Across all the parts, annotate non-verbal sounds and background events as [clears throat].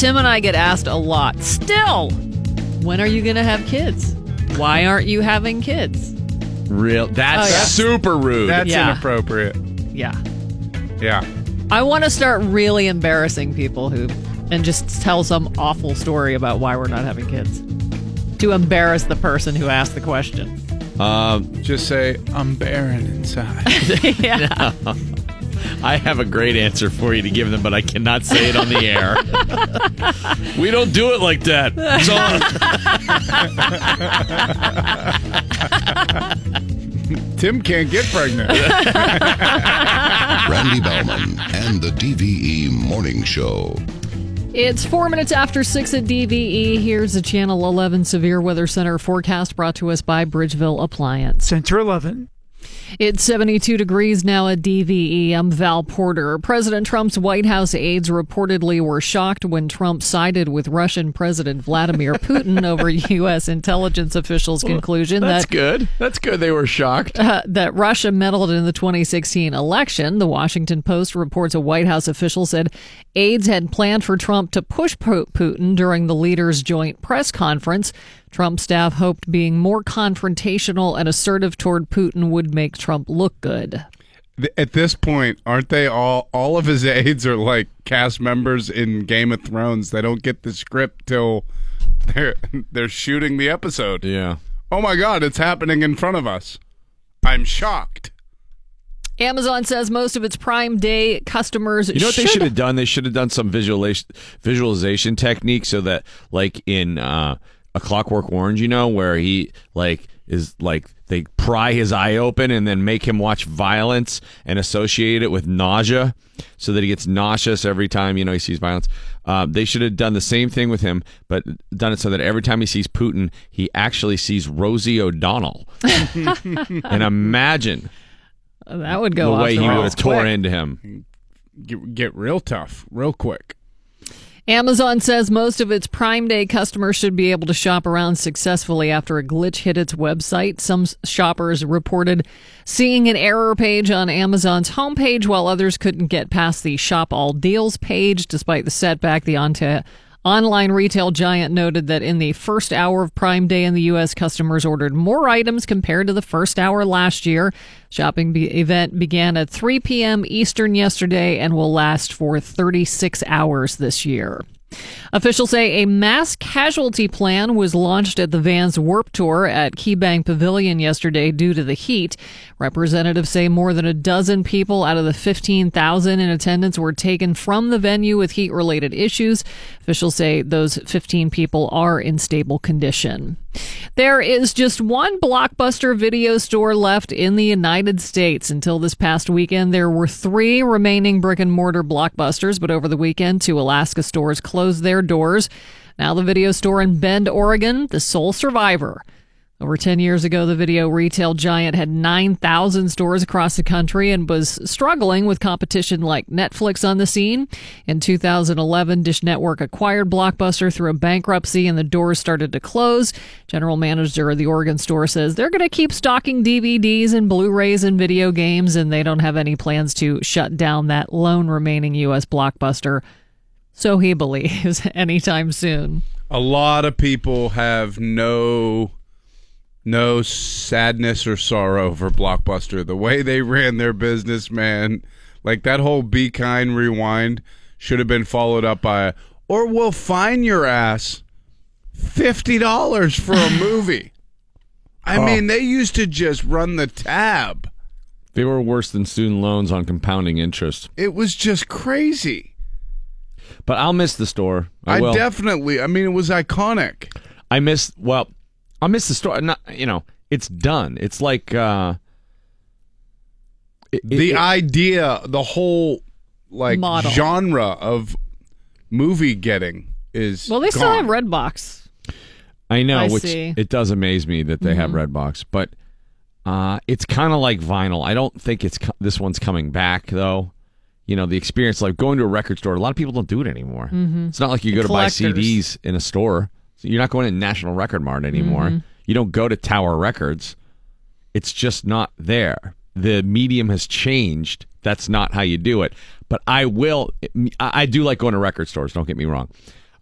Tim and I get asked a lot still, when are you going to have kids? Why aren't you having kids? Real. That's Oh, yeah. super rude. That's Yeah. inappropriate. Yeah. Yeah. I want to start really embarrassing people who and just tell some awful story about why we're not having kids. To embarrass the person who asked the question. um, Just say, I'm barren inside. [laughs] yeah. [laughs] I have a great answer for you to give them, but I cannot say it on the air. we don't do it like that. So, uh, Tim can't get pregnant. Randy Baumann and the DVE Morning Show. It's four minutes after six at DVE. Here's the Channel 11 Severe Weather Center forecast brought to us by Bridgeville Appliance. Center 11. It's 72 degrees now at DVE. I'm Val Porter. President Trump's White House aides reportedly were shocked when Trump sided with Russian President Vladimir [laughs] Putin over U.S. intelligence officials' conclusion that's that good. That's good. They were shocked. uh, that Russia meddled in the 2016 election. The Washington Post reports a White House official said aides had planned for Trump to push Putin during the leaders' joint press conference. Trump staff hoped being more confrontational and assertive toward Putin would make Trump look good. At this point, aren't they all? All of his [laughs] aides are like cast members in Game of Thrones. They don't get the script till they're [laughs] they're shooting the episode. Yeah. Oh my God, it's happening in front of us. I'm shocked. Amazon says most of its Prime Day customers You know what they should should have done? They should have done some visualization visualization technique so that, like in uh, a Clockwork Orange, you know, where he like is like they pry his eye open and then make him watch violence and associate it with nausea, so that he gets nauseous every time you know he sees violence. Uh, they should have done the same thing with him, but done it so that every time he sees Putin, he actually sees Rosie O'Donnell. [laughs] and imagine that would go the off way the he would have tore into him. Get, get real tough, real quick. Amazon says most of its Prime Day customers should be able to shop around successfully after a glitch hit its website. Some shoppers reported seeing an error page on Amazon's homepage, while others couldn't get past the Shop All Deals page. Despite the setback, the onto Online retail giant noted that in the first hour of Prime Day in the U.S., customers ordered more items compared to the first hour last year. Shopping be- event began at 3 p.m. Eastern yesterday and will last for 36 hours this year. Officials say a mass casualty plan was launched at the Vans Warp Tour at KeyBank Pavilion yesterday due to the heat. Representatives say more than a dozen people out of the 15,000 in attendance were taken from the venue with heat related issues. Officials say those 15 people are in stable condition. There is just one blockbuster video store left in the United States. Until this past weekend, there were three remaining brick and mortar blockbusters, but over the weekend, two Alaska stores closed their doors. Now, the video store in Bend, Oregon, the sole survivor. Over 10 years ago, the video retail giant had 9,000 stores across the country and was struggling with competition like Netflix on the scene. In 2011, Dish Network acquired Blockbuster through a bankruptcy and the doors started to close. General manager of the Oregon store says they're going to keep stocking DVDs and Blu-rays and video games and they don't have any plans to shut down that lone remaining U.S. Blockbuster. So he believes [laughs] anytime soon. A lot of people have no no sadness or sorrow for Blockbuster. The way they ran their business, man, like that whole be kind rewind should have been followed up by or we'll fine your ass fifty dollars for a [laughs] movie. I oh. mean, they used to just run the tab. They were worse than student loans on compounding interest. It was just crazy. But I'll miss the store. I, I will. definitely. I mean, it was iconic. I miss. Well, I miss the store. Not you know. It's done. It's like uh, it- the it- idea, the whole like Model. genre of movie getting is Well, they still gone. have Redbox. I know, I which see. it does amaze me that they have Redbox, but uh, it's kind of like vinyl. I don't think it's co- this one's coming back though. You know, the experience like going to a record store. A lot of people don't do it anymore. Mm-hmm. It's not like you go to buy. CDs in a store. So you're not going to National Record Mart anymore. Mm-hmm. You don't go to Tower Records. It's just not there. The medium has changed. That's not how you do it. But I will. I do like going to record stores. Don't get me wrong.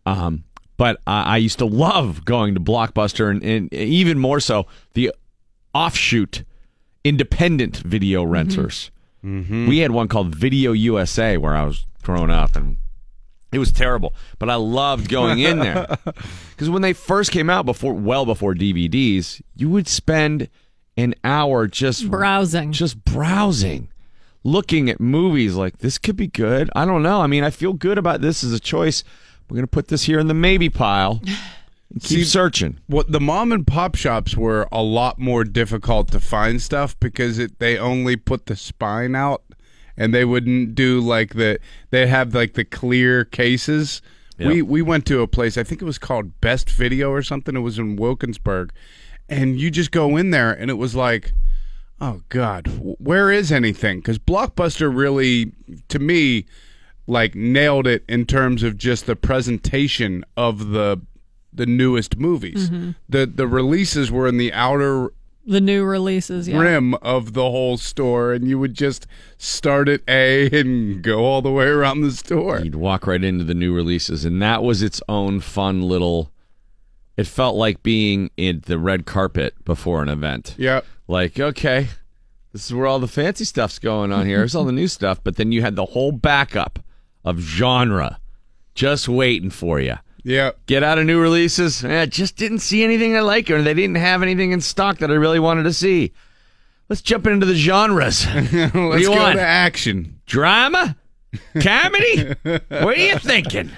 Um, but I, I used to love going to Blockbuster and, and even more so the offshoot independent video renters. Mm-hmm. We had one called Video USA where I was growing up and it was terrible, but I loved going in there [laughs] because when they first came out, before well before DVDs, you would spend an hour just Browsing. just browsing, looking at movies like this could be good. I don't know. I mean, I feel good about this as a choice. We're gonna put this here in the maybe pile. [laughs] Keep See- searching. What the mom and pop shops were a lot more difficult to find stuff because it, they only put the spine out and they wouldn't do like the they have like the clear cases. We Yep. we went to a place I think it was called Best Video or something. It was in Wilkinsburg, and you just go in there and it was like, oh god, where is anything? Because Blockbuster really, to me, like nailed it in terms of just the presentation of the the newest movies. Mm-hmm. The the releases were in the outer the new releases. Yeah. rim of the whole store and you would just start at A [laughs] and go all the way around the store. You'd walk right into the new releases, and that was its own fun little. It felt like being in the red carpet before an event. Yeah. Like, okay, this is where all the fancy stuff's going on here. Here's all the new stuff. But then you had the whole backup of genre just waiting for you. Yeah. Get out of new releases. I just didn't see anything I like, or they didn't have anything in stock that I really wanted to see. Let's jump into the genres. [laughs] Let's you go want? to action. Drama? Comedy? what are you [laughs] thinking?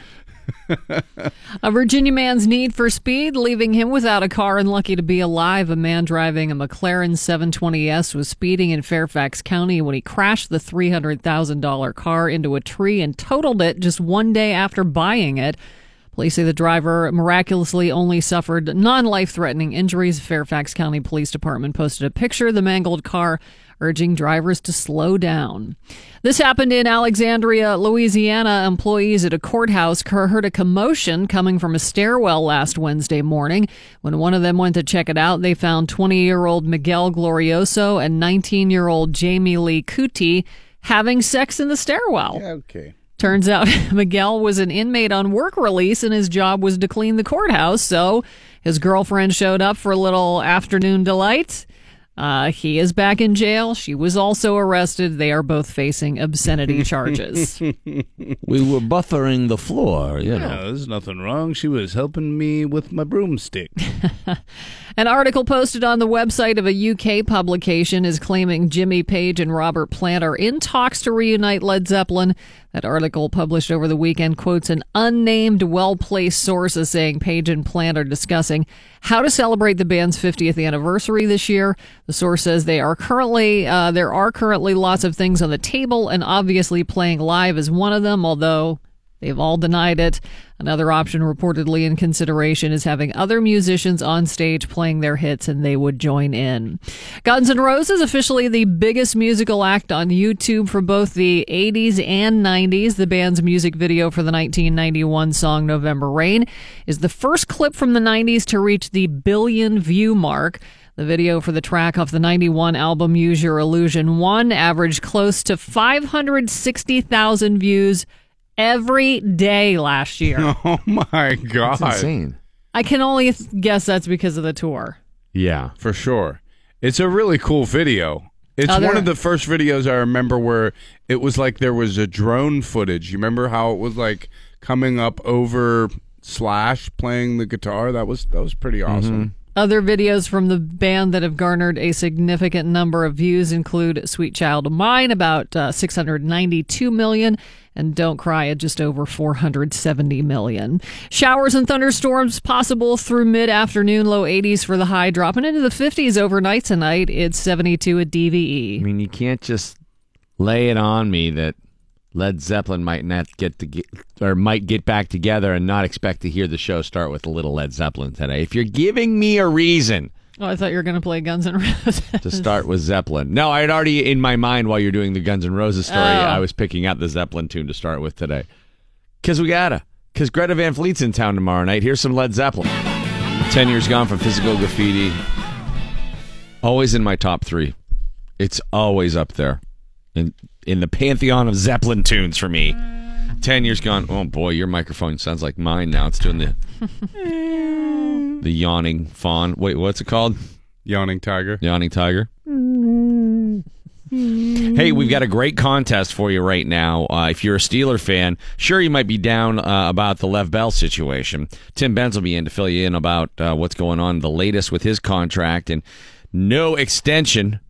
A Virginia man's need for speed, leaving him without a car and lucky to be alive. A man driving a McLaren 720S was speeding in Fairfax County when he crashed the $300,000 car into a tree and totaled it just one day after buying it. Police say the driver miraculously only suffered non life threatening injuries. Fairfax County Police Department posted a picture of the mangled car, urging drivers to slow down. This happened in Alexandria, Louisiana. Employees at a courthouse heard a commotion coming from a stairwell last Wednesday morning. When one of them went to check it out, they found 20 year old Miguel Glorioso and 19 year old Jamie Lee Cootie having sex in the stairwell. Okay. Turns out [laughs] Miguel was an inmate on work release and his job was to clean the courthouse. So his girlfriend showed up for a little afternoon delight. Uh, he is back in jail. She was also arrested. They are both facing obscenity [laughs] charges. We were buffering the floor, you know. there's nothing wrong. She was helping me with my broomstick. [laughs] An article posted on the website of a UK publication is claiming Jimmy Page and Robert Plant are in talks to reunite Led Zeppelin. That article, published over the weekend, quotes an unnamed, well placed source as saying Page and Plant are discussing how to celebrate the band's 50th anniversary this year. The source says they are currently uh, there are currently lots of things on the table, and obviously playing live is one of them. Although They've all denied it. Another option reportedly in consideration is having other musicians on stage playing their hits and they would join in. Guns N' Roses, officially the biggest musical act on YouTube for both the 80s and 90s. The band's music video for the 1991 song November Rain is the first clip from the 90s to reach the billion view mark. The video for the track off the 91 album Use Your Illusion 1 averaged close to 560,000 views every day last year. [laughs] oh my god. It's insane. I can only th- guess that's because of the tour. Yeah. For sure. It's a really cool video. It's Other- one of the first videos I remember where it was like there was a drone footage. You remember how it was like coming up over Slash playing the guitar? That was that was pretty awesome. Other videos from the band that have garnered a significant number of views include Sweet Child of Mine, about uh, 692 million, and Don't Cry at just over 470 million. Showers and thunderstorms possible through mid afternoon, low 80s for the high, dropping into the 50s overnight tonight. It's 72 at DVE. I mean, you can't just lay it on me that Led Zeppelin might not get to get or might get back together and not expect to hear the show start with a little Led Zeppelin today. If you're giving me a reason Oh, I thought you were going to play Guns N' Roses. to start with Zeppelin, no, I had already in my mind while you're doing the Guns N' Roses story, Oh. I was picking out the Zeppelin tune to start with today. Cause we gotta. Cause Greta Van Fleet's in town tomorrow night. Here's some Led Zeppelin. Ten years gone from physical graffiti. Always in my top three. It's always up there. In in the pantheon of Zeppelin tunes for me. Ten years gone. Oh boy, your microphone sounds like mine now. It's doing the [laughs] the yawning fawn. Wait, what's it called? Yawning tiger. Yawning tiger. Hey, we've got a great contest for you right now. Uh, if you're a Steeler fan, sure you might be down uh, about the Le'Veon Bell situation. Tim Benz will be in to fill you in about uh, what's going on, the latest with his contract, and no extension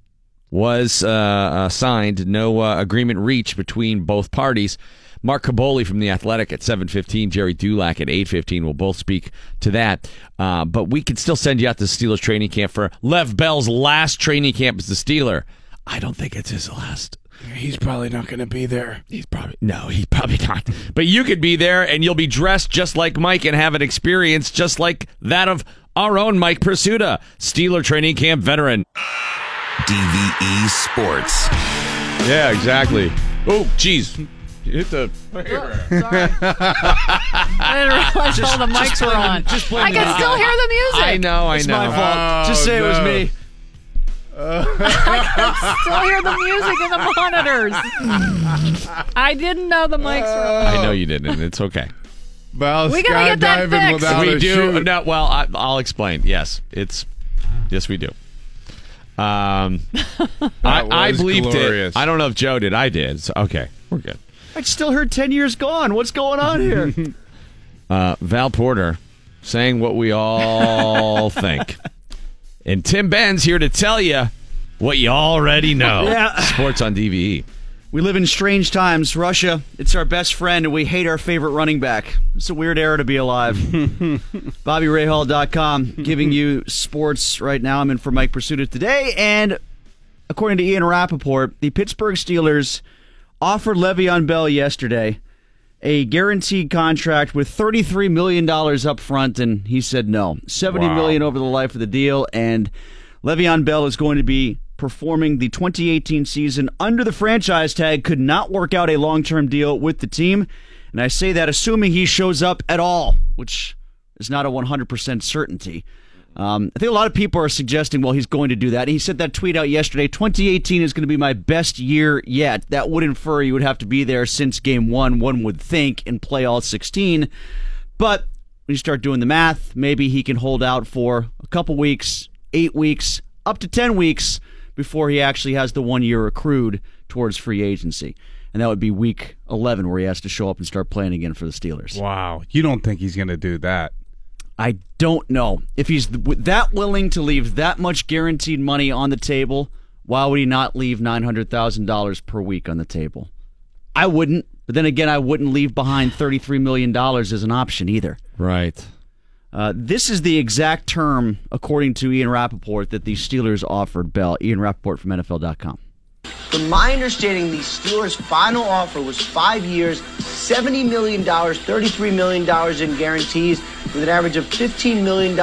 was uh, uh, signed, no uh, agreement reached between both parties. Mark Kaboly from the Athletic at 7:15, Gerry Dulac at 8:15 We'll both speak to that. Uh, but we can still send you out to the Steelers training camp for Le'Veon Bell's last training camp as the Steeler. I don't think it's his last. He's probably not going to be there. He's probably no, he's probably not. But you could be there, and you'll be dressed just like Mike and have an experience just like that of our own Mike Prisuta, Steeler training camp veteran. DVE Sports. Yeah, exactly. Oh, jeez. You hit the. Sorry. I didn't realize all the mics were on. just blame I can it. still hear the music. I know, I It's know. my fault. Oh, Just say it was no. me. [laughs] still hear the music in the monitors. I didn't know the mics were on. I know you didn't. It's okay. Well, We gotta get that skydiving fixed. we do. chute. No, well, I, I'll explain. Yes, it's. Yes, we do. Um, [laughs] I, I was bleeped glorious. it. I don't know if Joe did. I did. So, okay, we're good. I still heard 10 years gone. What's going on here? [laughs] Uh, Val Porter saying what we all [laughs] think, and Tim Benz here to tell you what you already know. Yeah. Sports on. DVE. we live in strange times. Russia, it's our best friend, and we hate our favorite running back. It's a weird era to be alive. [laughs] BobbyRayHall.com giving you sports right now. I'm in for Mike Prisuta today, and according to Ian Rapoport, the Pittsburgh Steelers offered Le'Veon Bell yesterday a guaranteed contract with $33 million up front, and he said no. 70 Wow. million over the life of the deal, and Le'Veon Bell is going to be performing the 2018 season under the franchise tag, could not work out a long-term deal with the team. And I say that assuming he shows up at all, which is not a 100% certainty. Um, I think a lot of people are suggesting, well, he's going to do that. He sent that tweet out yesterday 2018 is going to be my best year yet. That would infer you would have to be there since game one, one would think, and play all 16. But when you start doing the math, maybe he can hold out for a couple weeks, eight weeks, up to 10 weeks before he actually has the one year accrued towards free agency. And that would be week 11 where he has to show up and start playing again for the Steelers. Wow. You don't think he's going to do that? I don't know if he's th- that willing to leave that much guaranteed money on the table. Why would he not leave nine hundred thousand dollars per week on the table? I wouldn't, but then again, I wouldn't leave behind thirty-three million dollars as an option either. Right. Uh, this is the exact term, according to Ian Rapoport, that the Steelers offered Bell. Ian Rapoport from NFL.com. From my understanding, the Steelers' final offer was five years, $70 million, $33 million in guarantees, with an average of $15 million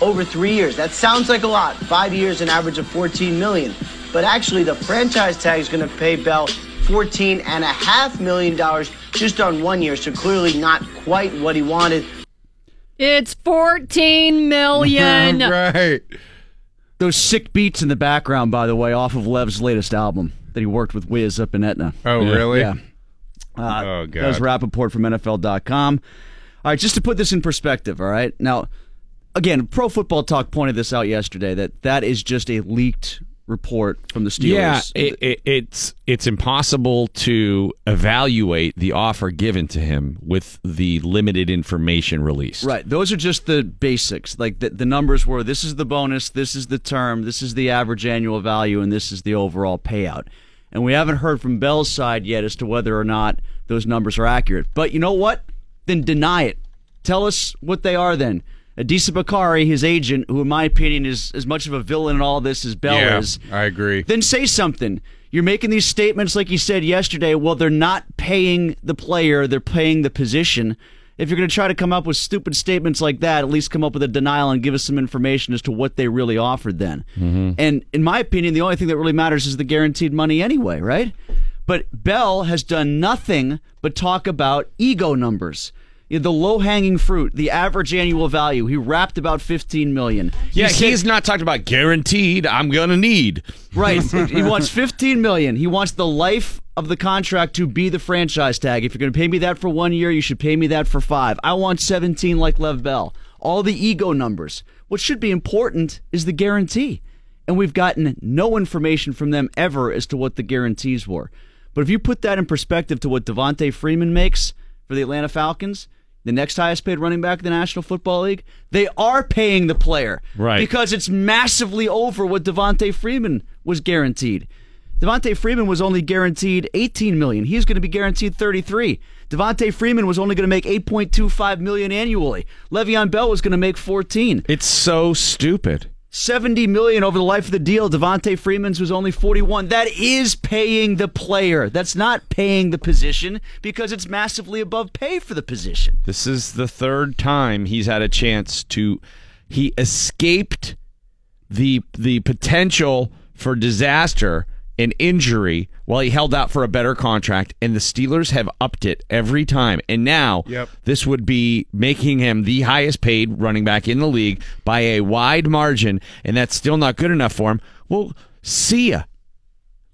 over three years. That sounds like a lot. Five years, an average of 14 million. But actually, the franchise tag is going to pay Bell $14.5 million just on one year, so clearly not quite what he wanted. It's 14 million. [laughs] right. Those sick beats in the background, by the way, off of Le'Veon's latest album that he worked with Wiz up in Etna. Oh, really? Yeah. Uh, Oh, That was God. Rapoport from NFL.com. All right, just to put this in perspective, all right? Now, again, Pro Football Talk pointed this out yesterday that that is just a leaked report from the Steelers. Yeah, it, it, it's it's impossible to evaluate the offer given to him with the limited information released. Right. Those are just the basics. Like the, the numbers were this is the bonus, this is the term, this is the average annual value, and this is the overall payout. And we haven't heard from Bell's side yet as to whether or not those numbers are accurate. But you know what? Then deny it. Tell us what they are then. Adisa Bakari, his agent, who in my opinion is as much of a villain in all this as Bell Yeah, is, I agree. then say something. You're making these statements like you said yesterday. Well, they're not paying the player, they're paying the position. If you're going to try to come up with stupid statements like that, at least come up with a denial and give us some information as to what they really offered then. Mm-hmm. And in my opinion, the only thing that really matters is the guaranteed money anyway, right? But Bell has done nothing but talk about ego numbers. The low hanging fruit, the average annual value. He rapped about 15 million. Yeah, said- he's not talked about guaranteed. I'm gonna need. Right. [laughs] he wants 15 million. He wants the life of the contract to be the franchise tag. If you're going to pay me that for one year, you should pay me that for five. I want 17 like Le'Veon Bell. All the ego numbers. What should be important is the guarantee. And we've gotten no information from them ever as to what the guarantees were. But if you put that in perspective to what Devonta Freeman makes for the Atlanta Falcons, the next highest paid running back in the National Football League, they are paying the player. Right. Because it's massively over what Devonta Freeman was guaranteed. Devonta Freeman was only guaranteed 18 million. He's going to be guaranteed 33. Devonta Freeman was only going to make 8.25 million annually. Le'Veon Bell was going to make 14. It's so stupid. 70 million over the life of the deal. Devonta Freeman's was only 41. That is paying the player. That's not paying the position because it's massively above pay for the position. This is the third time he's had a chance to. He escaped the the potential for disaster and injury while he held out for a better contract, and the Steelers have upped it every time. And now Yep. this would be making him the highest paid running back in the league by a wide margin, and that's still not good enough for him. Well, see ya.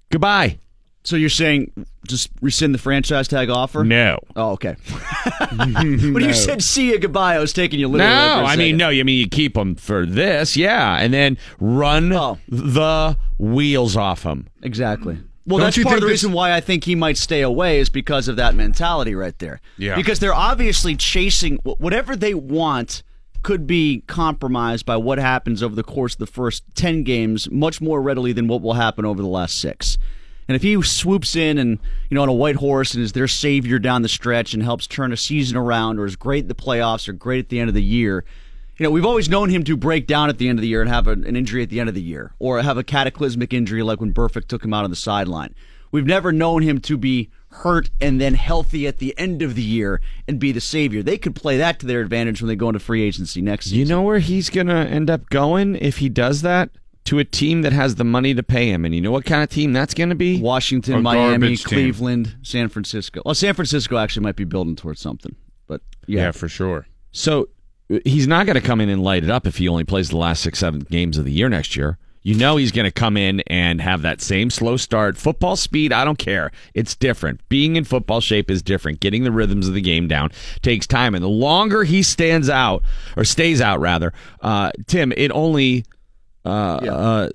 Goodbye. So you're saying just rescind the franchise tag offer? No. Oh, okay. [laughs] [laughs] when you said see you goodbye, I was taking you literally. No, I mean no. I mean you keep them for this, yeah, and then run Oh. the wheels off them. Exactly. Well, Don't that's part of the this- reason why I think he might stay away is because of that mentality right there. Yeah. Because they're obviously chasing whatever they want could be compromised by what happens over the course of the first 10 games much more readily than what will happen over the last 6. And if he swoops in and, you know, on a white horse and is their savior down the stretch and helps turn a season around or is great in the playoffs or great at the end of the year, you know, we've always known him to break down at the end of the year and have an injury at the end of the year, or have a cataclysmic injury like when Burfict took him out on the sideline. We've never known him to be hurt and then healthy at the end of the year and be the savior. They could play that to their advantage when they go into free agency next season. You know where he's gonna end up going if he does that? To a team that has the money to pay him, and you know what kind of team that's gonna be? Washington, A Miami, garbage team. Cleveland, San Francisco. Well, San Francisco actually might be building towards something, but yeah, Yeah, for sure. So uh, he's not gonna come in and light it up if he only plays the last six, seven games of the year next year. You know he's going to come in and have that same slow start. Football speed, I don't care. It's different. Being in football shape is different. Getting the rhythms of the game down takes time. And the longer he stands out, or stays out rather, uh, Tim, it only uh, uh,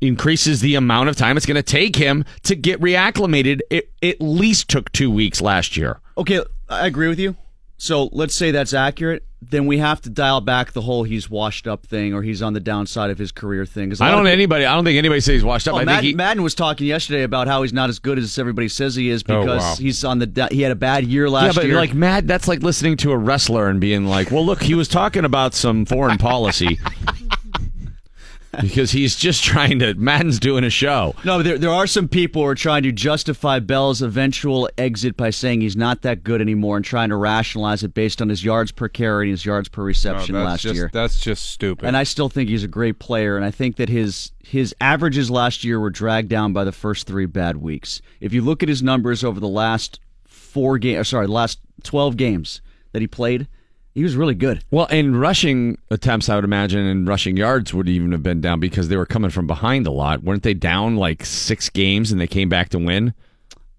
increases the amount of time it's going to take him to get reacclimated. It at least took two weeks last year. Okay, I agree with you. So let's say that's accurate. Then we have to dial back the whole he's washed up thing or he's on the downside of his career thing. I don't people- anybody. I don't think anybody says he's washed up. Oh, I Madden, think he, Madden was talking yesterday about how he's not as good as everybody says he is Oh, because wow. he's on the he had a bad year Yeah, last but year. like Matt, that's like listening to a wrestler and being like, "Well, look, he was talking about some foreign policy." [laughs] because he's just trying to Madden's doing a show. no, there there are some people who are trying to justify Bell's eventual exit by saying he's not that good anymore and trying to rationalize it based on his yards per carry and his yards per reception that's last just, year. That's just stupid. And I still think he's a great player, and I think that his his averages last year were dragged down by the first three bad weeks. If you look at his numbers over the last four games, sorry, last twelve games that he played, he was really good. Well, and rushing attempts, I would imagine, and rushing yards would even have been down because they were coming from behind a lot. weren't they down like six games and they came back to win?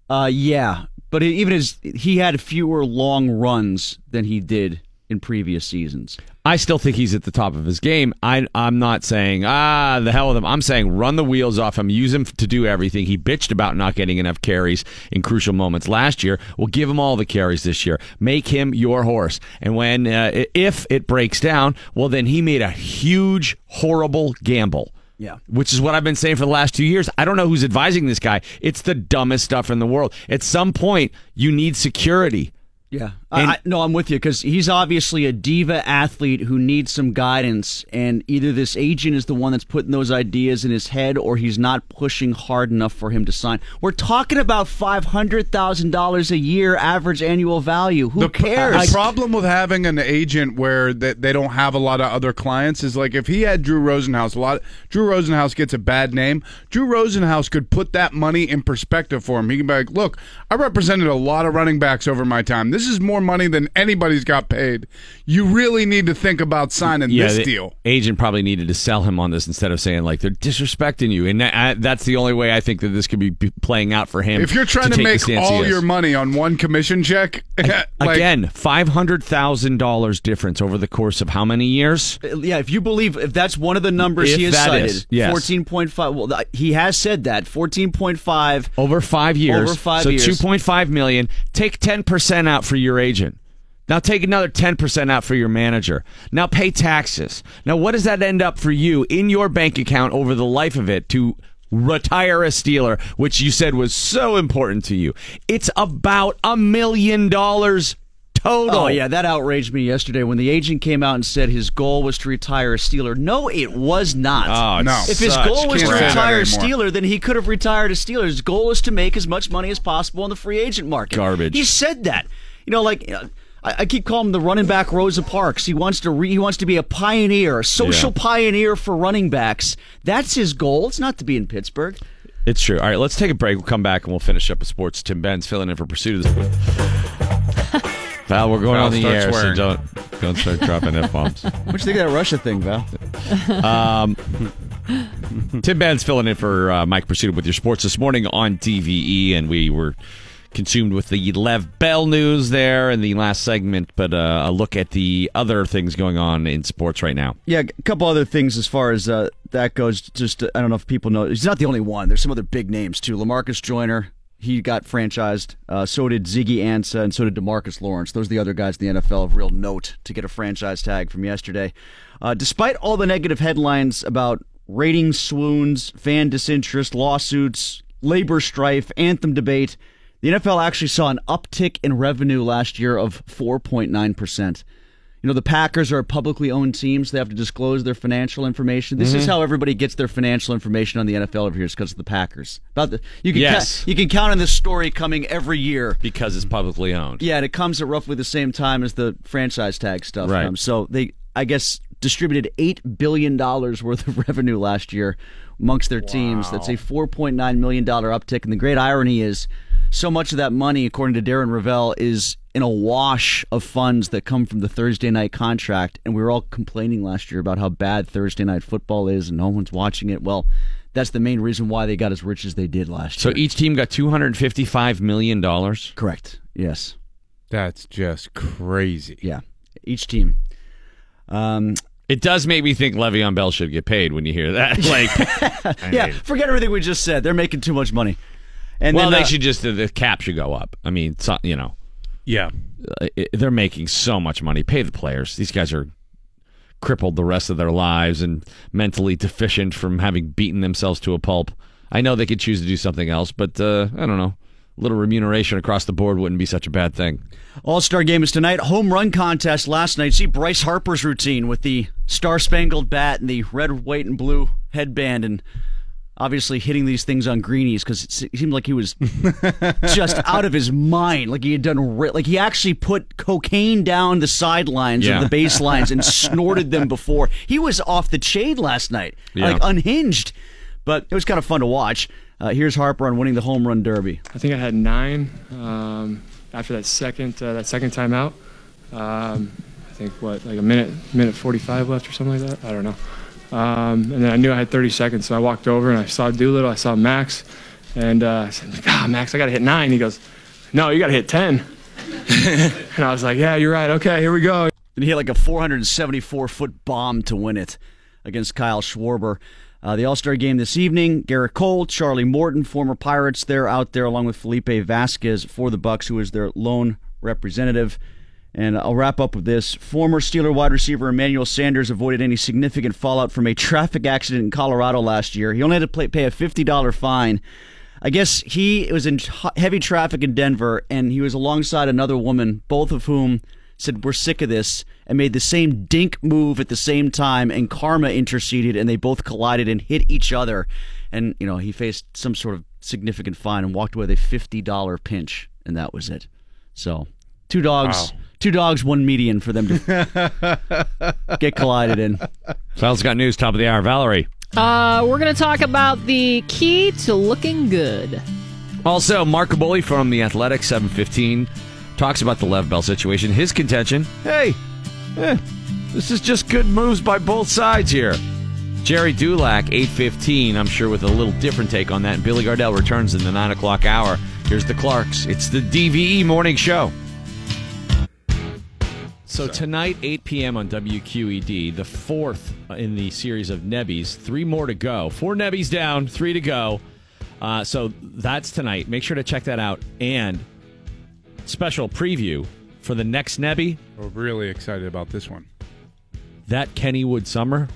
Uh, yeah, but even as he had fewer long runs than he did in previous seasons. I still think he's at the top of his game. I, I'm not saying, ah, the hell with him. I'm saying run the wheels off him, use him to do everything. He bitched about not getting enough carries in crucial moments last year. We'll give him all the carries this year. Make him your horse. And when, uh, if it breaks down, well, then he made a huge, horrible gamble. Yeah. Which is what I've been saying for the last two years. I don't know who's advising this guy. It's the dumbest stuff in the world. At some point, you need security. Yeah, And- I, no, I'm with you because he's obviously a diva athlete who needs some guidance, and either this agent is the one that's putting those ideas in his head, or he's not pushing hard enough for him to sign. We're talking about five hundred thousand dollars a year average annual value. Who the cares? The problem with having an agent where they, they don't have a lot of other clients is like if he had Drew Rosenhaus, a lot. Drew Rosenhaus gets a bad name. Drew Rosenhaus could put that money in perspective for him. He can be like, "Look, I represented a lot of running backs over my time. This is more more money than anybody's got paid. You really need to think about signing this the deal. Agent probably needed to sell him on this instead of saying like they're disrespecting you, and that, that's the only way I think that this could be playing out for him. If you're trying to, take the make all your money on one commission check, [laughs] like, Again, five hundred thousand dollars difference over the course of how many years? Yeah, if you believe if that's one of the numbers If he has that cited, is, yes. fourteen point five. Well, he has said that fourteen point five. Over five years. Over five so years. two point five million. Take ten percent out for your agent. Now take another ten percent out for your manager. Now pay taxes. Now what does that end up for you in your bank account over the life of it to retire a Steeler, which you said was so important to you? It's about a million dollars total. Oh yeah, that outraged me yesterday when the agent came out and said his goal was to retire a Steeler. No, it was not. Oh, No. if his such goal was to Can't say retire a anymore. Steeler, then he could have retired a Steeler. His goal is to make as much money as possible in the free agent market. Garbage. He said that. You know, like uh, I, I keep calling him the running back Rosa Parks. He wants to re, he wants to be a pioneer, a social Yeah. pioneer for running backs. That's his goal. It's not to be in Pittsburgh. It's true. All right, let's take a break. We'll come back and we'll finish up with sports. Tim Benz filling in for Pursuit of the. [laughs] Val, we're going Val, on the air, swearing. so don't don't start dropping f bombs. [laughs] What do you think of that Russia thing, Val? Tim Benz filling in for uh, Mike Prisuta with your sports this morning on DVE, and we were consumed with the Le'Veon Bell news there in the last segment, but uh, a look at the other things going on in sports right now. Yeah, a couple other things as far as uh, that goes. Just uh, I don't know if people know. He's not the only one. There's some other big names too. Lamarcus Joyner, he got franchised. Uh, so did Ziggy Ansah, and so did Demarcus Lawrence. Those are the other guys in the NFL of real note to get a franchise tag from yesterday. Uh, despite all the negative headlines about ratings swoons, fan disinterest, lawsuits, labor strife, anthem debate, the NFL actually saw an uptick in revenue last year of 4.9 percent. You know, the Packers are a publicly owned team, so they have to disclose their financial information. This Mm-hmm. is how everybody gets their financial information on the NFL over here, is because of the Packers. About the you can Yes. ca- you can count on this story coming every year. Because it's publicly owned. Yeah, and it comes at roughly the same time as the franchise tag stuff Right. comes. So they, I guess, distributed eight billion dollars worth of revenue last year amongst their teams. That's a four point nine million dollar uptick. And the great irony is, so much of that money, according to Darren Rovell, is in a wash of funds that come from the Thursday night contract. And we were all complaining last year about how bad Thursday night football is, and no one's watching it. Well. That's the main reason why they got as rich as they did last So year. So each team got two hundred fifty-five million dollars. Correct. Yes. that's just crazy. Yeah. Each team. Um, It does make me think Le'Veon Bell should get paid when you hear that. [laughs] Like, [laughs] yeah, mean, forget everything we just said. They're making too much money. And well, then, they uh, should just the, the cap should go up. I mean, so, you know, Yeah. uh, it- they're making so much money. Pay the players. These guys are crippled the rest of their lives and mentally deficient from having beaten themselves to a pulp. I know they could choose to do something else, but uh, I don't know. A little remuneration across the board wouldn't be such a bad thing. All Star game is tonight. Home run contest last night. See Bryce Harper's routine with the Star Spangled Bat and the red, white, and blue headband, and obviously hitting these things on greenies because it seemed like he was just out of his mind. Like he had done, ri- like he actually put cocaine down the sidelines Yeah. of the [laughs] baselines and snorted them before. He was off the chain last night, Yeah. like unhinged. But it was kind of fun to watch. Uh, here's Harper on winning the home run derby. I think I had nine um, after that second uh, that second time out. Um, I think what like a minute minute 45 left or something like that. I don't know. Um, and then I knew I had 30 seconds, so I walked over and I saw Doolittle. I saw Max, and uh, I said, "Ah, Max, I got to hit nine." He goes, "No, you got to hit 10." [laughs] and I was like, "Yeah, you're right. Okay, here we go." And he hit like a 474 foot bomb to win it against Kyle Schwarber. Uh, the All Star game this evening: Gerrit Cole, Charlie Morton, former Pirates, they're out there along with Felipe Vasquez for the Bucs, who is their lone representative. And I'll wrap up with this: former Steeler wide receiver Emmanuel Sanders avoided any significant fallout from a traffic accident in Colorado last year. He only had to pay a fifty dollar fine. I guess he was in heavy traffic in Denver, and he was alongside another woman, both of whom said, We're sick of this, and made the same dink move at the same time, and karma interceded, and they both collided and hit each other. And, you know, he faced some sort of significant fine and walked away with a $50 pinch, and that was it. So, two dogs. Two dogs, one median for them to [laughs] get collided in. Val's got news, top of the hour. Valerie. Uh, we're going to talk about the key to looking good. Also, Mark Kaboly from The Athletic, 715. talks about the Le'Veon Bell situation. His contention: Hey, eh, this is just good moves by both sides here. Gerry Dulac, eight fifteen. I'm sure with a little different take on that. And Billy Gardell returns in the nine o'clock hour. Here's the Clarks. It's the DVE morning show. So tonight, 8 p.m. on WQED, the fourth in the series of Nebbies. Three more to go. Four Nebbies down, three to go. Uh, so that's tonight. Make sure to check that out. And special preview for the next Nebby, We're really excited about this one. that Kennywood Summer.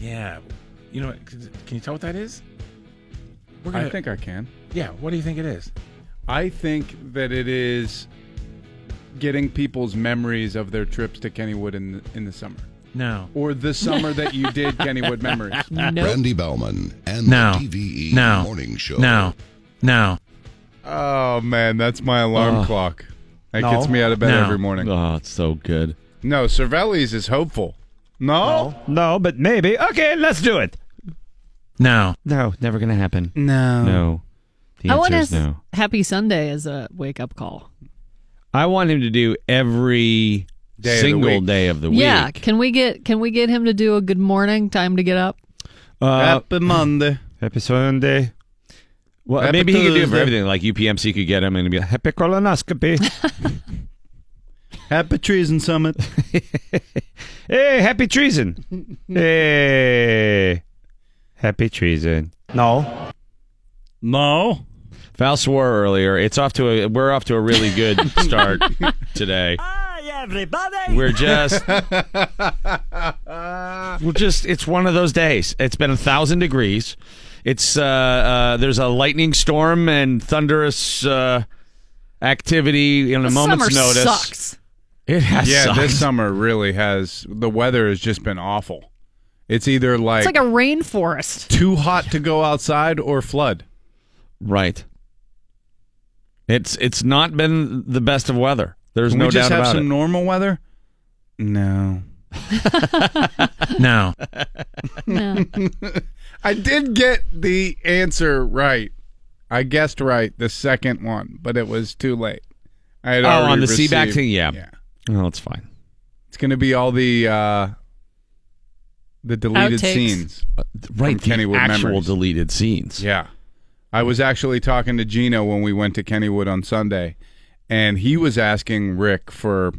Yeah. You know, can you tell what that is? We're I think I can. Yeah. What do you think it is? I think that it is getting people's memories of their trips to Kennywood in the, in the summer, No. or the summer that you did [laughs] Kennywood memories. [laughs] Nope. Randy Baumann and No. the DVE No. Morning Show. No. No. Oh man, that's my alarm Oh. clock. That No. gets me out of bed No. every morning. Oh, it's so good. No, Cervelli's is hopeful. No, No, but maybe. Okay, let's do it. No. No, never going to happen. no, No. The I want to no. Happy Sunday as a wake up call. I want him to do every Day single week. day of the week. Yeah, can we get can we get him to do a good morning? Time to get up. Uh, Happy Monday. Happy Sunday. Well, Happy maybe he could do it for everything. Like UPMC could get him and be like, happy colonoscopy. [laughs] Happy Treason Summit. [laughs] hey, happy treason. [laughs] hey, happy treason. No. no, Val swore earlier. It's off to a. We're off to a really good [laughs] start today. Hi, everybody. We're just. [laughs] We're just. It's one of those days. It's been a thousand degrees. It's uh, uh there's a lightning storm and thunderous uh activity in a The moment's summer notice. sucks. It has yeah, sucked. this summer really has. The weather has just been awful. It's either like, It's like a rainforest. too hot to go outside or flood. Right. It's it's not been the best of weather. There's Can no we just doubt have about some it. normal weather? No. [laughs] No. No. [laughs] I did get the answer right. I guessed right the second one, but it was too late. I had Oh, already on the Seaback received- thing? Yeah. Yeah. Oh, it's fine. It's going to be all the uh the deleted Outtakes. scenes. Right, the Kennywood actual memories. deleted scenes. Yeah. I was actually talking to Gino when we went to Kennywood on Sunday, and he was asking Rick for.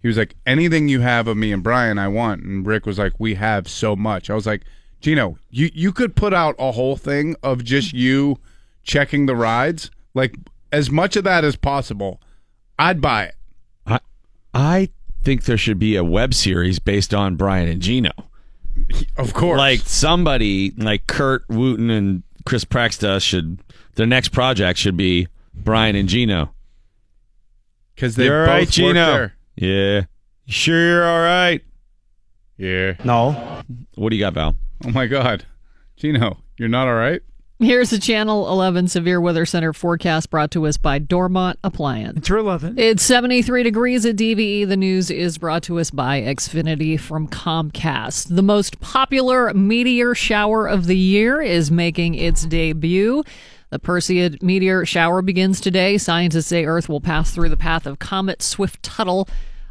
He was like, "Anything you have of me and Brian, I want." And Rick was like, "We have so much." I was like, "Gino, you you could put out a whole thing of just you checking the rides, like as much of that as possible. I'd buy it." I I think there should be a web series based on Brian and Gino. Of course, Like somebody like Kurt Wooten and Chris Praxta should their next project should be Brian and Gino. because they You're both all right, Gino. there. Yeah. Sure you're all right? Yeah. No. What do you got, Val? Oh my God, Gino, you're not all right. Here's the Channel 11 Severe Weather Center forecast brought to us by Dormont Appliance. It's 11. It's 73 degrees at DVE. The news is brought to us by Xfinity from Comcast. The most popular meteor shower of the year is making its debut. The Perseid meteor shower begins today. Scientists say Earth will pass through the path of Comet Swift Tuttle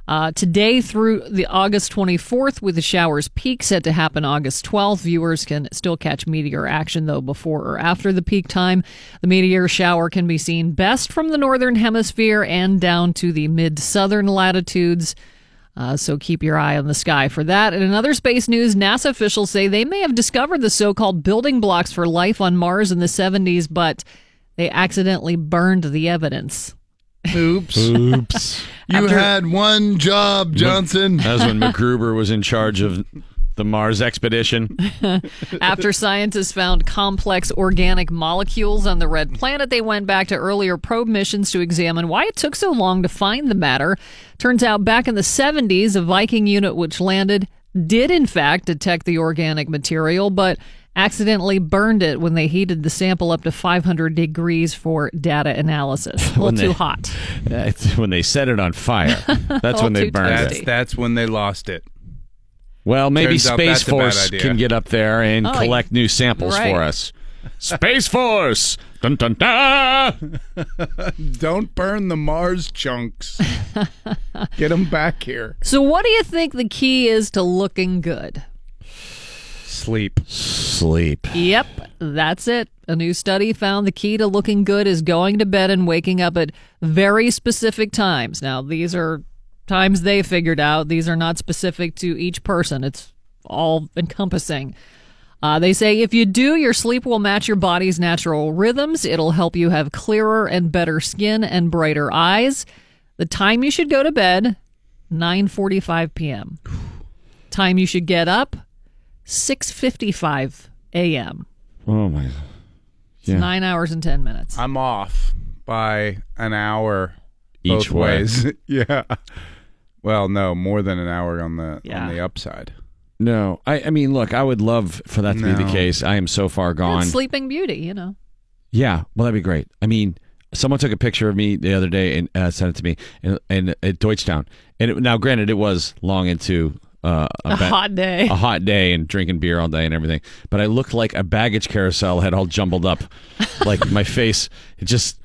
uh, today through the August 24th, with the shower's peak set to happen August 12th. Viewers can still catch meteor action, though, before or after the peak time. The meteor shower can be seen best from the northern hemisphere and down to the mid southern latitudes. Uh, so keep your eye on the sky for that. And in other space news, NASA officials say they may have discovered the so called building blocks for life on Mars in the 70s, but they accidentally burned the evidence. Oops. Oops. [laughs] You After- had one job, Johnson. that was [laughs] when MacGruber was in charge of the Mars expedition. After scientists found complex organic molecules on the red planet, they went back to earlier probe missions to examine why it took so long to find the matter. Turns out back in the 70s, a Viking unit which landed did in fact detect the organic material, but accidentally burned it when they heated the sample up to 500 degrees for data analysis. A [laughs] little When too hot. [laughs] When they set it on fire. [laughs] That's when they burned That's it. that's when they lost it. Well, maybe Turns Space that's a bad Force can get up there and Oh, collect new samples right. for us. Space Force. Dun dun dun. Don't burn the Mars chunks. Get them back here. So, what do you think the key is to looking good? Sleep. Sleep. Yep, that's it. A new study found the key to looking good is going to bed and waking up at very specific times. Now, these are times they figured out. These are not specific to each person, it's all encompassing. Uh, they say if you do, your sleep will match your body's natural rhythms. It'll help you have clearer and better skin and brighter eyes. The time you should go to bed, 9:45 p.m. Time you should get up, 6:55 a.m. Oh my. It's nine hours and ten minutes. I'm off by an hour Each both way. ways. [laughs] yeah. Well, no, more than an hour on the Yeah. on the upside. No, I, I mean, look, I would love for that to be the case. I am so far gone. It's Sleeping Beauty, you know. Yeah, well, that'd be great. I mean, someone took a picture of me the other day and uh, sent it to me, and, and at Deutschtown. And it, now, granted, it was long into uh, A ba- hot day. a hot day, and drinking beer all day and everything. But I looked like a baggage carousel had all jumbled up, like my face. It just,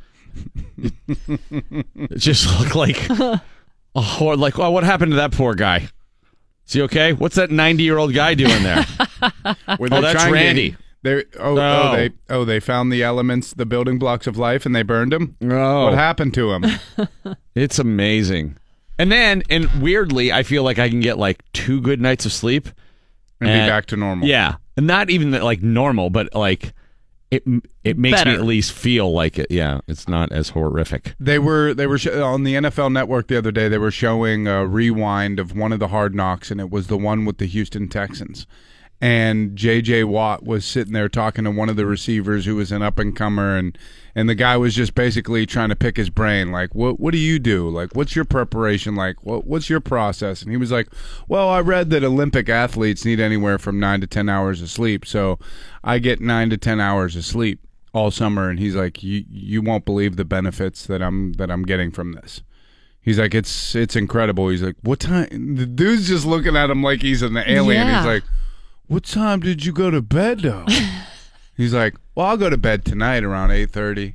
it, it just looked like, oh, like, oh, what happened to that poor guy? Is he okay? What's that ninety-year-old guy doing there? [laughs] Were Oh, that's trying to- Randy. They oh, No. oh they oh they found the elements, the building blocks of life, and they burned them. Oh. What happened to him? It's amazing. And then, and weirdly, I feel like I can get like two good nights of sleep And be back to normal. Yeah, and not even like normal, but like it. It makes me at least feel like it. Yeah, it's not as horrific. They were they were sh- on the NFL Network the other day. They were showing a rewind of one of the hard knocks, and it was the one with the Houston Texans. And J.J. Watt was sitting there talking to one of the receivers who was an up and comer, and and the guy was just basically trying to pick his brain, like, what what do you do? Like, what's your preparation like? What what's your process? And he was like, well, I read that Olympic athletes need anywhere from nine to ten hours of sleep, so I get nine to ten hours of sleep all summer and he's like you you won't believe the benefits that I'm that I'm getting from this. He's like it's it's incredible. He's like what time the dude's just looking at him like he's an alien. Yeah. He's like what time did you go to bed though? [laughs] he's like well I'll go to bed tonight around 8:30.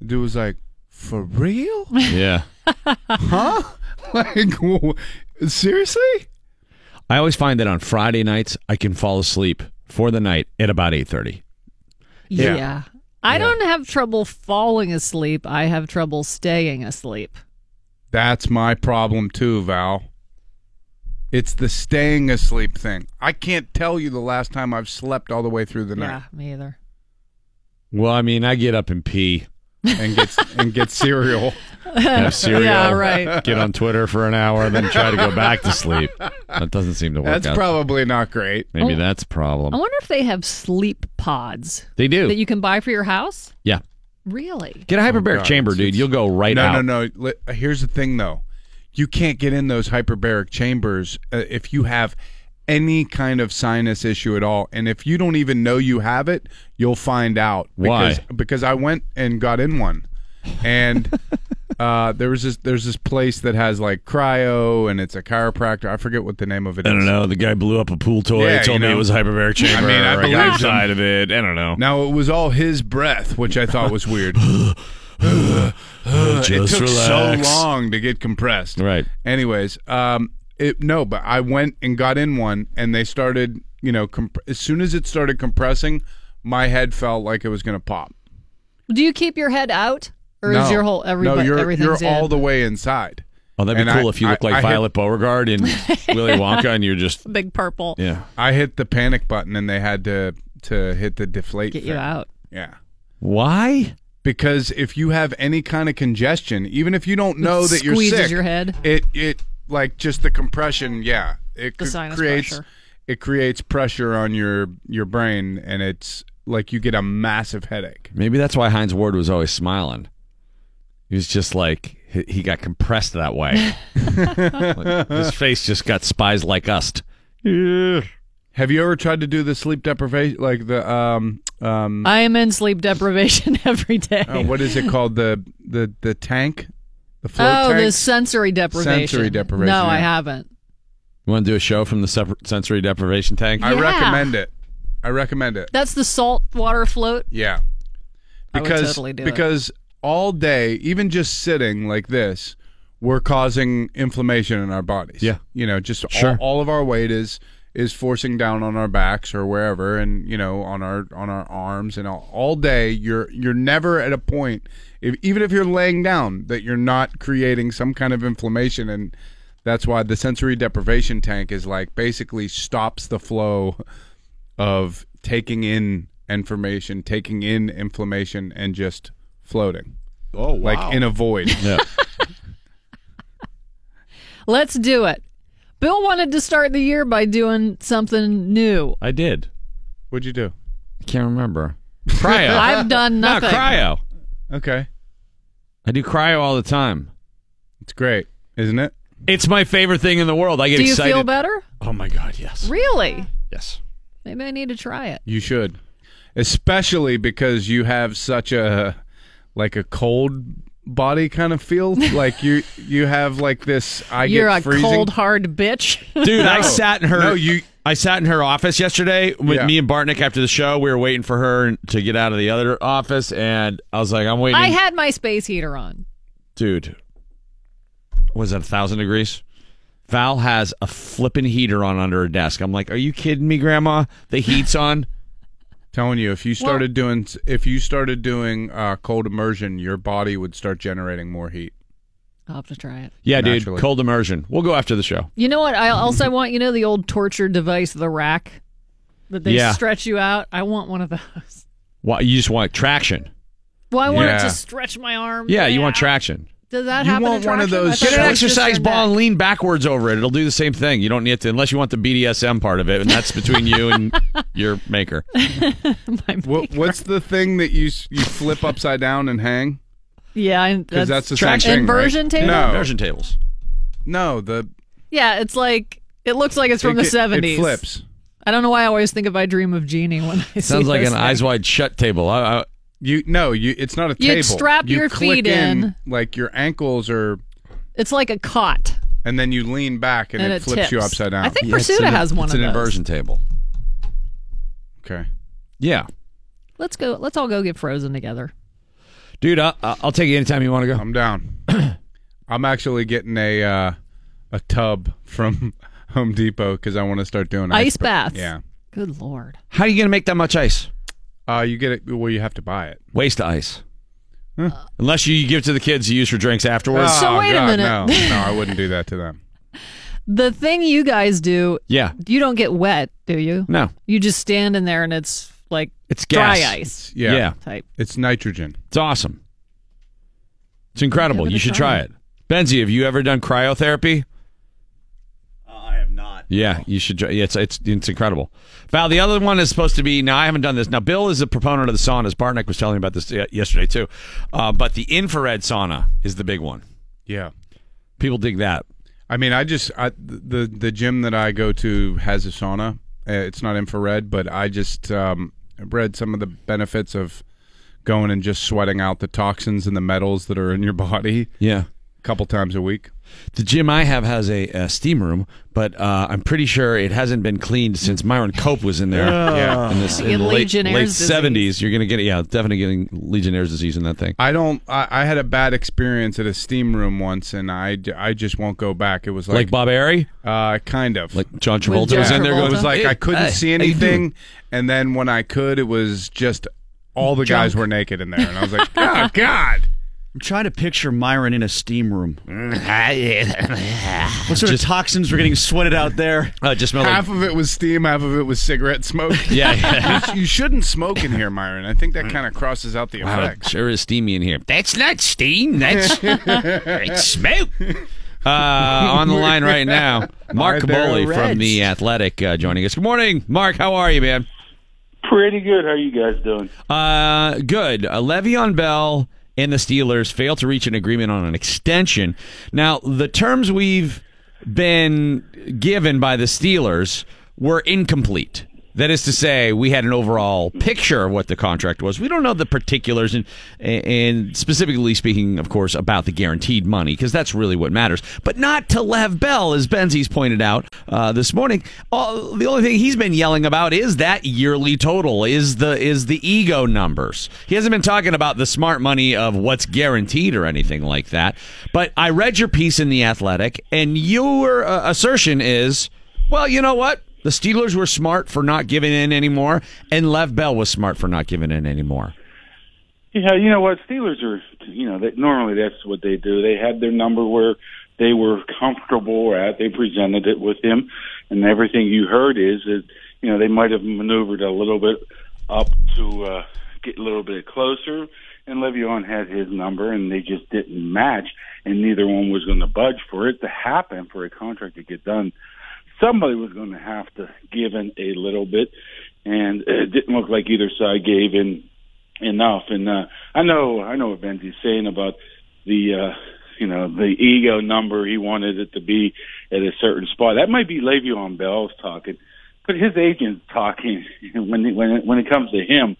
The dude was like for real? [laughs] Yeah, huh? [laughs] Like w- seriously? I always find that on Friday nights I can fall asleep for the night at about eight thirty. Yeah. Yeah. I don't have trouble falling asleep. I have trouble staying asleep. That's my problem too, Val. It's the staying asleep thing. I can't tell you the last time I've slept all the way through the night. Yeah, me either. Well, I mean, I get up and pee, and get and get cereal. have [laughs] cereal, Yeah, right. get on Twitter for an hour, then try to go back to sleep. That doesn't seem to work That's out. probably not great. Maybe Oh. that's a problem. I wonder if they have sleep pods They do. that you can buy for your house. yeah. Really? Get a hyperbaric oh, God, chamber, dude. You'll go right no, out. no, no. Li- Here's the thing, though. You can't get in those hyperbaric chambers uh, if you have any kind of sinus issue at all. And if you don't even know you have it, you'll find out. Why? Because, because I went and got in one, and [laughs] uh, there was this. There's this place that has like cryo, and it's a chiropractor. I forget what the name of it is. I don't know. The guy blew up a pool toy. Yeah, told you me it was a hyperbaric chamber. I mean, I believed him. inside of it. I don't know. Now it was all his breath, which I thought was weird. [laughs] [sighs] it took relax. so long to get compressed. Right. Anyways, um, it no, but I went and got in one, and they started, you know, comp- as soon as it started compressing, my head felt like it was going to pop. Do you keep your head out, or no, is your whole every no, you're everything's you're in? all the way inside. Oh, that'd be And cool I- if you look like I hit- Violet Beauregarde in [laughs] Willy Wonka, and you're just big purple? yeah. I hit the panic button, and they had to to hit the deflate. Get you out. Yeah. Why? Because if you have any kind of congestion, even if you don't know that you're Squeezes sick, your head. It it like just the compression, yeah, it The c- sinus creates pressure. it creates pressure on your your brain, and it's like you get a massive headache. Maybe that's why Hines Ward was always smiling. He was just like he, he got compressed that way. [laughs] Like, his face just got spies like us. Have you ever tried to do the sleep deprivation, like the um um I am in sleep deprivation [laughs] every day. uh, what is it called the the the tank, the float oh, tank? the sensory deprivation. Sensory deprivation, No, I haven't. You want to do a show from the separ- sensory deprivation tank? I Yeah. recommend it. I recommend it. That's the salt water float. Yeah. I would Because totally do it. because all day, even just sitting like this, we're causing inflammation in our bodies. Yeah. You know, just Sure. all, all of our weight is is forcing down on our backs or wherever and you know on our on our arms and all, all day you're you're never at a point if, even if you're laying down that you're not creating some kind of inflammation and that's why the sensory deprivation tank is like basically stops the flow of taking in information, taking in inflammation, and just floating. Oh, Like in a void. [laughs] Yeah. [laughs] Let's do it. Bill wanted to start the year by doing something new. I did. What'd you do? I can't remember. Cryo. [laughs] I've done no, nothing. cryo. Okay. I do cryo all the time. It's great, isn't it? It's my favorite thing in the world. I get excited. Do you excited. feel better? Oh my god, yes. Really? Yes. Maybe I need to try it. You should. Especially because you have such a like a cold body kind of feel. [laughs] like you you have like this I You're get a freezing. cold, hard bitch. Dude, I sat in her No, you- I sat in her office yesterday with Yeah. me and Bartnick after the show. We were waiting for her to get out of the other office and I was like, I'm waiting. I had my space heater on. Dude. Was that a thousand degrees? Val has a flipping heater on under her desk. I'm like, Are you kidding me, Grandma? The heat's on? Telling you if you started doing if you started doing uh, cold immersion, your body would start generating more heat. I'll have to try it. Yeah, dude. Cold immersion. We'll go after the show. You know what? I also want you know the old torture device, the rack, that they Yeah. stretch you out. I want one of those. Why you just want traction. Well, I want it to stretch my arm. Yeah, you want traction. Does that You happen? want one of those- Get an that was just exercise ball and lean backwards over it. It'll do the same thing. You don't need to, unless you want the BDSM part of it, and that's between you and [laughs] your maker. [laughs] What, what's the thing that you you flip upside down and hang? Yeah, and Because that's, the traction. same thing, Inversion right? table? No, Immersion tables. no, the yeah. It's like it looks like it's from it, the seventies. It flips. I don't know why I always think of I Dream of Jeannie when I see Sounds like this an thing. eyes wide shut table. I, I, You no, you. It's not a table. You'd table. strap You your click feet in. like your ankles are, It's like a cot. and then you lean back and, And it, it flips you upside down. I think Yeah, it's Prisuta an- has one it's of an those. inversion table. Okay. Yeah, Let's go. Let's all go get frozen together. dude. I, I'll take you anytime you want to go. I'm down. [clears throat] I'm actually getting a uh, a tub from [laughs] Home Depot because I want to start doing Ice ba- baths. Yeah. Good lord. How are you gonna make that much ice? Uh, you get it. Well, you have to buy it. Waste of ice. Unless you give it to the kids you use for drinks afterwards. So Oh, wait a minute. No, [laughs] no, I wouldn't do that to them. The thing you guys do, yeah. you don't get wet, do you? No, You just stand in there and it's like it's dry gas. ice Yeah. Yeah. type. It's nitrogen. It's awesome. It's incredible. You should try. try it. Benzie, have you ever done cryotherapy? I have not. Yeah, you should. Yeah, it's it's it's incredible. Val, the other one is supposed to be. Now, I haven't done this. Now, Bill is a proponent of the saunas. Bartnick was telling me about this uh, yesterday too. Uh, but the infrared sauna is the big one. Yeah. People dig that. I mean, I just I, the the gym that I go to has a sauna. Uh, It's not infrared, but I just um, read some of the benefits of going and just sweating out the toxins and the metals that are in your body Yeah. a couple times a week. The gym I have has a, a steam room, but uh, I'm pretty sure it hasn't been cleaned since Myron Cope was in there. Yeah. In, this, You in the late, Legionnaire's late disease. 70s, you're going to get, it, yeah, definitely getting Legionnaire's disease in that thing. I don't. I, I had a bad experience at a steam room once, and I, I just won't go back. It was Like, like, Bob Airy? uh, kind of Like John Travolta John was in there Travolta? going, It was like I couldn't Hey, see how you doing? anything, and then when I could, it was just all the guys were naked in there, and I was like, oh [laughs] God. I'm trying to picture Myron in a steam room. [laughs] what sort of toxins were getting sweated out there? Uh, just smelled like, Half of it was steam, half of it was cigarette smoke. [laughs] yeah, yeah. you shouldn't smoke in here, Myron. I think that kind of crosses out the Wow, it effects. sure is steamy in here. That's not steam. That's, [laughs] that's smoke. Uh, on the line right now, Mark Right from The Athletic uh, joining us. Good morning, Mark. How are you, man? Pretty good. How are you guys doing? Uh, good. Uh, Le'Veon Bell and the Steelers failed to reach an agreement on an extension. Now, the terms we've been given by the Steelers were incomplete. That is to say, we had an overall picture of what the contract was. We don't know the particulars, and and specifically speaking, of course, about the guaranteed money because that's really what matters. But not to Lev Bell, as Benzies pointed out uh, this morning. All, the only thing he's been yelling about is that yearly total, is the is the ego numbers. He hasn't been talking about the smart money of what's guaranteed or anything like that. But I read your piece in the Athletic, and your uh, assertion is, well, you know what? The Steelers were smart for not giving in anymore, and Lev Bell was smart for not giving in anymore. Yeah, you know what? Steelers are, you know, they, normally that's what they do. They had their number where they were comfortable at. They presented it with him, and everything you heard is that, you know, they might have maneuvered a little bit up to uh, get a little bit closer, and Le'Veon had his number, and they just didn't match, and neither one was going to budge for it to happen for a contract to get done somebody was going to have to give in a little bit, and [laughs] it didn't look like either side gave in enough. And uh, I know, I know what Benzi's saying about the, uh, you know, the ego number. He wanted it to be at a certain spot. That might be Le'Veon Bell's talking, but his agent's talking. [laughs] when when it, when it comes to him,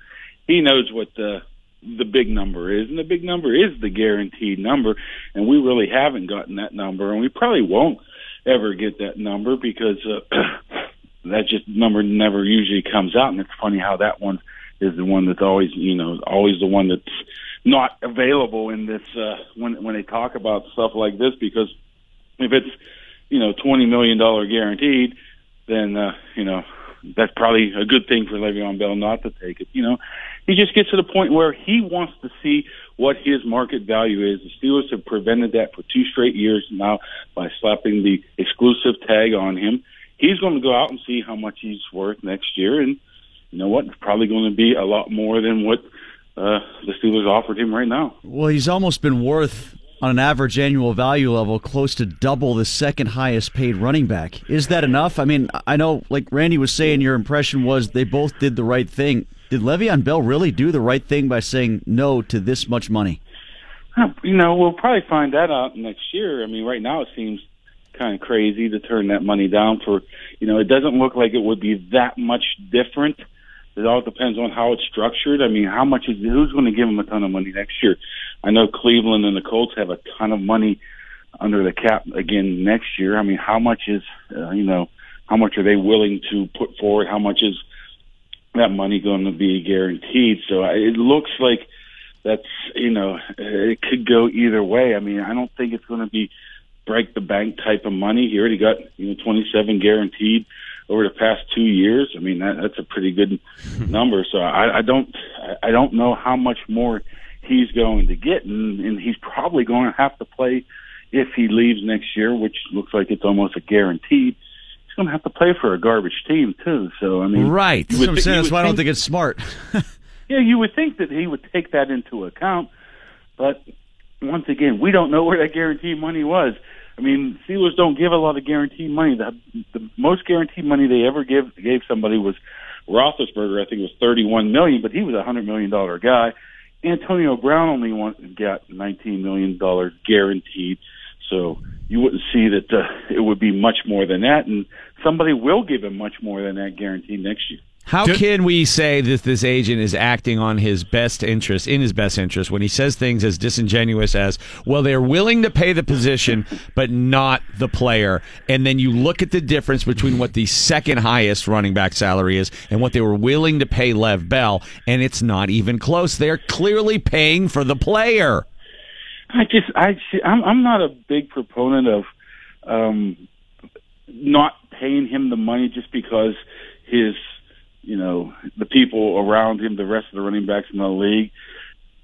he knows what the the big number is, and the big number is the guaranteed number, and we really haven't gotten that number, and we probably won't ever get that number because uh, [clears throat] that just number never usually comes out. And it's funny how that one is the one that's always, you know, always the one that's not available in this uh, when when they talk about stuff like this because if it's you know twenty million dollar guaranteed, then uh, you know that's probably a good thing for Le'Veon Bell not to take it. You know, he just gets to the point where he wants to see what his market value is. The Steelers have prevented that for two straight years now by slapping the exclusive tag on him. He's going to go out and see how much he's worth next year, and you know what? It's probably going to be a lot more than what uh, the Steelers offered him right now. Well, he's almost been worth on an average annual value level close to double the second highest paid running back. Is that enough? I mean, I know, like Randy was saying, your impression was they both did the right thing. Did Le'Veon Bell really do the right thing by saying no to this much money? You know, we'll probably find that out next year. I mean, right now it seems kind of crazy to turn that money down for, you know, it doesn't look like it would be that much different. It all depends on how it's structured. I mean, how much is who's going to give him a ton of money next year? I know Cleveland and the Colts have a ton of money under the cap again next year. I mean, how much is uh, you know how much are they willing to put forward? How much is that money going to be guaranteed. So it looks like that's you know it could go either way. I mean, I don't think it's going to be break the bank type of money. He already got you know 27 guaranteed over the past two years. I mean, that, that's a pretty good [laughs] number. So I, I don't I don't know how much more he's going to get, and, and he's probably going to have to play if he leaves next year, which looks like it's almost a guarantee. he's going to have to play for a garbage team too. So I mean, right? That's, what I'm saying. That's why I don't think it's smart. [laughs] yeah, you would think that he would take that into account, but once again, we don't know where that guaranteed money was. I mean, Steelers don't give a lot of guaranteed money. The, the most guaranteed money they ever give gave somebody was Roethlisberger. I think it was thirty-one million, but he was a hundred million dollar guy. Antonio Brown only want, got nineteen million dollars guaranteed. So you wouldn't see that uh, it would be much more than that, and somebody will give him much more than that guaranteed next year. How can we say that this agent is acting on his best interest, in his best interest, when he says things as disingenuous as, well, they're willing to pay the position, but not the player? And then you look at the difference between what the second highest running back salary is and what they were willing to pay Lev Bell, and it's not even close. They're clearly paying for the player. I just I I'm, I'm not a big proponent of um, not paying him the money just because his you know the people around him, the rest of the running backs in the league,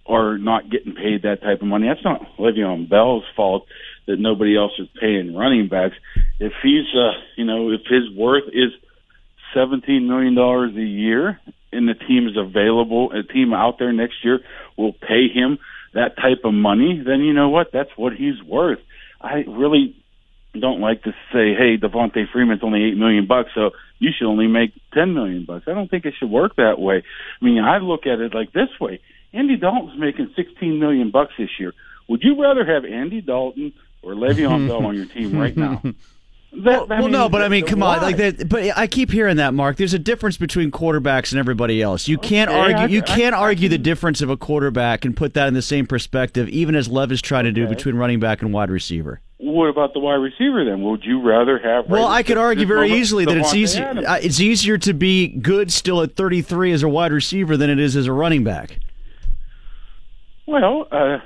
are not getting paid that type of money. That's not Le'Veon Bell's fault that nobody else is paying running backs. If he's uh, you know if his worth is seventeen million dollars a year and the team is available, a team out there next year will pay him that type of money, then you know what? That's what he's worth. I really don't like to say, "Hey, Devonta Freeman's only eight million bucks, so you should only make ten million bucks." I don't think it should work that way. I mean, I look at it like this way: Andy Dalton's making sixteen million bucks this year. Would you rather have Andy Dalton or Le'Veon [laughs] Bell on your team right now? [laughs] That, well, no, but I mean, come on, like that. But I keep hearing that, Mark. There's a difference between quarterbacks and everybody else. You can't Okay, argue. I- you can't I argue the difference of a quarterback and put that in the same perspective, even as Lev is trying to do Okay. between running back and wide receiver. What about the wide receiver then? Would you rather have? Well, I could argue very easily that it's easy. Uh, It's easier to be good still at 33 as a wide receiver than it is as a running back. Well, uh,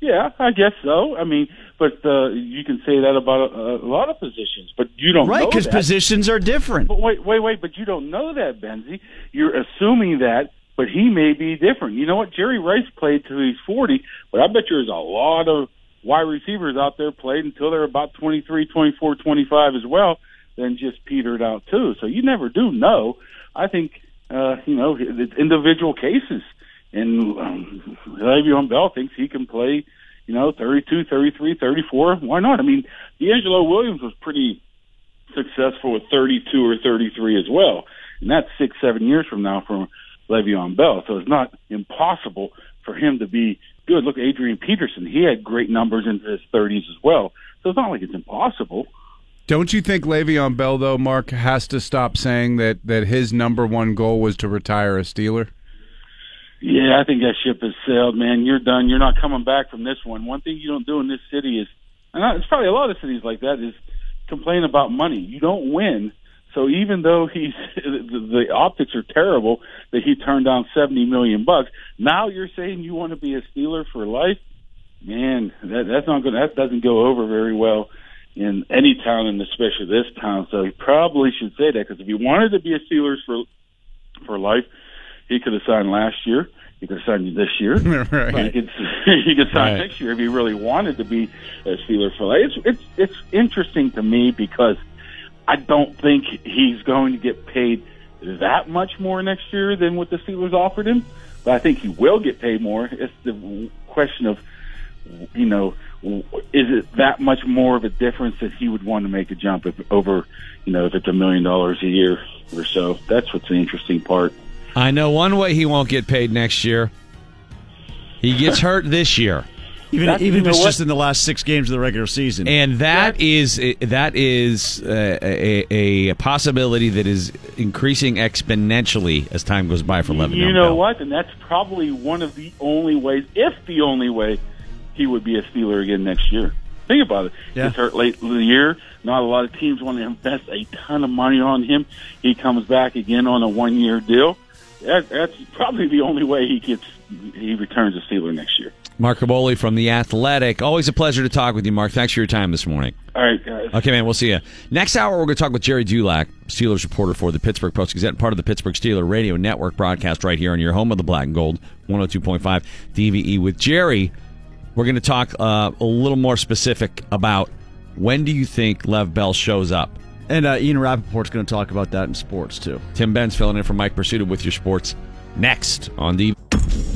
yeah, I guess so. I mean, but uh, you can say that about a, a lot of positions, but you don't Right, because positions are different. But wait, wait, wait! But you don't know that, Benzie. You're assuming that, but he may be different. You know what? Jerry Rice played till he's forty, but I bet you there's a lot of wide receivers out there played until they're about twenty three, twenty four, twenty five as well. Then just petered out too. So you never do know. I think uh, you know it's individual cases, and um, Le'Veon Bell thinks he can play. You know, 32, 33, 34. Why not? I mean, DeAngelo Williams was pretty successful with 32 or 33 as well. And that's six, seven years from now for Le'Veon Bell. So it's not impossible for him to be good. Look, Adrian Peterson, he had great numbers into his 30s as well. So it's not like it's impossible. Don't you think Le'Veon Bell, though, Mark, has to stop saying that, that his number one goal was to retire a Steeler? Yeah, I think that ship has sailed, man. You're done. You're not coming back from this one. One thing you don't do in this city is, and it's probably a lot of cities like that, is complain about money. You don't win. So even though he's [laughs] the, optics are terrible that he turned down seventy million bucks, now you're saying you want to be a Steeler for life, man. That that's not going. That doesn't go over very well in any town, and especially this town. So he probably should say that because if he wanted to be a Steelers for for life, he could have signed last year. He could have signed this year. [laughs] Right. He could he [laughs] could sign Right. next year if he really wanted to be a Steeler for life. It's it's it's interesting to me because I don't think he's going to get paid that much more next year than what the Steelers offered him. But I think he will get paid more. It's the question of you know, is it that much more of a difference that he would want to make a jump if, over, you know, if it's a million dollars a year or so? That's what's the interesting part. I know one way he won't get paid next year. He gets [laughs] hurt this year. Even That's- even if it's what? just in the last six games of the regular season. And that is that is uh, a, a possibility that is increasing exponentially as time goes by for Le'Veon you know Bell. what? And that's probably one of the only ways, if the only way, he would be a Steeler again next year. Think about it. Yeah. Gets hurt late in the year. Not a lot of teams want to invest a ton of money on him. He comes back again on a one-year deal. That, that's probably the only way he gets he returns a Steeler next year. Mark Kaboly from The Athletic. Always a pleasure to talk with you, Mark. Thanks for your time this morning. All right, guys. Okay, man, we'll see you. Next hour, we're going to talk with Gerry Dulac, Steelers reporter for the Pittsburgh Post Gazette, part of the Pittsburgh Steeler Radio Network broadcast right here on your home of the black and gold, 102.5 DVE. With Gerry, we're going to talk uh, a little more specific about when do you think Lev Bell shows up? And uh, Ian Rapoport's going to talk about that in sports too. Tim Benz filling in for Mike Prisuta with your sports next on the.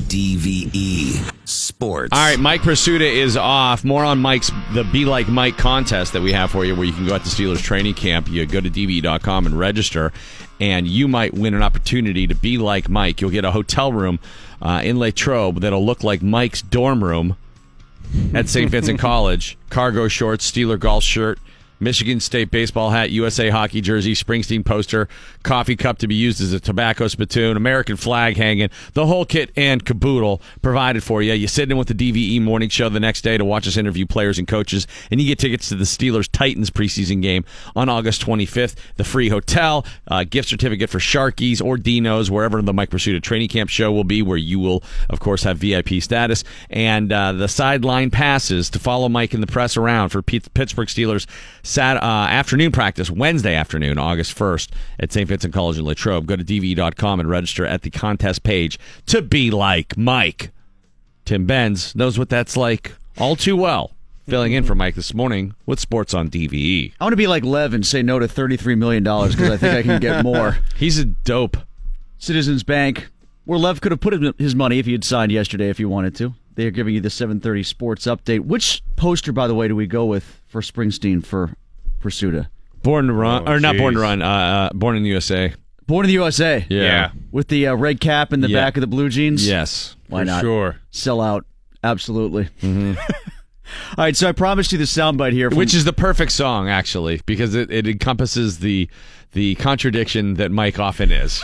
DVE Sports. All right, Mike Prisuta is off. More on Mike's the Be Like Mike contest that we have for you, where you can go out to Steelers training camp. You go to DVE.com and register, and you might win an opportunity to be like Mike. You'll get a hotel room uh, in Latrobe that'll look like Mike's dorm room at St. Vincent [laughs] College. Cargo shorts, Steeler golf shirt, Michigan State baseball hat, USA hockey jersey, Springsteen poster, coffee cup to be used as a tobacco spittoon, American flag hanging, the whole kit and caboodle provided for you. You sit in with the DVE morning show the next day to watch us interview players and coaches, and you get tickets to the Steelers Titans preseason game on August 25th. The free hotel, uh, gift certificate for Sharkies or Dino's, wherever the Mike Prisuta training camp show will be, where you will, of course, have VIP status, and uh, the sideline passes to follow Mike and the press around for P- Pittsburgh Steelers Sat- uh, afternoon practice Wednesday afternoon, August 1st at St. Vincent College in Latrobe. Go to dv.com and register at the contest page to be like Mike. Tim Benz knows what that's like all too well. Filling in for Mike this morning with Sports on DVE. I want to be like Lev and say no to $33 million because I think I can get [laughs] more. He's a dope. Citizens Bank, where Lev could have put his money if he had signed yesterday if he wanted to. They are giving you the 7:30 sports update. Which poster, by the way, do we go with for Springsteen for Prisuta? Born to run, Oh, or not born to jeez. run, uh, uh, born in the USA. Born in the USA. Yeah. With the uh, red cap and the Yeah. back of the blue jeans. Yes. Why For not? sure. Sell out. Absolutely. [laughs] All right, so I promised you the soundbite here. From, Which is the perfect song, actually, because it, it encompasses the the contradiction that Mike often is.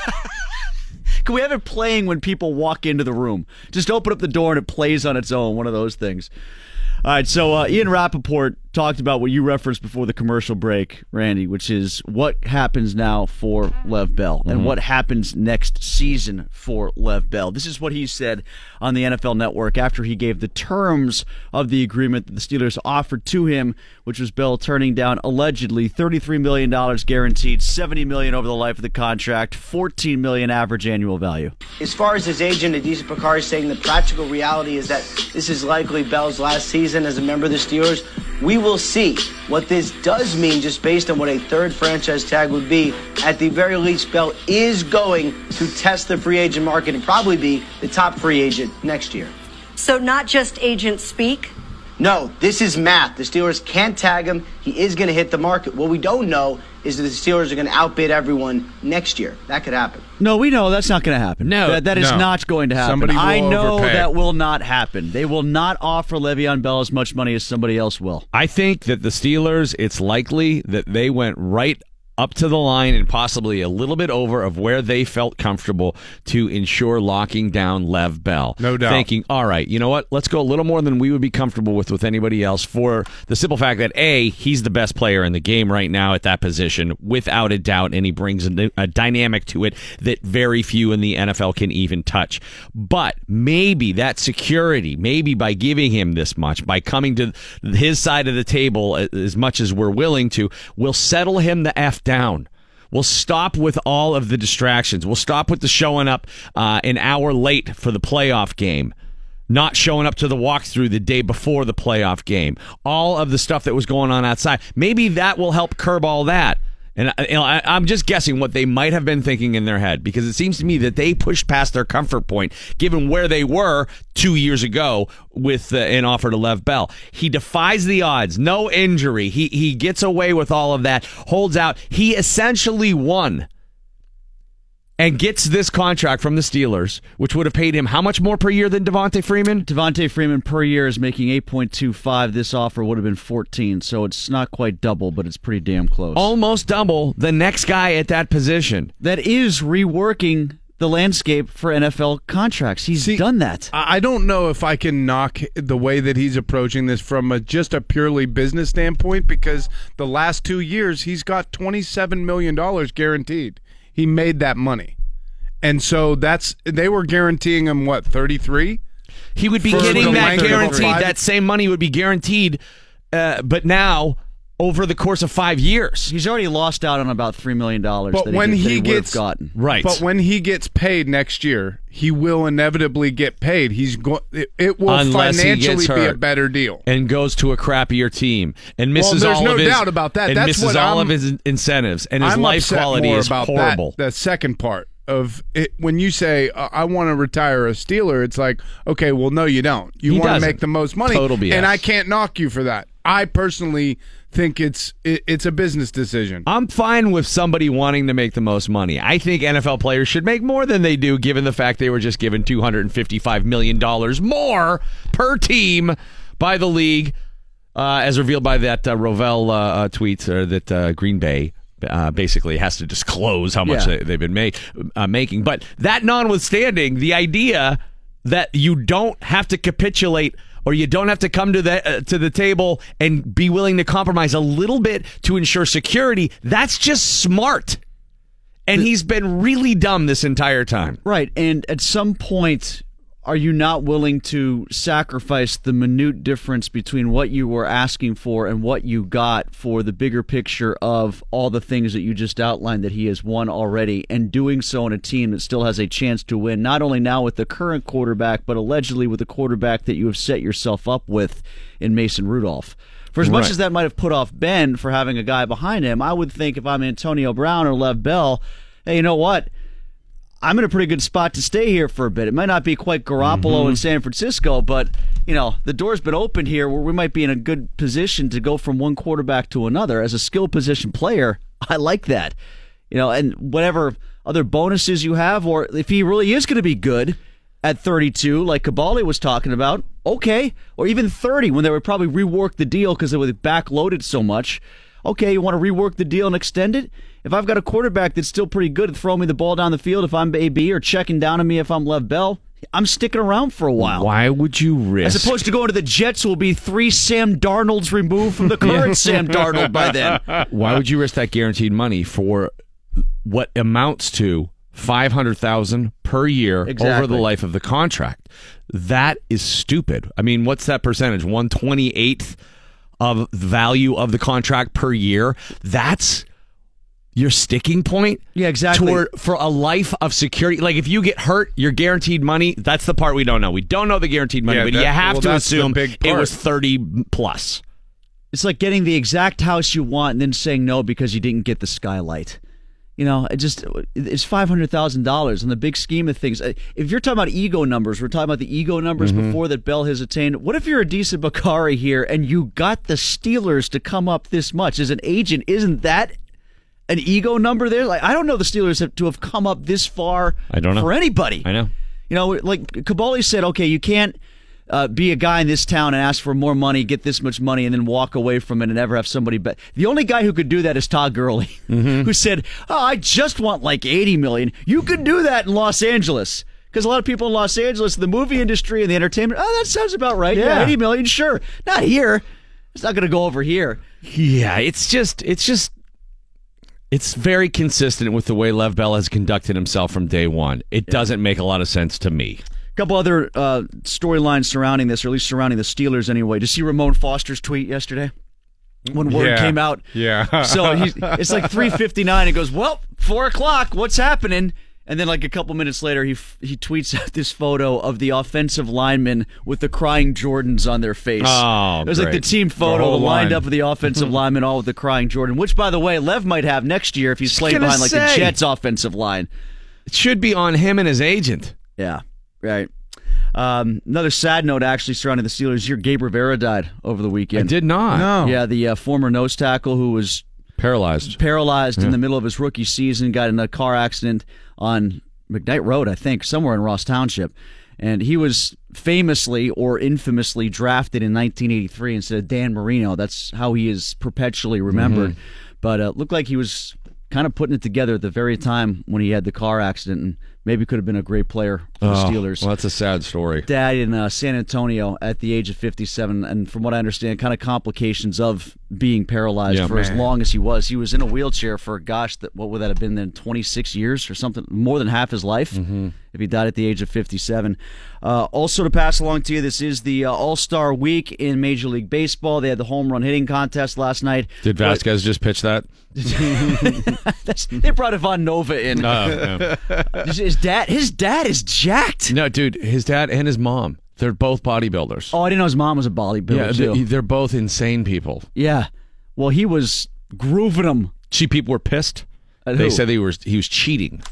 [laughs] Can we have it playing when people walk into the room? Just open up the door and it plays on its own. One of those things. All right, so uh, Ian Rapoport talked about what you referenced before the commercial break, Randy, which is what happens now for Lev Bell and Mhm. what happens next season for Lev Bell. This is what he said on the NFL Network after he gave the terms of the agreement that the Steelers offered to him, which was Bell turning down allegedly $33 million guaranteed, 70 million over the life of the contract, 14 million average annual value. As far as his agent, Adisa Bakari, is saying the practical reality is that this is likely Bell's last season as a member of the Steelers. We will see what this does mean just based on what a third franchise tag would be. At the very least, Bell is going to test the free agent market and probably be the top free agent next year. So not just agents speak. No, this is math. The Steelers can't tag him. He is going to hit the market. What we don't know is that the Steelers are going to outbid everyone next year. That could happen. No, we know that's not going to happen. No. that, that is No. not going to happen. Somebody will I know overpay. that will not happen. They will not offer Le'Veon Bell as much money as somebody else will. I think that the Steelers, it's likely that they went right up to the line and possibly a little bit over of where they felt comfortable to ensure locking down Lev Bell. No doubt. Thinking, all right, you know what? Let's go a little more than we would be comfortable with with anybody else for the simple fact that A, he's the best player in the game right now at that position, without a doubt, and he brings a, a dynamic to it that very few in the NFL can even touch. But maybe that security, maybe by giving him this much, by coming to his side of the table uh, as much as we're willing to, will settle him the F down. We'll stop with all of the distractions. We'll stop with the showing up uh, an hour late for the playoff game, not showing up to the walkthrough the day before the playoff game. All of the stuff that was going on outside. Maybe that will help curb all that. And uh, you know, I, I'm just guessing what they might have been thinking in their head because it seems to me that they pushed past their comfort point, given where they were two years ago with uh, an offer to Lev Bell. He defies the odds, no injury. He he gets away with all of that, holds out. He essentially won and gets this contract from the Steelers, which would have paid him how much more per year than Devonta Freeman? Devonta Freeman per year is making 8.25. This offer would have been 14, so it's not quite double, but it's pretty damn close. Almost double the next guy at that position. That is reworking the landscape for NFL contracts. He's done that. I I don't know if I can knock the way that he's approaching this from a, just a purely business standpoint because the last two years he's got twenty-seven million dollars guaranteed. He made that money, and so that's they were guaranteeing him what thirty-three. He would be getting that length of a guaranteed. That same money would be guaranteed, uh, but now over the course of five years. He's already lost out on about $3 million But that when he, that he gets gotten. But when he gets paid next year, he will inevitably get paid. He's going. It, it will Unless financially be a better deal. and goes to a crappier team and Well, misses there's all no of his doubt about that. and That's misses what all I'm- of his incentives and his I'm life quality is about horrible. That, the second part of it, when you say uh, I want to retire a Steeler, it's like okay, well, no, you don't. You want to make the most money, Total BS. and I can't knock you for that. I personally think it's it, it's a business decision. I'm fine with somebody wanting to make the most money. I think NFL players should make more than they do, given the fact they were just given $255 million more per team by the league, uh, as revealed by that uh, Rovell uh, uh, tweet uh, that uh, Green Bay. Uh, basically has to disclose how much Yeah. they, they've been make, uh, making. But that notwithstanding, the idea that you don't have to capitulate or you don't have to come to the uh, to the table and be willing to compromise a little bit to ensure security. That's just smart. And he's been really dumb this entire time. Right. And at some point, are you not willing to sacrifice the minute difference between what you were asking for and what you got for the bigger picture of all the things that you just outlined that he has won already and doing so in a team that still has a chance to win, not only now with the current quarterback, but allegedly with the quarterback that you have set yourself up with in Mason Rudolph? For as much Right. as that might have put off Ben for having a guy behind him, I would think if I'm Antonio Brown or Lev Bell, hey, you know what? I'm in a pretty good spot to stay here for a bit. It might not be quite Garoppolo in mm-hmm. San Francisco, but you know the door's been open here where we might be in a good position to go from one quarterback to another. As a skill position player, [laughs] I like that. You know, and whatever other bonuses you have, or if he really is going to be good, at 32, like Kaboly was talking about, okay. Or even 30 when they would probably rework the deal because it was backloaded so much. Okay, you want to rework the deal and extend it? If I've got a quarterback that's still pretty good at throwing me the ball down the field if I'm AB or checking down on me if I'm Lev Bell, I'm sticking around for a while. Why would you risk? As opposed to going to the Jets, will be three Sam Darnolds removed from the [laughs] current Sam Darnold by then. [laughs] Why would you risk that guaranteed money for what amounts to five hundred thousand per year over the life of the contract? That is stupid. I mean, what's that percentage? One twenty eighth of value of the contract per year. That's your sticking point. Yeah, exactly. Toward for a life of security. Like if you get hurt, you're guaranteed money. That's the part we don't know. We don't know the guaranteed money, Yeah, but that- you have well, to assume it was thirty plus. It's like getting the exact house you want and then saying no because you didn't get the skylight. You know, it just it's five hundred thousand dollars in the big scheme of things. Uh, If you're talking about ego numbers, we're talking about the ego numbers Mm-hmm. before that Bell has attained. What if you're Adisa Bakari here and you got the Steelers to come up this much as an agent? Isn't that an ego number there? Like I don't know the Steelers have, to have come up this far. I don't know. for anybody. I know. You know, like Kaboly said, okay, you can't uh, be a guy in this town and ask for more money, get this much money, and then walk away from it and never have somebody But The only guy who could do that is Todd Gurley, [laughs] who said, "Oh, I just want like eighty million. You could do that in Los Angeles." Because a lot of people in Los Angeles, the movie industry and the entertainment, oh, that sounds about right. Yeah, Yeah. eighty million, sure. Not here. It's not going to go over here. Yeah, it's just it's just it's very consistent with the way Lev Bell has conducted himself from day one. It doesn't make a lot of sense to me. A couple other uh, storylines surrounding this, or at least surrounding the Steelers anyway. Did you see Ramon Foster's tweet yesterday? When word Yeah. came out. Yeah. so he's, it's like 3.59. He goes, well, 4 o'clock. What's happening? And then like a couple minutes later, he f- he tweets out this photo of the offensive linemen with the crying Jordans on their face. Oh, It was like the team photo whole lined line. up with the offensive [laughs] linemen all with the crying Jordan, which, by the way, Lev might have next year if he's playing gonna behind like the. Jets offensive line. It should be on him and his agent. Yeah, right. Um, another sad note, actually, surrounding the Steelers Your Gabe Rivera died over the weekend. I weekend. did not. No. Yeah, the uh, former nose tackle who was Paralyzed. paralyzed in the middle of his rookie season, got in a car accident on McKnight Road, I think, somewhere in Ross Township. And he was famously or infamously drafted in 1983 instead of Dan Marino. That's how he is perpetually remembered. But uh, looked like he was kind of putting it together at the very time when he had the car accident and maybe could have been a great player for the Oh, Steelers Well, that's a sad story. died in uh, San Antonio at the age of 57, and from what I understand, kind of complications of being paralyzed Yeah. for as long as he was. He was in a wheelchair for gosh, that what would that have been then? 26 years or something, more than half his life. Mm-hmm. If he died at the age of 57. Uh, also, to pass along to you, this is the uh, All Star Week in Major League Baseball. They had the home run hitting contest last night. Did Vazquez just pitch that? [laughs] They brought Ivan Nova in. Oh, his, his dad, his dad is jacked. no, dude. His dad and his mom. They're both bodybuilders. Oh, I didn't know his mom was a bodybuilder yeah, too. they- they're both insane people. Yeah. Well, he was grooving them. See, people were pissed. At They who? said they were he was cheating.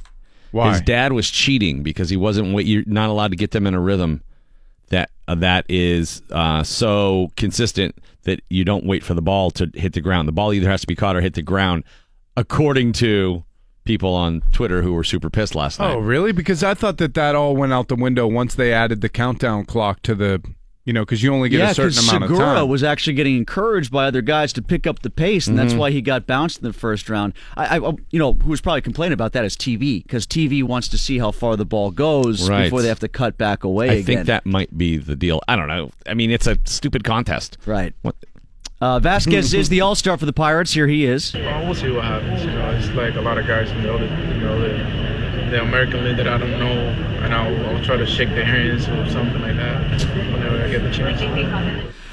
Why? His dad was cheating because he wasn't. wa- You're not allowed to get them in a rhythm that uh, that is uh, so consistent that you don't wait for the ball to hit the ground. The ball either has to be caught or hit the ground, according to people on Twitter who were super pissed last night. Oh, really? Because I thought that that all went out the window once they added the countdown clock to the, you know, because you only get yeah, a certain because amount of time. Segura time. was actually getting encouraged by other guys to pick up the pace, and Mm-hmm. that's why he got bounced in the first round. I, I you know, who was probably complaining about that is TV, because TV wants to see how far the ball goes Right. before they have to cut back away I again. think that might be the deal. I don't know. I mean, it's a stupid contest. right. What? Uh, Vazquez is the All Star for the Pirates. Here he is. Well, we'll see what happens. You know, it's like a lot of guys in the other, you know, the, the American League that I don't know, and I'll, I'll try to shake their hands or something like that whenever I get the chance.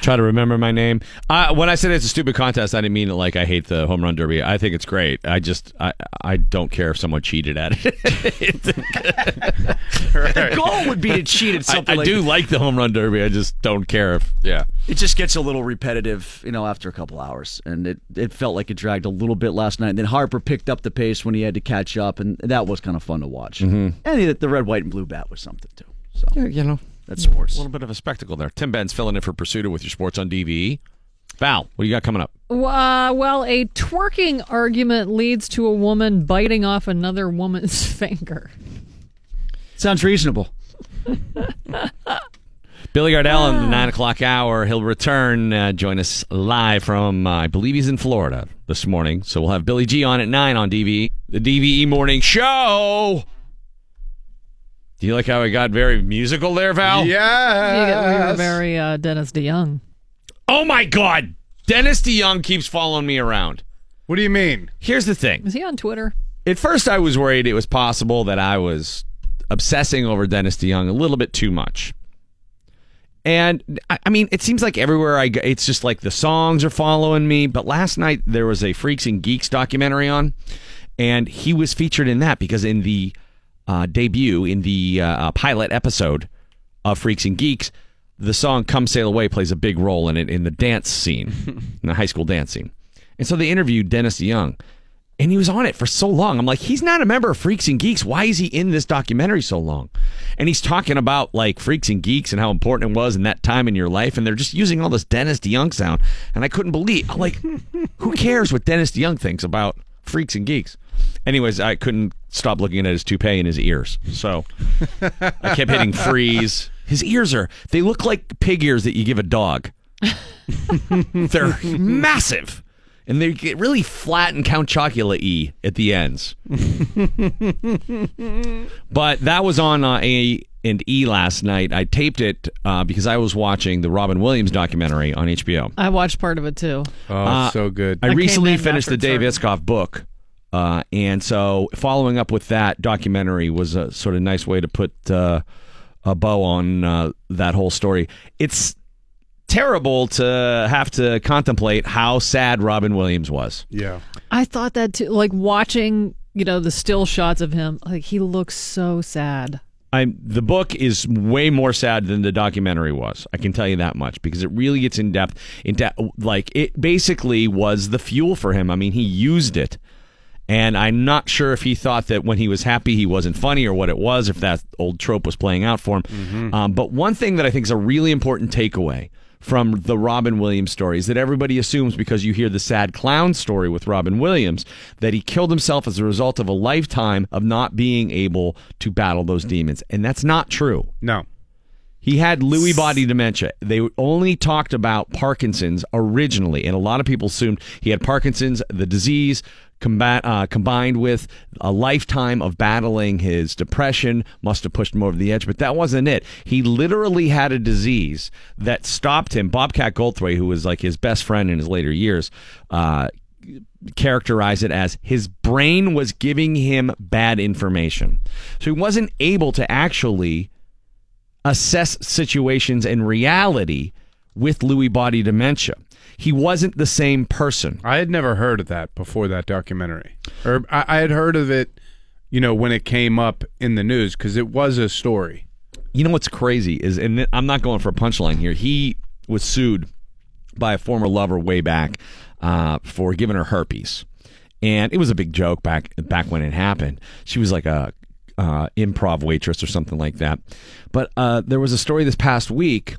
Try to remember my name. Uh, when I said it's a stupid contest, I didn't mean it like I hate the home run derby. I think it's great. I just I I don't care if someone cheated at it. [laughs] The goal would be to cheat at I, something I like do like the home run derby. I just don't care if yeah. it just gets a little repetitive, you know, after a couple hours, and it it felt like it dragged a little bit last night. And then Harper picked up the pace when he had to catch up, and that was kind of fun to watch. And the, the red, white, and blue bat was something too. So you know, that's sports. a little bit of a spectacle there. Tim Benz filling in for Prisuta with your sports on DVE. Val, what do you got coming up? Uh, well, a twerking argument leads to a woman biting off another woman's [laughs] finger. Sounds reasonable. [laughs] Billy Gardell in the nine o'clock hour. He'll in the nine o'clock hour. He'll return, uh, join us live from, uh, I believe he's in Florida this morning. So we'll have Billy G on at nine on DVE, the DVE Morning Show. Do you like how I got very musical there, Val? Yeah. we were very uh, Dennis DeYoung. Oh my God, Dennis DeYoung keeps following me around. What do you mean? Here's the thing. Is he on Twitter? At first, I was worried it was possible that I was obsessing over Dennis DeYoung a little bit too much. And I I mean, it seems like everywhere I go, it's just like the songs are following me. But last night there was a Freaks and Geeks documentary on, and he was featured in that because in the uh, debut, in the uh, pilot episode of Freaks and Geeks, the song "Come Sail Away" plays a big role in it in the dance scene, [laughs] in the high school dance scene. And so they interviewed Dennis Young, and he was on it for so long. I'm like, he's not a member of Freaks and Geeks. Why is he in this documentary so long? And he's talking about like Freaks and Geeks and how important it was in that time in your life. And they're just using all this Dennis DeYoung sound. And I couldn't believe, I'm like, [laughs] who cares what Dennis DeYoung thinks about Freaks and Geeks? Anyways, I couldn't stop looking at his toupee and his ears. So I kept hitting freeze. His ears are, they look like pig ears that you give a dog. [laughs] They're massive. And they get really flat and Count Chocula y at the ends. [laughs] but that was on uh, A and E last night. I taped it uh, because I was watching the Robin Williams documentary on HBO. I watched part of it too. Oh, Uh, so good. I I came recently in finished after the Dave Itzkoff book. Uh, and so following up with that documentary was a sort of nice way to put uh, a bow on uh, that whole story. It's terrible to have to contemplate how sad Robin Williams was. Yeah. I thought that too. Like watching, you know, the still shots of him. Like he looks so sad. I'm the book is way more sad than the documentary was. I can tell you that much because it really gets in depth. Into like it basically was the fuel for him. I mean, he used it, and I'm not sure if he thought that when he was happy he wasn't funny or what it was. If that old trope was playing out for him. Um, but one thing that I think is a really important takeaway from the Robin Williams story is that everybody assumes because you hear the sad clown story with Robin Williams that he killed himself as a result of a lifetime of not being able to battle those demons. And that's not true. No. He had Lewy body dementia. They only talked about Parkinson's originally, and a lot of people assumed he had Parkinson's, the disease, combat, uh, combined with a lifetime of battling his depression, must have pushed him over the edge. But that wasn't it. He literally had a disease that stopped him. Bobcat Goldthwait, who was like his best friend in his later years, uh, characterized it as his brain was giving him bad information. So he wasn't able to actually assess situations in reality with Lewy body dementia. He wasn't the same person. I had never heard of that before that documentary. Or I, I had heard of it, you know, when it came up in the news because it was a story. You know what's crazy is, and I'm not going for a punchline here. He was sued by a former lover way back uh, for giving her herpes, and it was a big joke back back when it happened. She was like a uh, improv waitress or something like that. But uh, there was a story this past week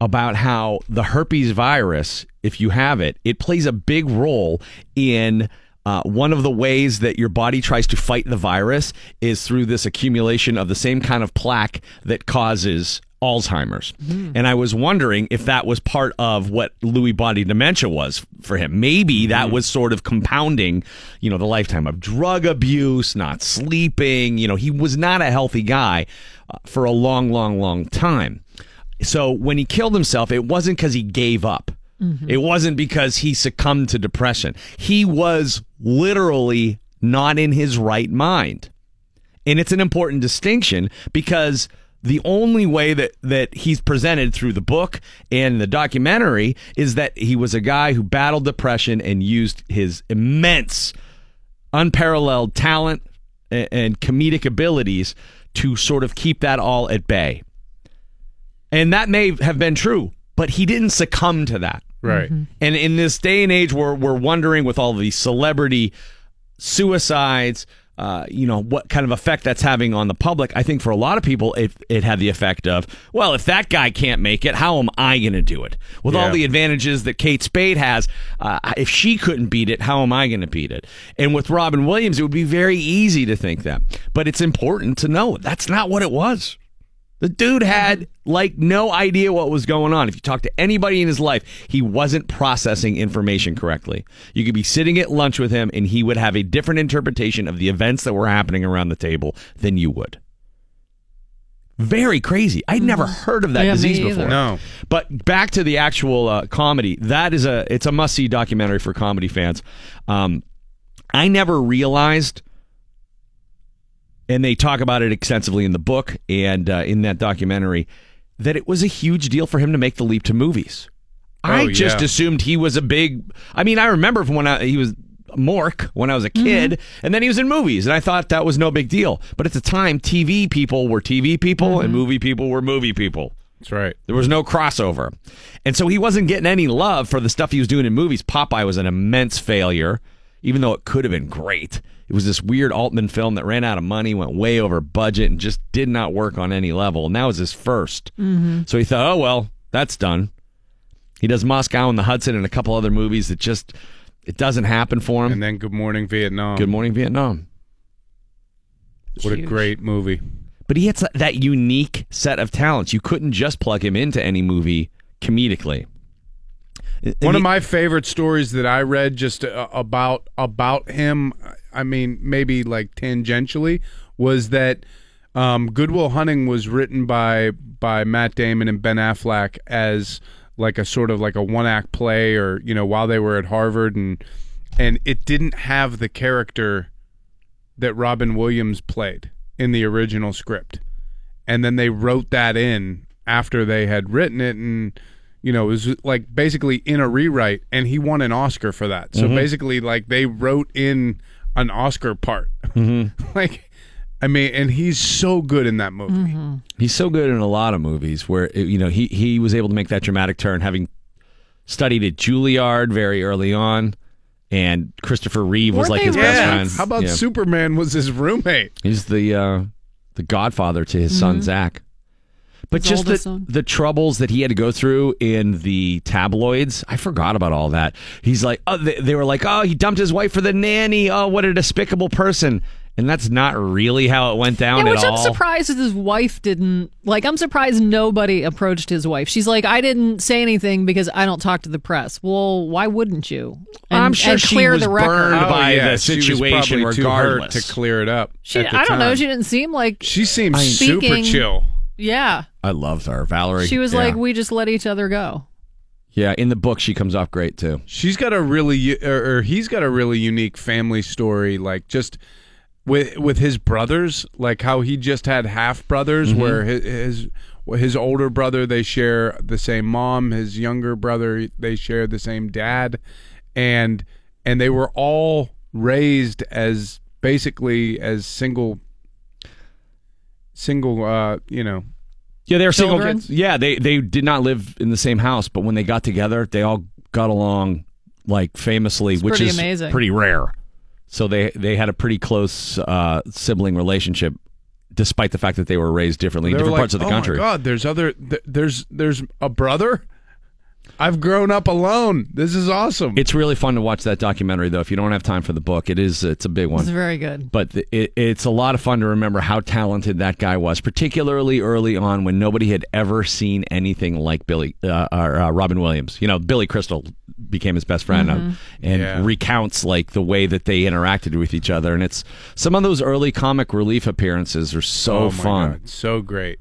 about how the herpes virus, if you have it, it plays a big role in. Uh, one of the ways that your body tries to fight the virus is through this accumulation of the same kind of plaque that causes Alzheimer's. Hmm. And I was wondering if that was part of what Lewy body dementia was for him. Maybe that hmm. was sort of compounding, you know, the lifetime of drug abuse, not sleeping. You know, he was not a healthy guy uh, for a long, long, long time. So when he killed himself, it wasn't because he gave up. Mm-hmm. It wasn't because he succumbed to depression. He was literally not in his right mind. And it's an important distinction because the only way that, that he's presented through the book and the documentary is that he was a guy who battled depression and used his immense, unparalleled talent a- and comedic abilities to sort of keep that all at bay. And that may have been true, but he didn't succumb to that. Right. Mm-hmm. And in this day and age where we're wondering with all these celebrity suicides, uh, you know, what kind of effect that's having on the public, I think for a lot of people, it, it had the effect of, well, if that guy can't make it, how am I going to do it? With all the advantages that Kate Spade has, uh, if she couldn't beat it, how am I going to beat it? And with Robin Williams, it would be very easy to think that. But it's important to know that's not what it was. The dude had like no idea what was going on. If you talk to anybody in his life, he wasn't processing information correctly. You could be sitting at lunch with him and he would have a different interpretation of the events that were happening around the table than you would. Very crazy. I'd never heard of that Yeah, disease before. No. But back to the actual uh, comedy. That is a it's a must see documentary for comedy fans. Um, I never realized, and they talk about it extensively in the book and uh, in that documentary, that it was a huge deal for him to make the leap to movies. I Oh, just yeah. assumed he was a big. I mean, I remember from when I, he was Mork when I was a kid, and then he was in movies, and I thought that was no big deal. But at the time, TV people were TV people, and movie people were movie people. That's right. There was no crossover. And so he wasn't getting any love for the stuff he was doing in movies. Popeye was an immense failure, even though it could have been great. It was this weird Altman film that ran out of money, went way over budget, and just did not work on any level. And that was his 1st mm-hmm. So he thought, oh, well, that's done. He does Moscow and the Hudson and a couple other movies that just, it doesn't happen for him. And then Good Morning Vietnam. Good Morning Vietnam. What a great movie. But he had that- that unique set of talents. You couldn't just plug him into any movie comedically. One of my favorite stories that I read just uh, about about him, I mean, maybe like tangentially, was that um, Good Will Hunting was written by by Matt Damon and Ben Affleck as like a sort of like a one act play, or you know, while they were at Harvard, and and it didn't have the character that Robin Williams played in the original script. And then they wrote that in after they had written it and you know, it was like basically in a rewrite and he won an Oscar for that. So mm-hmm. basically like they wrote in an Oscar part. Mm-hmm. [laughs] like I mean, and he's so good in that movie. Mm-hmm. He's so good in a lot of movies where you know he he was able to make that dramatic turn, having studied at Juilliard very early on, and Christopher Reeve was Weren't like his they best Yeah. friend. How about Yeah. Superman was his roommate? He's the uh, the godfather to his son Zach. But His just the oldest the troubles that he had to go through in the tabloids, I forgot about all that. He's like, oh, they, they were like, oh, he dumped his wife for the nanny. Oh, what a despicable person. And that's not really how it went down Yeah, at which I'm all. surprised his wife didn't like. I'm surprised nobody approached his wife. She's like, I didn't say anything because I don't talk to the press. Well, why wouldn't you? And, I'm sure and she clear was the record. burned oh, by the she was situation probably too hurt regardless. to clear it up. She, at the I don't know. She didn't seem like. She seems Speaking- super chill. Yeah, I loved her, Valerie. she was Yeah. like, we just let each other go. yeah. In the book, she comes off great too. She's got a really, or, or he's got a really unique family story. Like just with with his brothers, like how he just had half brothers, Mm-hmm. where his, his his older brother they share the same mom, his younger brother they share the same dad, and and they were all raised as basically as single single uh you know Yeah, they were single Children? kids. Yeah, they they did not live in the same house, but when they got together, they all got along like famously, which pretty is amazing. pretty rare. So they they had a pretty close uh, sibling relationship, despite the fact that they were raised differently in they were different like, parts of the oh country. my god there's other th- there's there's a brother i've grown up alone this is awesome It's really fun to watch that documentary, though. If you don't have time for the book, it is it's a big one. It's very good. but th- it, it's a lot of fun to remember how talented that guy was, particularly early on when nobody had ever seen anything like Billy uh, or uh, Robin Williams. You know, Billy Crystal became his best friend uh, and Yeah. recounts like the way that they interacted with each other, and it's some of those early comic relief appearances are so oh my fun. God, so great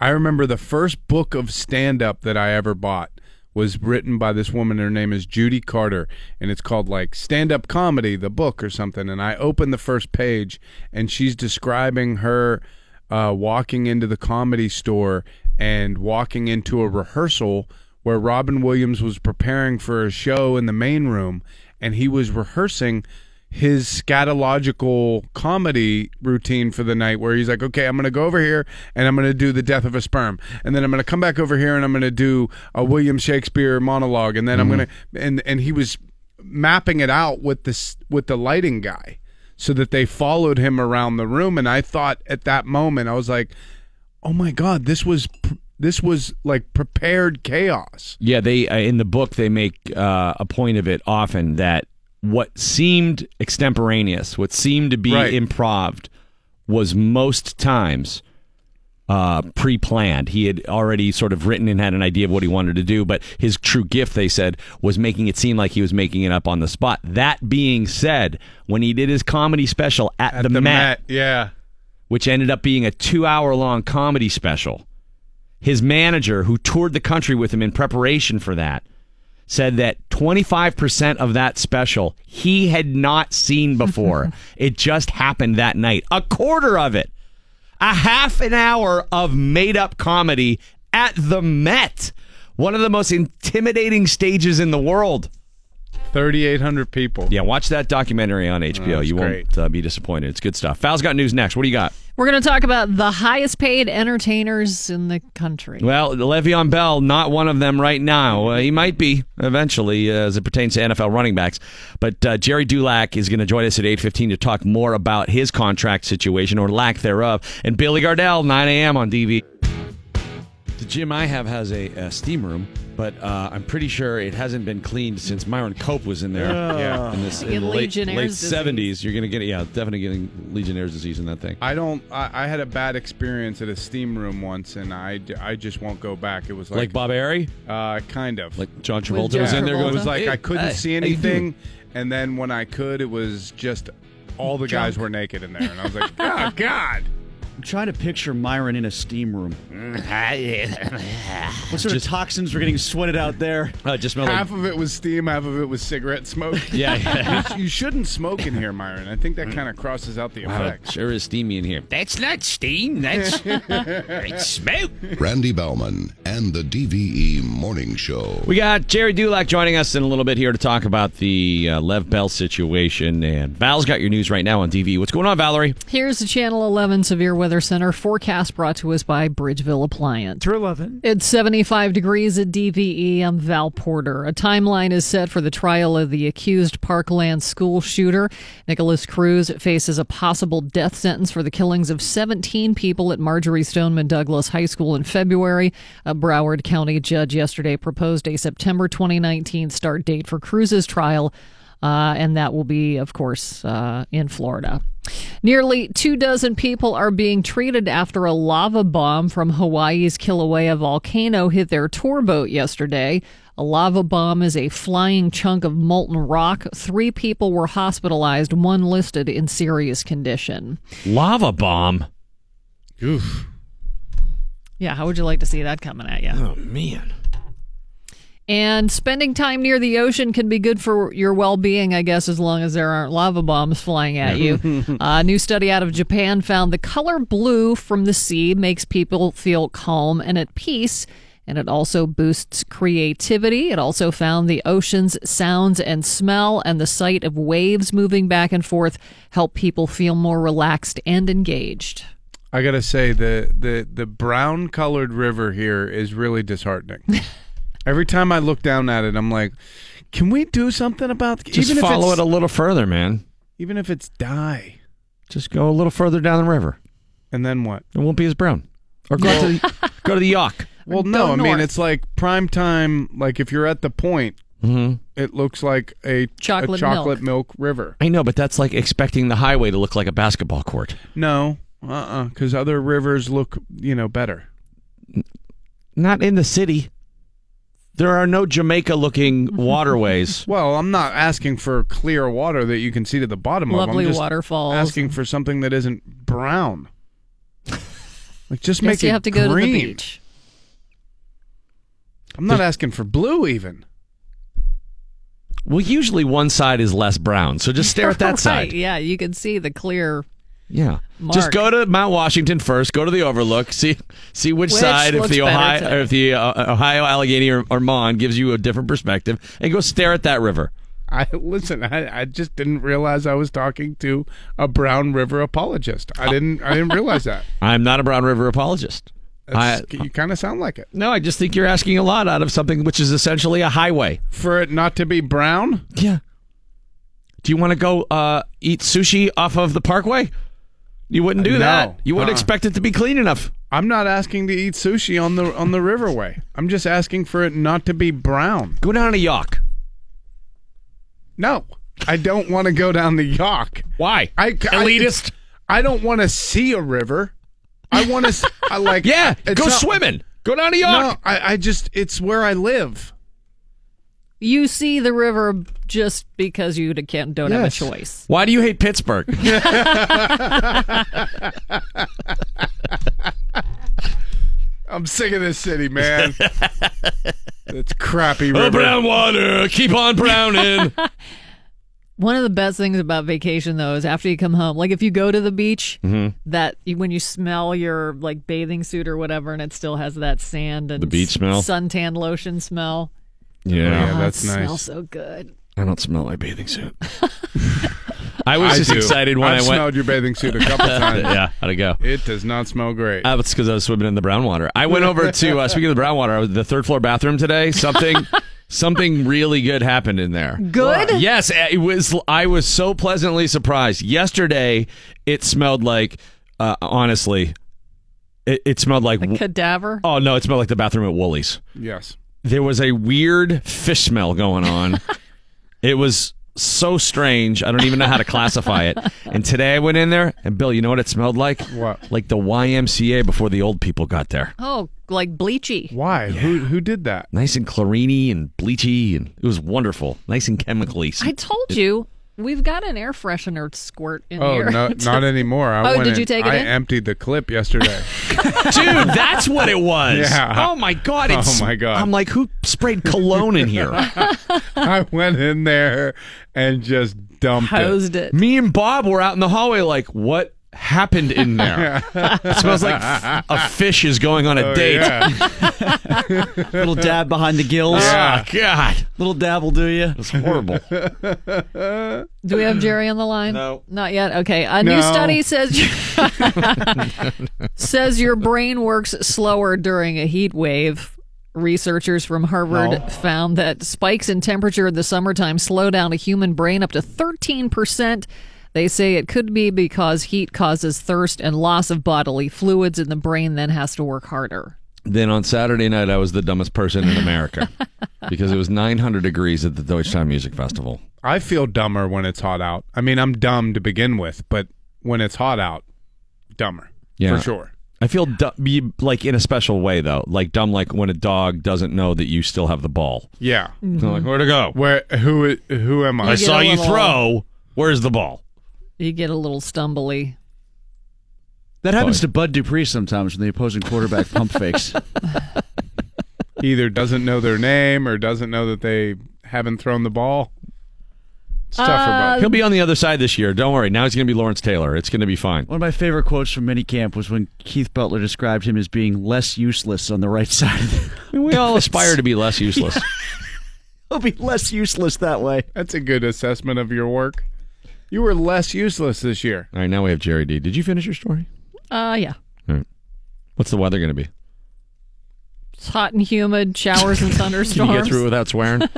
i remember the first book of stand up that i ever bought was written by this woman. Her name is judy carter and it's called like stand up comedy the book or something. And i opened the first page and she's describing her uh, walking into the comedy store and walking into a rehearsal where Robin Williams was preparing for a show in the main room and he was rehearsing his scatological comedy routine for the night where he's like, okay, I'm going to go over here and I'm going to do the death of a sperm. And then I'm going to come back over here and I'm going to do a William Shakespeare monologue. And then I'm going to, and, and he was mapping it out with this, with the lighting guy so that they followed him around the room. And I thought at that moment, I was like, oh my God, this was, pr- this was like prepared chaos. Yeah, they uh, in the book they make uh, a point of it often that what seemed extemporaneous, what seemed to be Right. improved, was most times uh, pre-planned. He had already sort of written and had an idea of what he wanted to do, but his true gift, they said, was making it seem like he was making it up on the spot. That being said, when he did his comedy special at, At the, the Met, Met, yeah. which ended up being a two-hour-long comedy special, his manager, who toured the country with him in preparation for that, said that 25% of that special he had not seen [laughs] before. it just happened that night. A quarter of it. A half an hour of made up comedy at the Met. One of the most intimidating stages in the world. 3,800 people. Yeah, watch that documentary on HBO. that's you won't uh, be disappointed. It's good stuff. Val's got news next. What do you got? We're going to talk about the highest paid entertainers in the country. Well, Le'Veon Bell, not one of them right now. Uh, he might be eventually, uh, as it pertains to NFL running backs. But uh, Gerry Dulac is going to join us at eight fifteen to talk more about his contract situation or lack thereof. And Billy Gardell, nine a.m. on DV. The gym I have has a, a steam room, but uh, I'm pretty sure it hasn't been cleaned since Myron Cope was in there. Yeah. in, this, in the late, Legionnaire's late disease. 70s. You're going to get, yeah, definitely getting Legionnaire's disease in that thing. I don't. I, I had a bad experience at a steam room once, and I, I just won't go back. It was like, Like Bob Airy? uh, kind of Like John Travolta John was in there Travolta? going, It was like I couldn't hey, see how you doing?" anything, and then when I could, it was just all the guys were naked in there, and I was like, oh [laughs] God. I'm trying to picture Myron in a steam room. [laughs] what sort of toxins were getting sweated out there? [laughs] Uh, just smelled like Half of it was steam, half of it was cigarette smoke. [laughs] Yeah, yeah. you, you shouldn't smoke in here, Myron. I think that kind of crosses out the Wow, effect. it sure is steamy in here. That's not steam. That's, that's smoke. Randy Baumann and the DVE Morning Show. We got Gerry Dulac joining us in a little bit here to talk about the uh, Lev Bell situation. And Val's got your news right now on DV. What's going on, Valerie? Here's the Channel 11 Severe Weather Center forecast brought to us by Bridgeville Appliance. Through 11. It's 75 degrees at DVE. I'm Val Porter. A timeline is set for the trial of the accused Parkland school shooter. Nikolas Cruz faces a possible death sentence for the killings of 17 people at Marjorie Stoneman Douglas High School in February. A Broward County judge yesterday proposed a September 2019 start date for Cruz's trial. Uh, and that will be, of course, uh, in Florida. Nearly two dozen people are being treated after a lava bomb from Hawaii's Kilauea volcano hit their tour boat yesterday. A lava bomb is a flying chunk of molten rock. Three people were hospitalized, one listed in serious condition. Lava bomb. Oof. Yeah, how would you like to see that coming at you? Oh, man. And spending time near the ocean can be good for your well being, I guess, as long as there aren't lava bombs flying at you. [laughs] a new study out of Japan found the color blue from the sea makes people feel calm and at peace. And it also boosts creativity. It also found the ocean's sounds and smell and the sight of waves moving back and forth help people feel more relaxed and engaged. I gotta say the the the brown colored river here is really disheartening. [laughs] Every time I look down at it, I'm like, can we do something about Just even follow if it a little further, man. even if it's dye, Just go a little further down the river. and then what? It won't be as brown. Or go to the, [laughs] go to the Yough. Well, Go no, I mean it's like prime time. Like if you're at the point, Mm-hmm. it looks like a Chocolate a chocolate milk. river. I know, but that's like expecting the highway to look like a basketball court. No, uh, uh because other rivers look, you know, better. Not in the city. There are no Jamaica-looking [laughs] waterways. Well, I'm not asking for clear water that you can see to the bottom Lovely of. I'm just waterfalls. asking for something that isn't brown. Like just Guess make you it have to go green. to the beach. I'm not asking for blue even. well, usually one side is less brown, so just stare at that [laughs] right. side. Yeah, you can see the clear. Yeah. Mark. Just go to Mount Washington first. Go to the Overlook. See see which, Which side, if the Ohio, or if the uh, Ohio, Allegheny, or, or Mon gives you a different perspective, and go stare at that river. I listen. I, I just didn't realize I was talking to a Brown River apologist. I didn't. I didn't realize that. [laughs] I'm not a Brown River apologist. I, you kind of sound like it. no, I just think you're asking a lot out of something which is essentially a highway. For it not to be brown, Yeah. Do you want to go uh, eat sushi off of the Parkway? You wouldn't do No. that. You wouldn't Uh-uh. expect it to be clean enough. I'm not asking to eat sushi on the on the riverway. I'm just asking for it not to be brown. Go down to Yough. No, I don't want to go down the Yawk. Why? I, I Elitist. I don't want to see a river. I want to. I like. [laughs] Yeah, go not- swimming. Go down to York. No, I, I just. It's where I live. You see the river just because you can't don't have a choice. Why do you hate Pittsburgh? [laughs] I'm sick of this city, man. it's crappy oh, river. brown water. Keep on browning. [laughs] [laughs] One of the best things about vacation though is after you come home, like if you go to the beach, Mhm. that you, when you smell your like bathing suit or whatever, and it still has that sand and The beach s- smell? suntan lotion smell. Yeah, Oh, that's it nice. Smells so good. I don't smell my bathing suit. [laughs] I was just do. excited when I've I went. smelled your bathing suit a couple [laughs] times. yeah, how'd it go? It does not smell great. Uh, it's because I was swimming in the brown water. I went over to uh, speaking of the brown water. I was the third floor bathroom today. Something, [laughs] something really good happened in there. Good? Yes, uh, it was. I was so pleasantly surprised. Yesterday, it smelled like. Uh, honestly, it, it smelled like. A cadaver. oh no! It smelled like the bathroom at Woolies. yes. There was a weird fish smell going on. [laughs] it was so strange. I don't even know how to classify it. And today I went in there, and Bill, you know what it smelled like? What? Like the YMCA before the old people got there. Oh, like bleachy. Why? Who who did that? Nice and chlorini and bleachy, and it was wonderful. Nice and chemically. I told you we've got an air freshener squirt in Oh, here. no, [laughs] not anymore. I Oh, went did you in- take it I in? emptied the clip yesterday. [laughs] Dude, that's what it was. Yeah. Oh my god. Oh, my God. I'm like, who sprayed cologne in here? [laughs] I went in there and just dumped Hosed it. Me and Bob were out in the hallway, like, what happened in [laughs] there? it smells like f- a fish is going on a Oh, date. yeah. [laughs] Little dab behind the gills. Oh God, Little dab will do you. it's horrible. [laughs] Do we have Gerry on the line? No. Not yet. Okay. A No. new study says says your brain works slower during a heat wave. Researchers from Harvard found that spikes in temperature in the summertime slow down a human brain up to 13%. They say it could be because heat causes thirst and loss of bodily fluids, and the brain then has to work harder. Then on Saturday night, I was the dumbest person in America [laughs] because it was 900 degrees at the Deutschtown Music Festival. I feel dumber when it's hot out. I mean, I'm dumb to begin with, but when it's hot out, dumber. Yeah. For sure. I feel du- like in a special way though, like dumb, like when a dog doesn't know that you still have the ball. Yeah. They're like, mm-hmm. where to go? Where who who am I? I saw a you little- throw. Where's the ball? You get a little stumbly. That happens to Bud Dupree sometimes when the opposing quarterback pump [laughs] fakes. Either doesn't know their name or doesn't know that they haven't thrown the ball. It's tough for Bud. Um, He'll be on the other side this year. Don't worry. Now he's going to be Lawrence Taylor. It's going to be fine. One of my favorite quotes from minicamp was when Keith Butler described him as being less useless on the right [laughs] side. Of the- I we all aspire to be less [laughs] useless. He'll be less useless that way. That's a good assessment of your work. You were less useless this year. All right, now we have Gerry D. Did you finish your story? Uh, yeah. All right. What's the weather going to be? It's hot and humid, showers and [laughs] thunderstorms. Can thunderstorms. you get through without swearing? [laughs]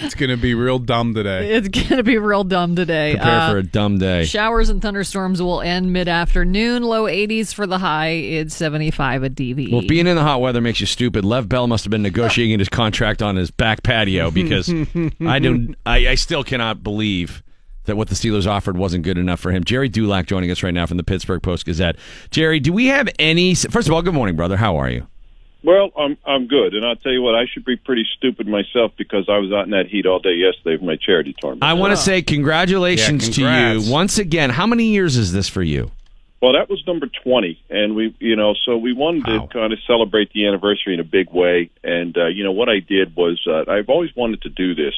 It's going to be real dumb today. It's going to be real dumb today. Prepare Uh, for a dumb day. Showers and thunderstorms will end mid afternoon. Low 80s for the high. It's 75 at DVE. Well, being in the hot weather makes you stupid, Lev Bell must have been negotiating his contract on his back patio because [laughs] I don't. I, I still cannot believe that what the Steelers offered wasn't good enough for him. Gerry Dulac joining us right now from the Pittsburgh Post Gazette. Gerry, do we have any? First of all, good morning, brother. How are you? Well, I'm I'm good, and I'll tell you what, I should be pretty stupid myself because I was out in that heat all day yesterday for my charity tournament. I want to say congratulations Yeah, to you once again. How many years is this for you? Well, that was number twenty, and we, you know, so we wanted Wow. to kind of celebrate the anniversary in a big way. And uh, you know, what I did was uh, I've always wanted to do this.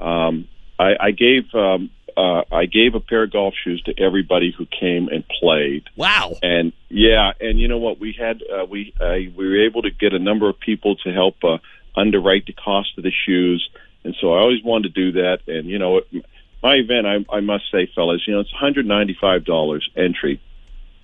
Um, I, I gave um, uh, I gave a pair of golf shoes to everybody who came and played. Wow. And yeah, and you know what? We had uh, we uh, we were able to get a number of people to help uh, underwrite the cost of the shoes, and so I always wanted to do that. And you know, it, my event, I, I must say, fellas, you know, it's one hundred ninety five dollars entry,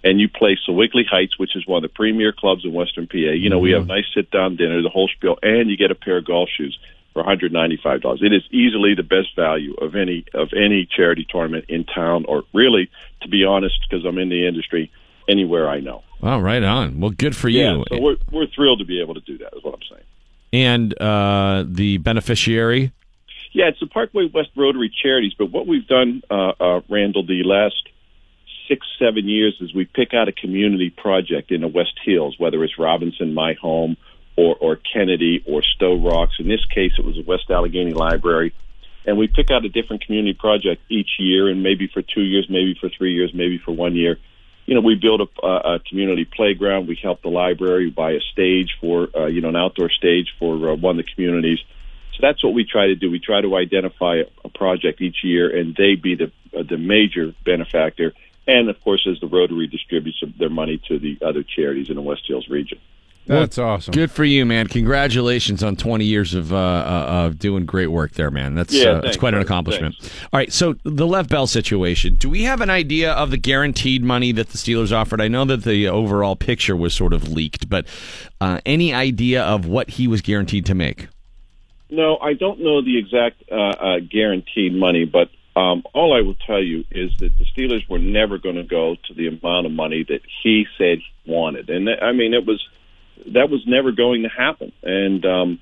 and you play Sewickley Heights, which is one of the premier clubs in Western PA. You know, we have nice sit down dinner, the whole spiel, and you get a pair of golf shoes for one hundred ninety five dollars. It is easily the best value of any of any charity tournament in town, or really, to be honest, because I'm in the industry, anywhere I know. Well, right on. Well, good for Yeah, you. so we're we're thrilled to be able to do that. Is what I'm saying. and uh, the beneficiary. Yeah, it's the Parkway West Rotary Charities. But what we've done, uh, uh, Randall, the last six, seven years is we pick out a community project in the West Hills, whether it's Robinson, my home, or, or Kennedy or Stowe Rocks. In this case, it was the West Allegheny Library. And we pick out a different community project each year, and maybe for two years, maybe for three years, maybe for one year. You know, we build a, a community playground. We help the library buy a stage for, uh, you know, an outdoor stage for uh, one of the communities. So that's what we try to do. We try to identify a, a project each year, and they be the uh, the major benefactor. And of course, as the Rotary distributes their money to the other charities in the West Hills region. That's awesome. Good for you, man. Congratulations on 20 years of uh, uh, of doing great work there, man. That's Yeah, uh, that's quite an brother. accomplishment. All right, so the Lev Bell situation. Do we have an idea of the guaranteed money that the Steelers offered? I know that the overall picture was sort of leaked, but uh, any idea of what he was guaranteed to make? No, I don't know the exact uh, uh, guaranteed money, but um, all I will tell you is that the Steelers were never going to go to the amount of money that he said he wanted, and th- I mean it was that was never going to happen. And um,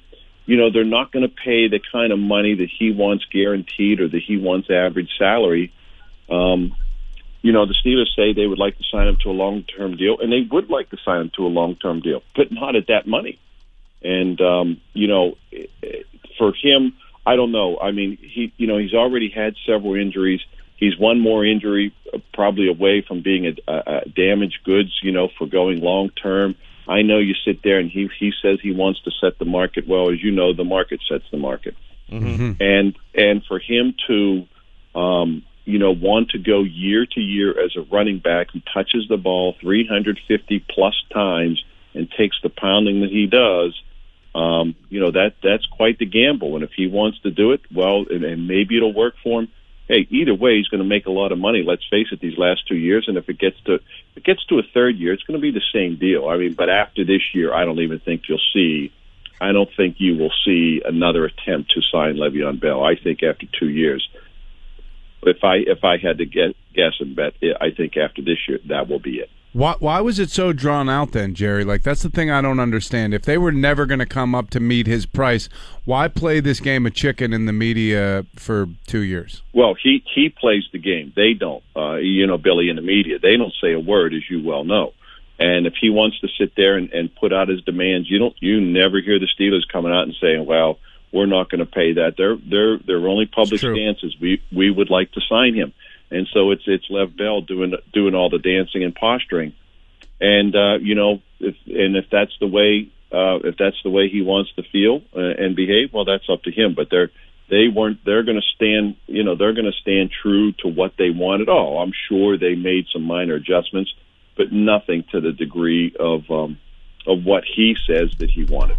you know they're not going to pay the kind of money that he wants guaranteed or that he wants average salary. Um, you know the Steelers say they would like to sign him to a long-term deal, and they would like to sign him to a long-term deal, but not at that money. And um, you know, eh, eh, for him, I don't know. I mean, he you know he's already had several injuries. He's one more injury, uh, probably away from being a, a, a damaged goods. You know, for going long term. I know you sit there and he he says he wants to set the market. Well, as you know, the market sets the market. And and for him to um you know want to go year to year as a running back who touches the ball 350 plus times and takes the pounding that he does um you know that that's quite the gamble. And if he wants to do it well and, and maybe it'll work for him hey either way he's going to make a lot of money let's face it these last two years and if it gets to if it gets to a third year it's going to be the same deal i mean but after this year i don't even think you'll see I don't think you will see another attempt to sign Le'Veon Bell. I think after two years, if I if I had to get, guess and bet, I think after this year that will be it. Why, why was it so drawn out then, Gerry? Like, that's the thing I don't understand. If they were never going to come up to meet his price, why play this game of chicken in the media for two years? Well, he he plays the game. They don't. Uh, you know, Billy in the media, they don't say a word, as you well know. And if he wants to sit there and, and put out his demands, you don't. You never hear the Steelers coming out and saying, "Well, we're not going to pay that." Their their their only public stance is we we would like to sign him. And so it's it's Lev Bell doing doing all the dancing and posturing. And uh, you know, if and if that's the way uh, if that's the way he wants to feel uh, and behave, well, that's up to him. But they're they weren't they're going to stand you know they're going to stand true to what they wanted. Oh, I'm sure they made some minor adjustments, but nothing to the degree of um, of what he says that he wanted.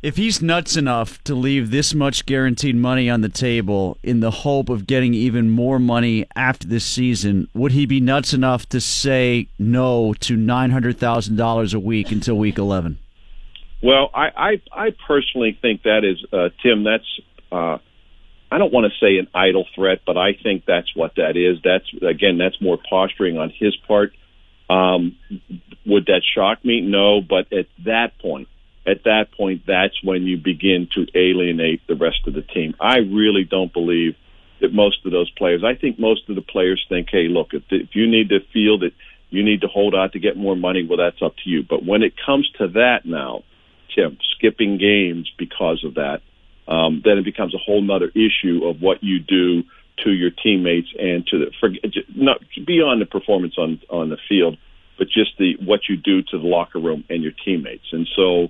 If he's nuts enough to leave this much guaranteed money on the table in the hope of getting even more money after this season, would he be nuts enough to say no to $900,000 a week until week 11? Well, I I, I personally think that is uh, Tim. That's uh, I don't want to say an idle threat, but I think that's what that is. That's again, that's more posturing on his part. Um, would that shock me? No, but at that point, at that point, that's when you begin to alienate the rest of the team. I really don't believe that most of those players. I think most of the players think, hey, look, if, if you need to feel that you need to hold out to get more money, well, that's up to you. But when it comes to that now, Tim, skipping games because of that, um, then it becomes a whole other issue of what you do to your teammates and to the for, not beyond the performance on on the field, but just the what you do to the locker room and your teammates. And so,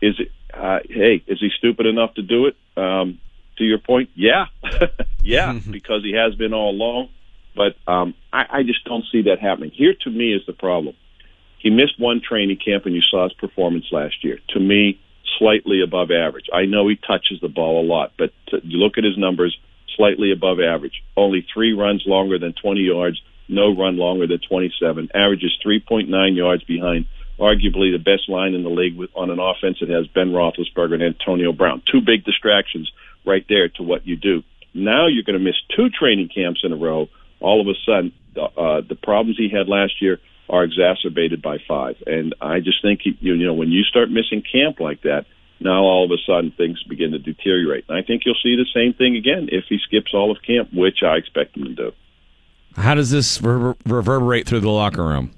is it? Uh, hey, is he stupid enough to do it? Um, to your point, yeah, [laughs] yeah, [laughs] because he has been all along. But um, I, I just don't see that happening. Here, to me, is the problem. He missed one training camp, and you saw his performance last year. To me, slightly above average. I know he touches the ball a lot, but to, you look at his numbers, slightly above average. Only three runs longer than 20 yards, no run longer than 27. Averages 3.9 yards behind arguably the best line in the league with, on an offense that has Ben Roethlisberger and Antonio Brown. Two big distractions right there to what you do. Now you're going to miss two training camps in a row. All of a sudden, uh, the problems he had last year are exacerbated by five. And I just think, he, you know, when you start missing camp like that, now all of a sudden things begin to deteriorate. And I think you'll see the same thing again if he skips all of camp, which I expect him to do. How does this rever- reverberate through the locker room?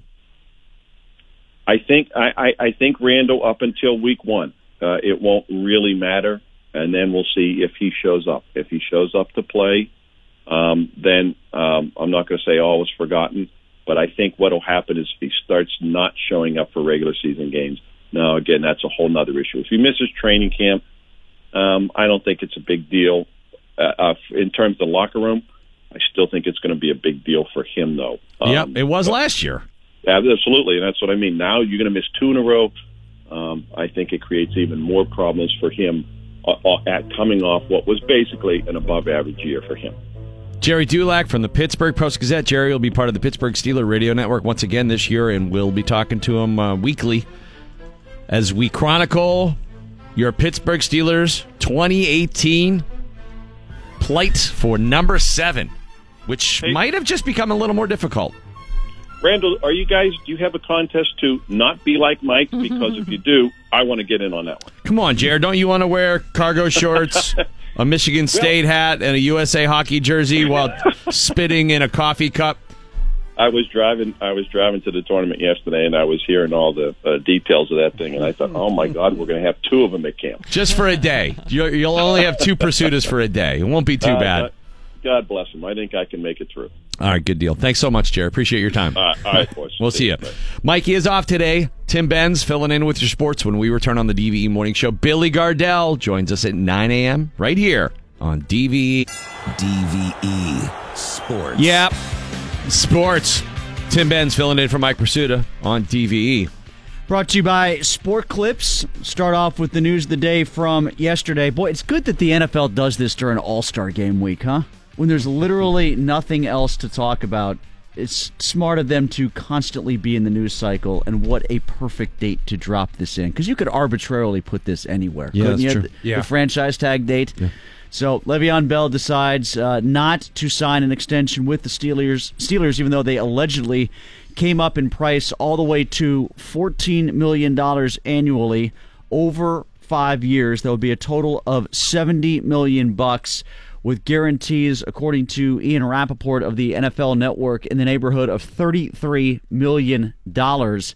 I think I, I, I think Randall up until week one, uh, it won't really matter, and then we'll see if he shows up. If he shows up to play, um, then um, I'm not going to say all is forgotten. But I think what will happen is if he starts not showing up for regular season games. Now, again, that's a whole nother issue. If he misses training camp, um, I don't think it's a big deal. Uh, uh, in terms of the locker room, I still think it's going to be a big deal for him, though. Um, yep, it was last year. Absolutely, and that's what I mean. Now you're going to miss two in a row. Um, I think it creates even more problems for him uh, uh, at coming off what was basically an above-average year for him. Gerry Dulac from the Pittsburgh Post Gazette. Gerry will be part of the Pittsburgh Steeler Radio Network once again this year, and we'll be talking to him uh, weekly as we chronicle your Pittsburgh Steelers 2018 plight for number seven, which Hey. might have just become a little more difficult. Randall, are you guys? Do you have a contest to not be like Mike? [laughs] Because if you do, I want to get in on that one. Come on, Jared. Don't you want to wear cargo shorts, [laughs] a Michigan State hat, and a USA hockey jersey while [laughs] spitting in a coffee cup? I was driving. I was driving to the tournament yesterday, and I was hearing all the uh, details of that thing, and I thought, oh my God, we're going to have two of them at camp. Just for a day. You- You'll only have two pursuiters for a day. It won't be too Uh, bad. God- God bless him. I think I can make it through. All right, good deal. Thanks so much, Jared. Appreciate your time. All right, all right boys. [laughs] We'll see you. Mikey is off today. Tim Benz filling in with your sports when we return on the DVE Morning Show. Billy Gardell joins us at 9 a.m. right here on DVE. DVE Sports. Yep. Sports. Tim Benz filling in for Mike Prisuta on E. DVE. Brought to you by Sport Clips. Start off with the news of the day from yesterday. Boy, it's good that the NFL does this during All Star Game Week, huh? When there's literally nothing else to talk about. It's smart of them to constantly be in the news cycle, and what a perfect date to drop this in. Because you could arbitrarily put this anywhere. Yeah, couldn't that's you? true. The, Yeah. the franchise tag date. So Le'Veon Bell decides uh, not to sign an extension with the Steelers. Steelers, even though they allegedly came up in price all the way to fourteen million dollars annually over five years. That would be a total of seventy million bucks, with guarantees, according to Ian Rapoport of the NFL Network, in the neighborhood of thirty-three million dollars.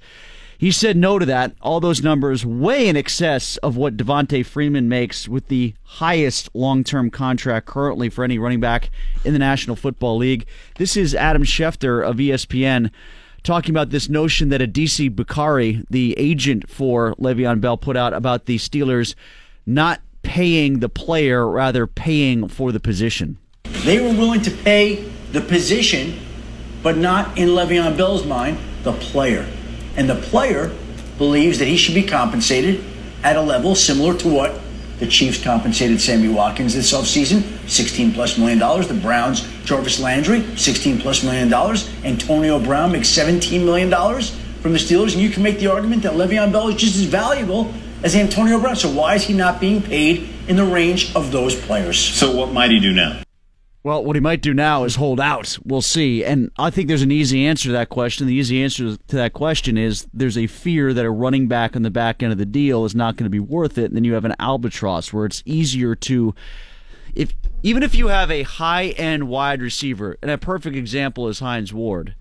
He said no to that. All those numbers way in excess of what Devonta Freeman makes with the highest long-term contract currently for any running back in the National Football League. This is Adam Schefter of ESPN talking about this notion that Adisa Bakari, the agent for Le'Veon Bell, put out about the Steelers not paying the player, rather paying for the position. They were willing to pay the position, but not in Le'Veon Bell's mind, the player. And the player believes that he should be compensated at a level similar to what the Chiefs compensated Sammy Watkins this offseason, 16 plus million dollars. The Browns, Jarvis Landry, 16 plus million dollars. Antonio Brown makes 17 million dollars from the Steelers. And you can make the argument that Le'Veon Bell is just as valuable as Antonio Brown. So why is he not being paid in the range of those players? So what might he do now? Well, what he might do now is hold out. We'll see. And I think there's an easy answer to that question. The easy answer to that question is there's a fear that a running back on the back end of the deal is not going to be worth it. And then you have an albatross where it's easier to if even if you have a high end wide receiver, and a perfect example is Hines Ward.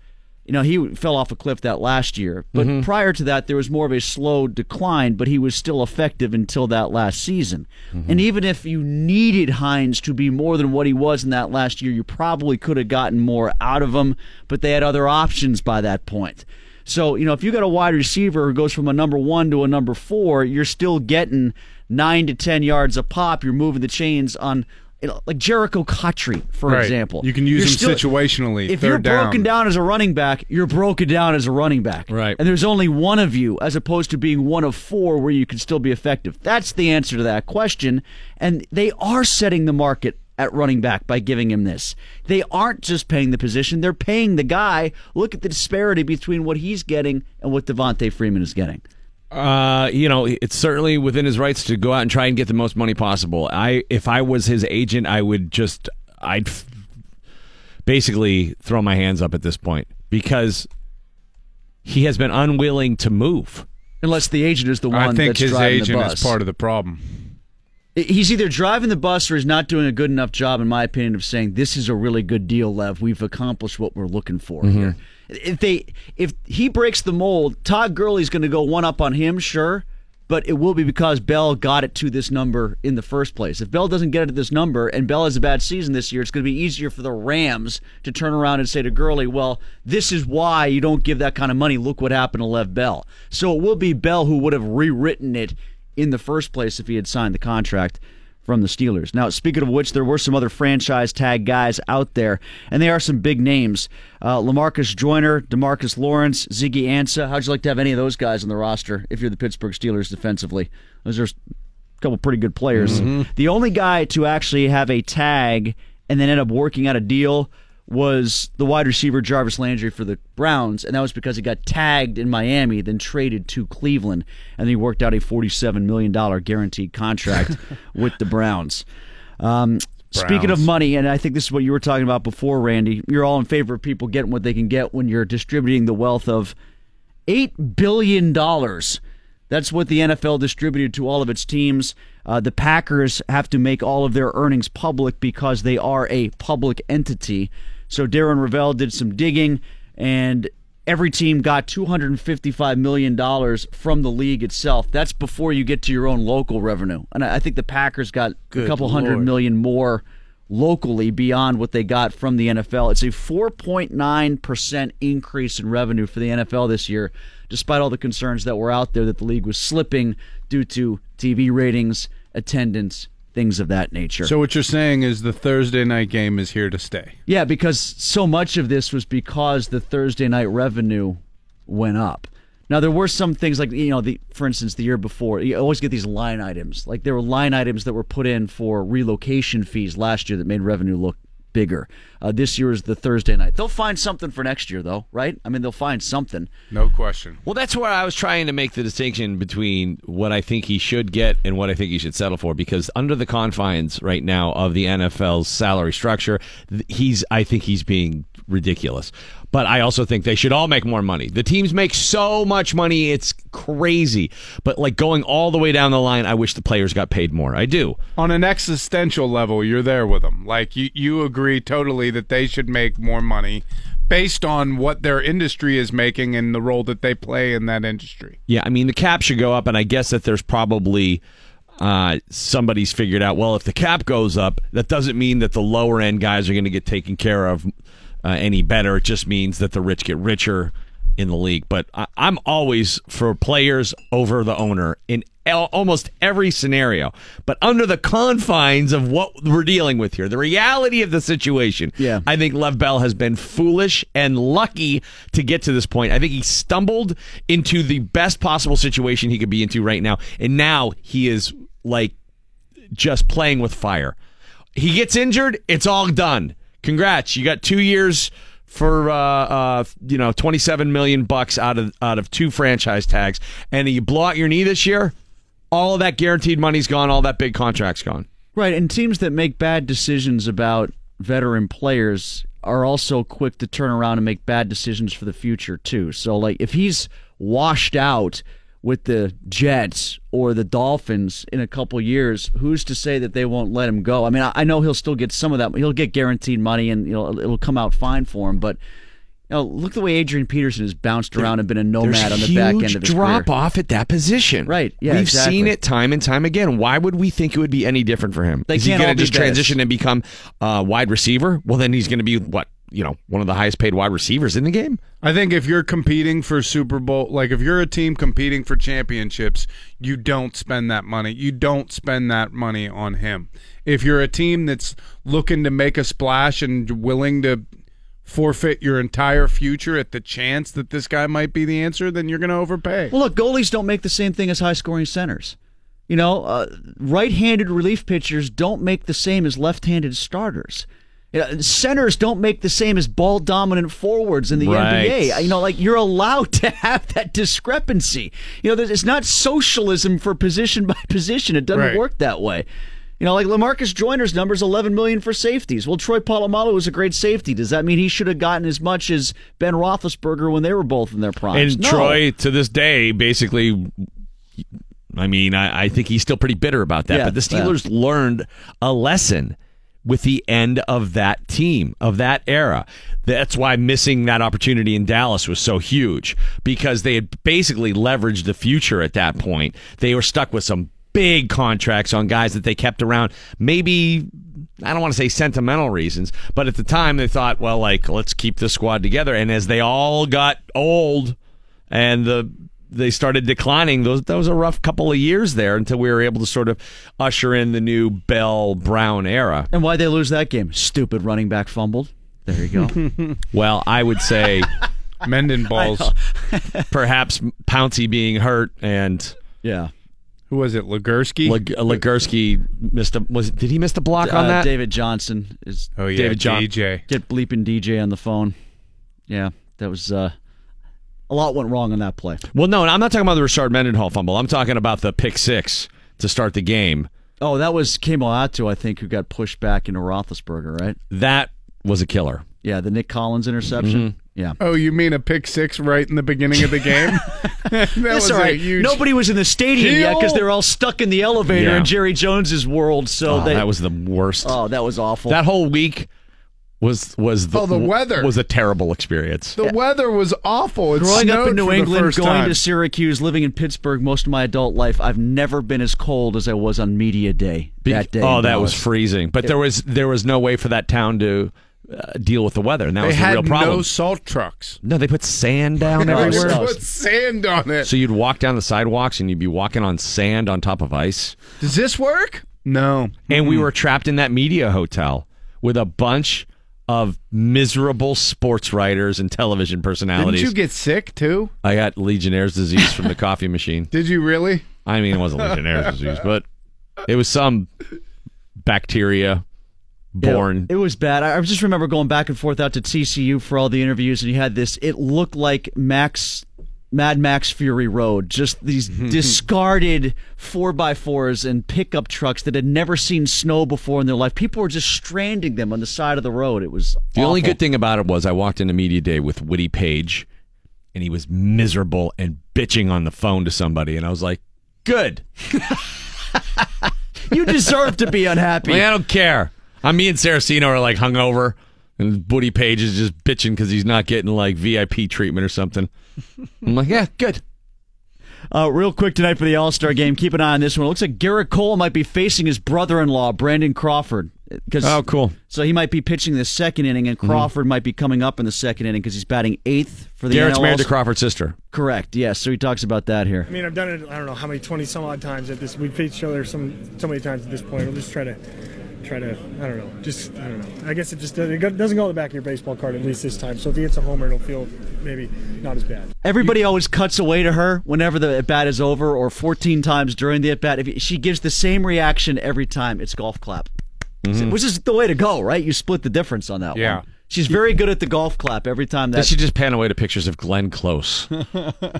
You know, he fell off a cliff that last year, but Mhm. prior to that, there was more of a slow decline, but he was still effective until that last season. And even if you needed Hines to be more than what he was in that last year, you probably could have gotten more out of him, but they had other options by that point. So, you know, if you got a wide receiver who goes from a number one to a number four, you're still getting nine to 10 yards a pop. You're moving the chains on, like Jerricho Cotchery, for Right. example. You can use You're him still- situationally, If you're down. broken down as a running back, you're broken down as a running back. Right. And there's only one of you as opposed to being one of four where you can still be effective. That's the answer to that question. And they are setting the market at running back by giving him this. They aren't just paying the position, they're paying the guy. Look at the disparity between what he's getting and what Devonta Freeman is getting. Uh, you know, it's certainly within his rights to go out and try and get the most money possible. I, if I was his agent, I would just, I'd f- basically throw my hands up at this point because he has been unwilling to move. Unless the agent is the one I think that's his driving agent the is part of the problem. He's either driving the bus or he's not doing a good enough job, in my opinion, of saying this is a really good deal, Lev. We've accomplished what we're looking for Mhm. here. If they, if he breaks the mold, Todd Gurley's going to go one up on him, sure, but it will be because Bell got it to this number in the first place. If Bell doesn't get it to this number and Bell has a bad season this year, it's going to be easier for the Rams to turn around and say to Gurley, "Well, this is why you don't give that kind of money. Look what happened to Lev Bell." So it will be Bell who would have rewritten it in the first place if he had signed the contract from the Steelers. Now, speaking of which, there were some other franchise tag guys out there, and they are some big names. Uh, Lamarcus Joyner, Demarcus Lawrence, Ziggy Ansah. How'd you like to have any of those guys on the roster if you're the Pittsburgh Steelers defensively? Those are a couple pretty good players. Mhm. The only guy to actually have a tag and then end up working out a deal was the wide receiver Jarvis Landry for the Browns, and that was because he got tagged in Miami, then traded to Cleveland, and he worked out a $47 million guaranteed contract [laughs] with the Browns. Um, Speaking of money, and I think this is what you were talking about before, Randy, you're all in favor of people getting what they can get when you're distributing the wealth of $8 billion. That's what the NFL distributed to all of its teams. Uh, the Packers have to make all of their earnings public because they are a public entity. So Darren Rovell did some digging, and every team got $255 million from the league itself. That's before you get to your own local revenue. And I think the Packers got a couple hundred Lord. million more locally beyond what they got from the NFL. It's a 4.9% increase in revenue for the NFL this year, despite all the concerns that were out there that the league was slipping due to TV ratings, attendance, things of that nature. So what you're saying is the Thursday night game is here to stay. Yeah, because so much of this was because the Thursday night revenue went up. Now there were some things like you know the for instance the year before you always get these line items like there were line items that were put in for relocation fees last year that made revenue look bigger. Uh, this year is the Thursday night. They'll find something for next year though, right? I mean they'll find something. No question. Well, that's where I was trying to make the distinction between what I think he should get and what I think he should settle for. Because under the confines right now of the NFL's salary structure, he's I think he's being ridiculous. But I also think they should all make more money. The teams make so much money, it's crazy. But like going all the way down the line, I wish the players got paid more. I do. On an existential level, you're there with them. Like you, you agree totally that they should make more money based on what their industry is making and the role that they play in that industry. Yeah, I mean the cap should go up, and I guess that there's probably uh, somebody's figured out. Well, if the cap goes up, that doesn't mean that the lower end guys are going to get taken care of uh, any better. It just means that the rich get richer in the league. But I, I'm always for players over the owner in al- almost every scenario. But under the confines of what we're dealing with here, the reality of the situation, yeah. I think Le'Veon Bell has been foolish and lucky to get to this point. I think he stumbled into the best possible situation he could be into right now. And now he is like just playing with fire. He gets injured, it's all done. Congrats. You got two years for uh, uh, you know twenty seven million bucks out of out of two franchise tags, and you blow out your knee this year. All of that guaranteed money's gone. All that big contract's gone. Right, and teams that make bad decisions about veteran players are also quick to turn around and make bad decisions for the future too. So like if he's washed out with the Jets or the Dolphins in a couple years, who's to say that they won't let him go? I mean, I, know he'll still get some of that. He'll get guaranteed money, and you know it'll come out fine for him. But you know, look the way Adrian Peterson has bounced around and been a nomad on the back end of his career. drop career. off at that position. Right. Yeah. We've exactly. seen it time and time again. Why would we think it would be any different for him? They Is he going to just transition and become a wide receiver? Well, then he's going to be what you know one of the highest paid wide receivers in the game. I think if you're competing for Super Bowl, like if you're a team competing for championships, you don't spend that money. You don't spend that money on him. If you're a team that's looking to make a splash and willing to forfeit your entire future at the chance that this guy might be the answer, then you're going to overpay. Well, look, goalies don't make the same thing as high scoring centers. You know, uh, right handed relief pitchers don't make the same as left handed starters. You know, centers don't make the same as ball dominant forwards in the Right. NBA. You know, like you're allowed to have that discrepancy. You know, it's not socialism for position by [laughs] position. It doesn't Right. work that way. You know, like Lamarcus Joyner's numbers 11 million for safeties. Well, Troy Polamalu was a great safety. Does that mean he should have gotten as much as Ben Roethlisberger when they were both in their prime? And No. Troy, to this day, basically I mean, I, I think he's still pretty bitter about that. Yeah, but the Steelers learned a lesson with the end of that team, of that era. That's why missing that opportunity in Dallas was so huge because they had basically leveraged the future at that point. They were stuck with some big contracts on guys that they kept around. Maybe I don't want to say sentimental reasons, but at the time they thought, well, like let's keep the squad together. And as they all got old and the they started declining, those that was a rough couple of years there until we were able to sort of usher in the new Bell Brown era. And why they lose that game? Stupid running back fumbled. There you go. [laughs] Well, I would say [laughs] Mending balls. [laughs] perhaps Pouncey being hurt and yeah. Who was it? Legursky? Lig- Legursky missed a was did he miss the block on Uh, that? David Johnson is. oh yeah, David John- DJ. Get bleeping DJ on the phone. Yeah, that was. uh A lot went wrong on that play. Well, no, I'm not talking about the Rashard Mendenhall fumble. I'm talking about the pick six to start the game. Oh, that was Kemo Atu, I think, who got pushed back into Roethlisberger, right? That was a killer. Yeah, the Nick Collins interception. Mm-hmm. Yeah. Oh, you mean a pick six right in the beginning of the game? [laughs] that That's was all a huge. Nobody was in the stadium yet because they were all stuck in the elevator Yeah. in Jerry Jones's world. So Oh, they, that was the worst. oh, that was awful. that whole week was was the, Oh, the weather. was a terrible experience. The weather was awful. It Growing up in New England, going time. to Syracuse, living in Pittsburgh most of my adult life, I've never been as cold as I was on media day Be- that day. oh, in that was freezing. But there was there was no way for that town to uh, deal with the weather, and that They was the had real problem. no salt trucks. No, they put sand down everywhere. so- Put sand on it. So you'd walk down the sidewalks and you'd be walking on sand on top of ice. Does this work? No. And we were trapped in that media hotel with a bunch of miserable sports writers and television personalities. Didn't you get sick too? I got Legionnaire's disease from the [laughs] coffee machine. Did you really? I mean, it wasn't Legionnaire's disease, but it was some bacteria born. It, it was bad. I I just remember going back and forth out to TCU for all the interviews, and you had this. It looked like Max, Mad Max Fury Road, just these [laughs] discarded four by fours and pickup trucks that had never seen snow before in their life. People were just stranding them on the side of the road. It was The only good thing about it was I walked into media day with Woody Paige, and he was miserable and bitching on the phone to somebody, and I was like, "Good, [laughs] You deserve to be unhappy. Like, I don't care." I'm me and Saraceno are like hungover, and Woody Paige is just bitching because he's not getting like VIP treatment or something. I'm like, "Yeah, good." Uh, real quick tonight for the All Star game. Keep an eye on this one. It looks like Gerrit Cole might be facing his brother in law, Brandon Crawford. 'Cause- Oh, cool. So he might be pitching the second inning, and Crawford might be coming up in the second inning because he's batting eighth for the Gerrit's NL married to All-Star- Crawford's sister. Correct. Yes. So he talks about that here. I mean, I've done it. I don't know how many, twenty some odd times at this. We've faced each other some so many times at this point. We'll just try to, try to. I don't know. Just I don't know. I guess it just doesn't, it doesn't go on the back of your baseball card at least this time. So if he hits a homer, it'll feel maybe not as bad. Everybody always cuts away to her whenever the at bat is over, or 14 times during the at bat. If she gives the same reaction every time, it's golf clap, Mm-hmm. which is the way to go, right? You split the difference on that Yeah. one. She's very good at the golf clap every time. That That should just pan away to pictures of Glenn Close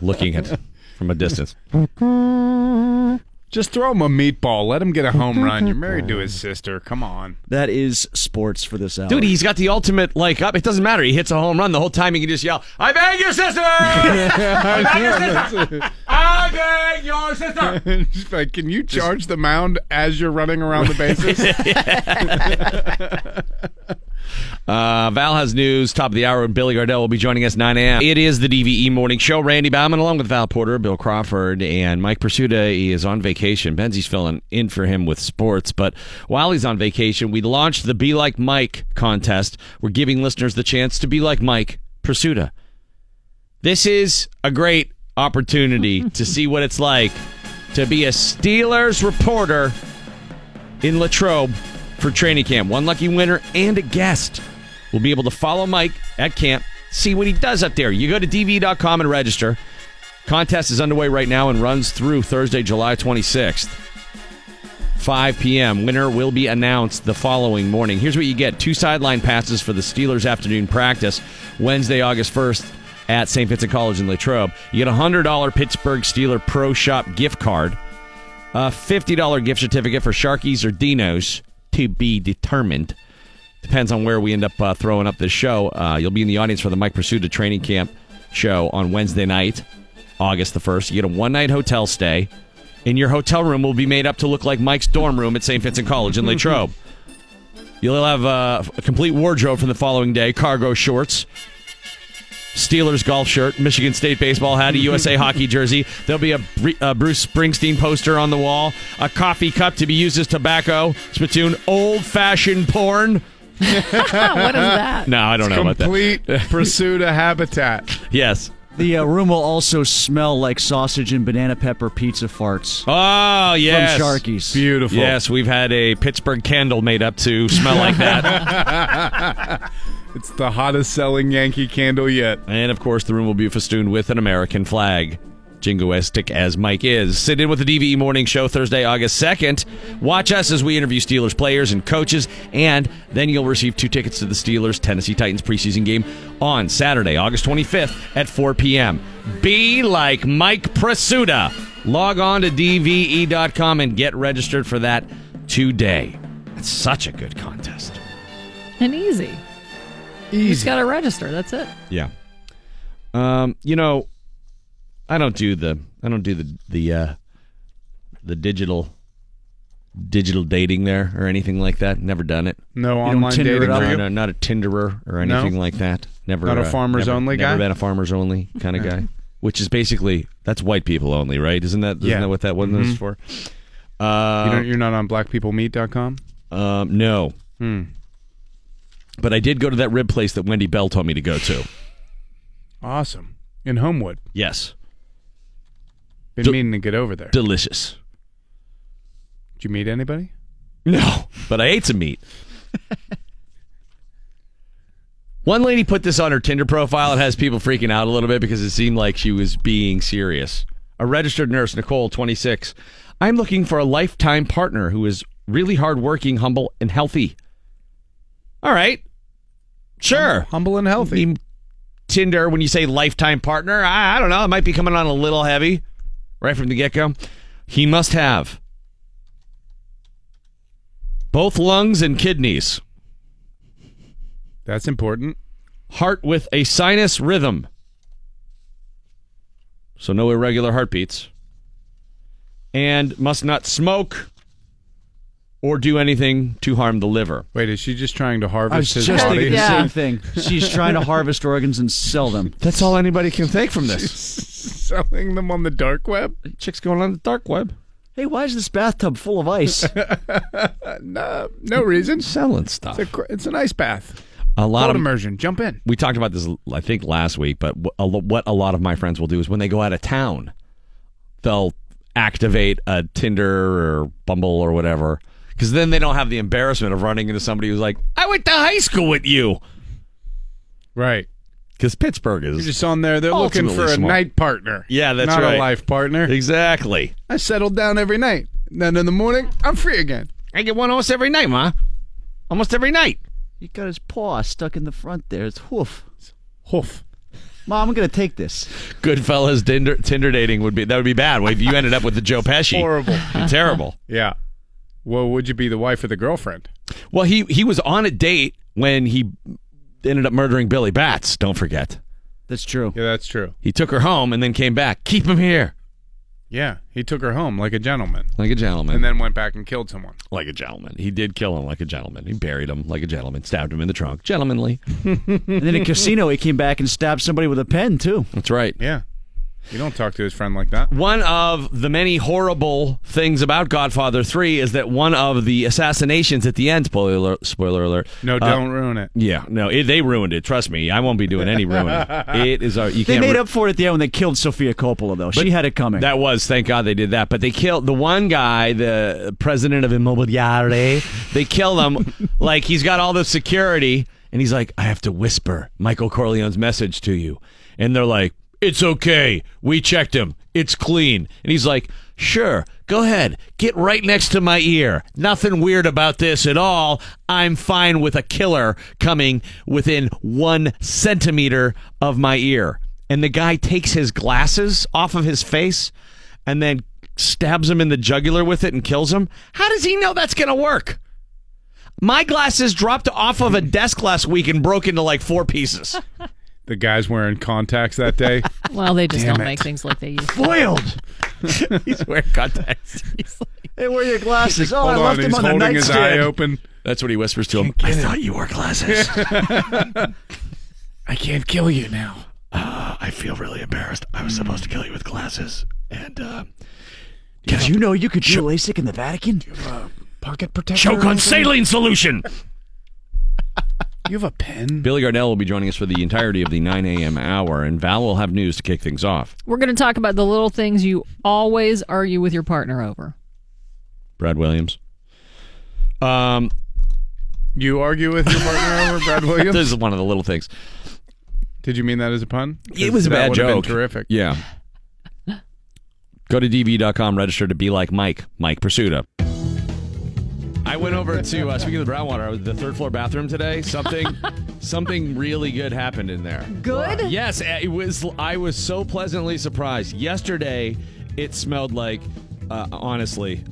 looking at [laughs] from a distance. [laughs] Just throw him a meatball. Let him get a home run. You're married to his [laughs] sister. Come on. that is sports for this hour. Dude, he's got the ultimate like up. It doesn't matter. He hits a home run the whole time. He can just yell, "I bang [laughs] your sister! I bang your sister! I bang your sister!" Just like, can you charge the mound as you're running around the bases? [laughs] Uh, Val has news. Top of the hour. and Billy Gardell will be joining us 9 a.m. It is the DVE Morning Show. Randy Baumann along with Val Porter, Bill Crawford, and Mike Prisuta. He is on vacation. Benzie's filling in for him with sports. But while he's on vacation, we launched the Be Like Mike contest. We're giving listeners the chance to be like Mike Prisuta. This is a great opportunity [laughs] to see what it's like to be a Steelers reporter in Latrobe for training camp. One lucky winner and a guest will be able to follow Mike at camp, see what he does up there. You go to dv.com and register. Contest is underway right now and runs through Thursday, July 26th. 5 p.m. Winner will be announced the following morning. Here's what you get two sideline passes for the Steelers afternoon practice Wednesday, August 1st at St. Vincent College in Latrobe. You get a $100 Pittsburgh Steeler Pro Shop gift card, a $50 gift certificate for Sharkies or Dinos to be determined. Depends on where we end up uh, throwing up this show. Uh, you'll be in the audience for the Mike Prisuta training camp show on Wednesday night, August the 1st. You get a one night hotel stay and your hotel room will be made up to look like Mike's dorm room at St. Vincent College in Latrobe. [laughs] You'll have uh, a complete wardrobe from the following day: cargo shorts, Steelers golf shirt, Michigan State baseball hat, a USA [laughs] hockey jersey. There'll be a, Br- a Bruce Springsteen poster on the wall, a coffee cup to be used as tobacco, spittoon, old fashioned porn. [laughs] what is that? No, I don't know about that. Complete [laughs] pursuit of habitat. Yes. The uh, room will also smell like sausage and banana pepper pizza farts. Oh, yes. From Sharkies. Beautiful. Yes, we've had a Pittsburgh candle made up to smell like that. [laughs] It's the hottest selling Yankee candle yet. and of course, the room will be festooned with an American flag. Jingoistic as Mike is. Sit in with the DVE Morning Show Thursday, August 2nd. Watch us as we interview Steelers players and coaches, and then you'll receive two tickets to the Steelers Tennessee Titans preseason game on Saturday, August 25th at 4 p.m. Be like Mike Prisuta. Log on to DVE.com and get registered for that today. It's such a good contest. And easy. You just got to register. That's it. Yeah. Um, you know, I don't do the I don't do the the uh the digital digital dating there or anything like that. Never done it. No don't online dating for No, you? no, not a Tinderer or No? anything like that. Never. Not a uh, farmers never- only Never guy? been a farmers only kind of guy. Which is basically that's white people only, right? Isn't that isn't Yeah. that what that one is Mhm. for? You Uh, don't, you're not on blackpeoplemeet.com? um, no. Hmm. But I did go to that rib place that Wendy Bell told me to go to. Awesome. In Homewood. Yes, Been Del- meaning to get over there. delicious. Did you meet anybody? No, but I ate some meat. [laughs] One lady put this on her Tinder profile. It has people freaking out a little bit because it seemed like she was being serious. A registered nurse, Nicole, 26. I'm looking for a lifetime partner who is really hardworking, humble, and healthy. All right. Sure. Humble and healthy. Tinder, when you say lifetime partner, I, I don't know. It might be coming on a little heavy right from the get go. He must have both lungs and kidneys, That's important. heart with a sinus rhythm. So no irregular heartbeats. And must not smoke or do anything to harm the liver. Wait, is she just trying to harvest I was harvest his just body? thinking the same thing. She's trying to harvest organs and sell them. [laughs] That's all anybody can take from this. Selling them on the dark web? Chick's going on the dark web. Hey, why is this bathtub full of ice? [laughs] No, no reason. Selling stuff. It's, a, cr- it's an ice bath. A lot Cold of immersion. Jump in. we talked about this I think last week, but wh- a lo- what a lot of my friends will do is when they go out of town, they'll activate a Tinder or Bumble or whatever, because then they don't have the embarrassment of running into somebody who's like, "I went to high school with you," Right. because Pittsburgh You're is just on there. They're looking for a small. night partner. Yeah, that's not right. a life partner. exactly. I settled down every night. Then in the morning, I'm free again. I get one almost every night, ma. Almost every night. he got his paw stuck in the front there. It's hoof. Hoof. Mom, I'm going to take this. Goodfellas Tinder, Tinder dating would be that would be bad. If you ended up with the Joe Pesci, Horrible. terrible. [laughs] Yeah. Well, would you be the wife or the girlfriend? Well, he he was on a date when he ended up murdering Billy Batts. Don't forget. That's true. Yeah, that's true. He took her home and then came back. Keep him here, Yeah, he took her home like a gentleman, like a gentleman. and then went back and killed someone. like a gentleman. He did kill him like a gentleman. He buried him like a gentleman. Stabbed him in the trunk. Gentlemanly. [laughs] And then in casino, he came back and stabbed somebody with a pen, too. That's right. Yeah, you don't talk to his friend like that. One of the many horrible things about Godfather 3 is that one of the assassinations at the end, spoiler alert, spoiler alert. No, uh, don't ruin it. Yeah, no, it, they ruined it. Trust me, I won't be doing any ruining. [laughs] it is our, you They can't made ru- up for it at the end when they killed Sofia Coppola, though. she had it coming. That was, thank God they did that. But they killed the one guy, the president of Immobiliare. they kill him [laughs] like he's got all the security, and he's like, I have to whisper Michael Corleone's message to you. And they're like, It's okay. We checked him. It's clean. And he's like, Sure, go ahead. Get right next to my ear. Nothing weird about this at all. I'm fine with a killer coming within one centimeter of my ear. And the guy takes his glasses off of his face and then stabs him in the jugular with it and kills him. How does he know that's going to work? My glasses dropped off of a desk last week and broke into like four pieces. [laughs] The guy's wearing contacts that day. [laughs] Well, they just Damn don't it. make things like they used to. Foiled. [laughs] He's wearing contacts. [laughs] He's like, Hey, where are your glasses? Oh, Hold I on, left he's them on the holding his eye nightstand. open. That's what he whispers to him. I thought you wore glasses. I can't kill you now. Uh, I feel really embarrassed. I was supposed to kill you with glasses, and uh, Did you know you could do LASIK in the Vatican? Pocket protector. choke on saline solution. You have a pen? Billy Gardell will be joining us for the entirety of the 9 a.m. hour, and Val will have news to kick things off. We're going to talk about the little things you always argue with your partner over. Brad Williams. Um, You argue with your partner [laughs] over Brad Williams? this is one of the little things. Did you mean that as a pun? It was a That bad would have been joke. terrific. Yeah. Go to dv.com, register to be like Mike, Mike Prisuta. I went over to uh, speaking of the Brownwater, I was the third floor bathroom today. Something, [laughs] something really good happened in there. Good? Yes, it was. I was so pleasantly surprised. Yesterday, it smelled like, uh, honestly,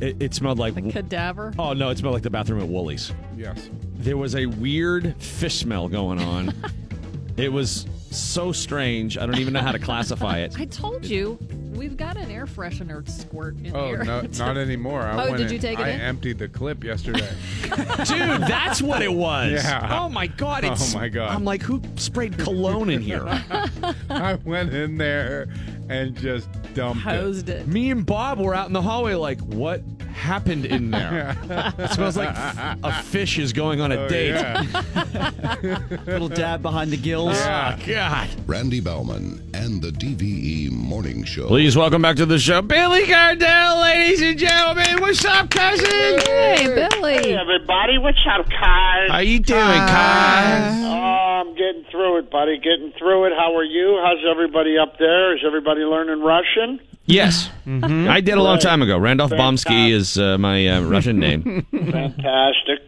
it, it smelled like. A cadaver? Oh no, it smelled like the bathroom at Woolies. Yes. There was a weird fish smell going on. [laughs] it was so strange. I don't even know how to classify it. I told you, we've got an air freshener squirt in Oh, here. no, [laughs] not anymore. I Oh, went did you take it I in? emptied the clip yesterday. [laughs] Dude, that's what it was. Yeah. Oh my god. Oh my God. I'm like, who sprayed cologne in here? [laughs] I went in there and just dumped Hosed it. Me and Bob were out in the hallway, like, what happened in there? [laughs] it smells like a fish is going on a Oh, date. yeah. [laughs] Little dab behind the gills. Oh God. Randy Baumann and the DVE Morning Show. Please welcome back to the show, Billy Gardell, ladies and gentlemen. What's up, cousin? Hey, Billy. Hey, everybody. What's up, Kai? How you doing, Kai? Oh, I'm getting through it, buddy. Getting through it. How are you? How's everybody up there? Is everybody learning Russian? Yes, I did a long time ago. Randolph Bomsky is uh, my uh, Russian name. Fantastic.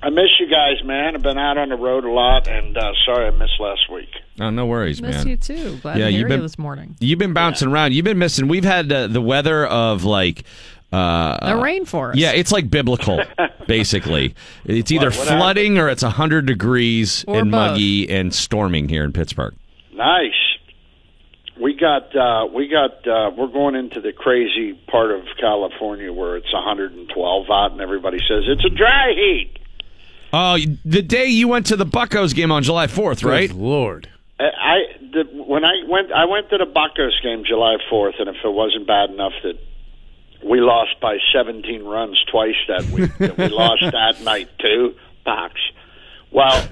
I miss you guys, man. I've been out on the road a lot, and uh, sorry I missed last week. Oh, no worries, Miss man. you too. Glad yeah, to you've been- you this morning. You've been bouncing around. You've been missing. We've had uh, the weather of like. Uh, The rainforest. Yeah, it's like biblical, [laughs] basically. It's either What- what flooding or it's 100 degrees Or and both. muggy and storming here in Pittsburgh. Nice. We got uh we got uh we're going into the crazy part of California where it's 112 out and everybody says it's a dry heat. Oh, the day you went to the Buccos game on July 4th, right? Good Lord. I, I the, when I went I went to the Buccos game July 4th and if it wasn't bad enough that we lost by 17 runs twice that week that we lost [laughs] that night too box. Well,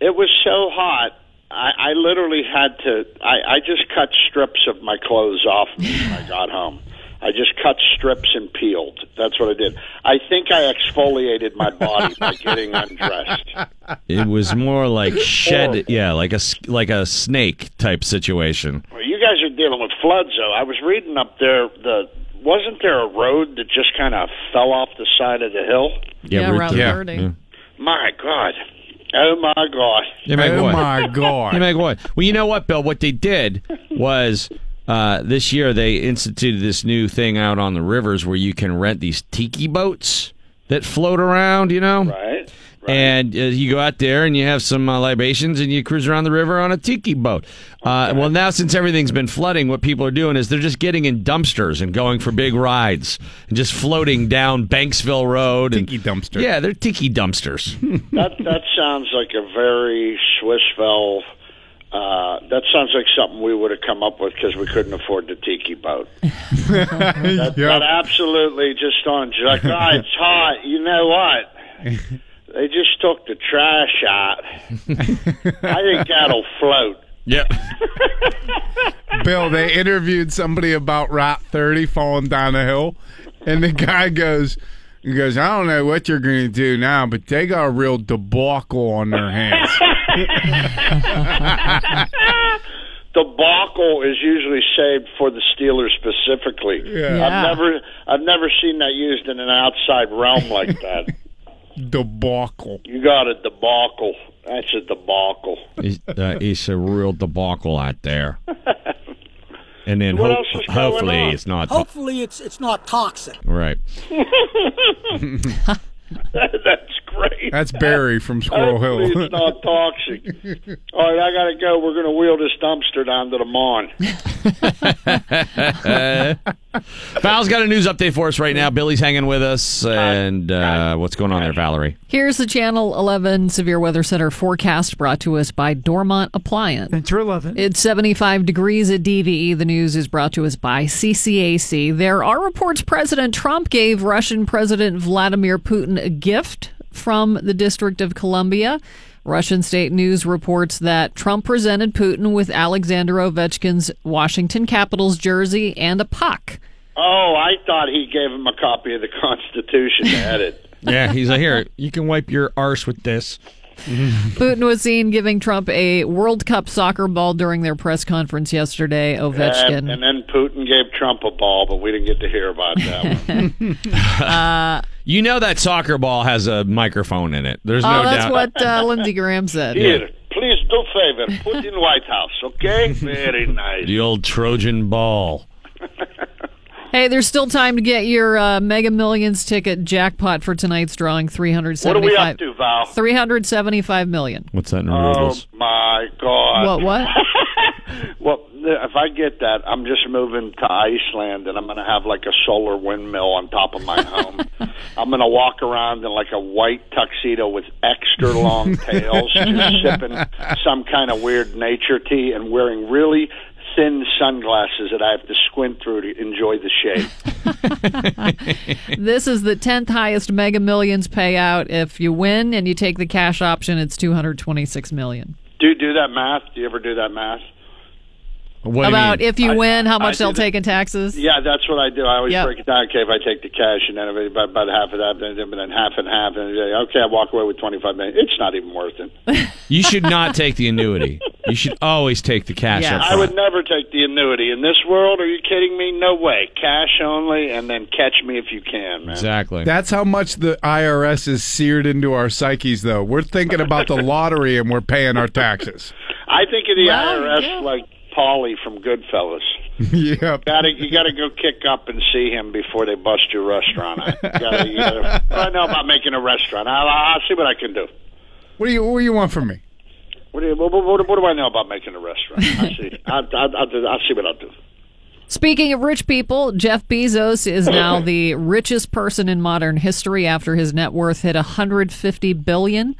it was so hot I, I literally had to. I, I just cut strips of my clothes off when I [laughs] got home. I just cut strips and peeled. That's what I did. I think I exfoliated my body by getting undressed. [laughs] It was more like shed, yeah, like a s- like a snake type situation. Well, you guys are dealing with floods, though. I was reading up there. The wasn't there a road that just kind of fell off the side of the hill? Yeah, Route Route 30. 30. My God! Oh my God! You make oh what? my God. [laughs] You make what? Well, you know what, Bill? What they did was uh, this year they instituted this new thing out on the rivers where you can rent these tiki boats that float around. You know, Right? And uh, you go out there and you have some uh, libations and you cruise around the river on a tiki boat. Uh, well, now since everything's been flooding, what people are doing is they're just getting in dumpsters and going for big rides and just floating down Banksville Road. and- Tiki dumpster. Yeah, they're tiki dumpsters. [laughs] that that sounds like a very Swissvale. Uh, that sounds like something we would have come up with because we couldn't afford the tiki boat. [laughs] that, that absolutely just on like, oh, it's hot. You know what? [laughs] They just took the trash out. [laughs] I think that'll float. yep. [laughs] Bill, they interviewed somebody about Route 30 falling down a hill, and the guy goes, he goes, I don't know what you're going to do now, but they got a real debacle on their hands. [laughs] Debacle is usually saved for the Steelers specifically. Yeah. Yeah. I've never, I've never seen that used in an outside realm like that. Debacle. You got a debacle. That's a debacle. It's, uh, it's a real debacle out there. [laughs] And then What ho- else is going hopefully on? it's not Hopefully, it's it's not toxic. right. [laughs] [laughs] That's great. That's Barry from Squirrel Hill. it's not toxic. [laughs] All right, I got to go. We're going to wheel this dumpster down to the lawn. [laughs] Val's got a news update for us right now. Billy's hanging with us, and uh, what's going on there, Valerie? Here's the Channel 11 Severe Weather Center forecast brought to us by Dormont Appliance. Ventura 11. It's 75 degrees at DVE. The news is brought to us by CCAC. There are reports President Trump gave Russian President Vladimir Putin a gift from the District of Columbia. Russian state news reports that Trump presented Putin with Alexander Ovechkin's Washington Capitals jersey and a puck. Oh, I thought he gave him a copy of the Constitution to edit. [laughs] Yeah, he's like, here, you can wipe your arse with this. Putin was seen giving Trump a World Cup soccer ball during their press conference yesterday. Ovechkin. And, and then Putin gave Trump a ball, but we didn't get to hear about that one. [laughs] [laughs] uh, You know that soccer ball has a microphone in it. There's oh, no that's doubt. what uh, [laughs] Lindsey Graham said. Here, please do favor. Put in White House, okay? [laughs] Very nice. The old Trojan ball. [laughs] Hey, there's still time to get your uh, Mega Millions ticket jackpot for tonight's drawing. Three hundred seventy-five. What are we seventy-five. up to, Val? Three hundred seventy-five million. What's that in Oh my God! What? What? Well, if I get that, I'm just moving to Iceland, and I'm going to have like a solar windmill on top of my [laughs] home. I'm going to walk around in like a white tuxedo with extra long tails, just [laughs] sipping some kind of weird nature tea, and wearing really thin sunglasses that I have to squint through to enjoy the shade. [laughs] this is the tenth highest Mega Millions payout. If you win and you take the cash option, it's two hundred twenty-six million. Do you do that math? Do you ever do that math? What About if you I- win, how much they'll that. take in taxes. Yeah, that's what I do. I always Yep. break it down. Okay, if I take the cash and then if it- about, about half of that, then, then then half and half, and then, okay, I walk away with twenty five million. It's not even worth it. [laughs] You should not take the annuity. You should always take the cash up I would never take the annuity in this world. Are you kidding me? No way. Cash only, and then catch me if you can, man. Exactly. That's how much the IRS is seared into our psyches, though. We're thinking about the [laughs] lottery and we're paying our taxes. I think of the Well, IRS yeah. like Paulie from Goodfellas. [laughs] yep. Got to you got to go kick up and see him before they bust your restaurant. I, gotta, you gotta, [laughs] I know about making a restaurant. I'll, I'll see what I can do. What do you What do you want from me? What do, you, what, what, what do I know about making a restaurant? I see. [laughs] I'll, I'll, I'll, I'll see what I'll do. Speaking of rich people, Jeff Bezos is now the richest person in modern history after his net worth hit 150 billion.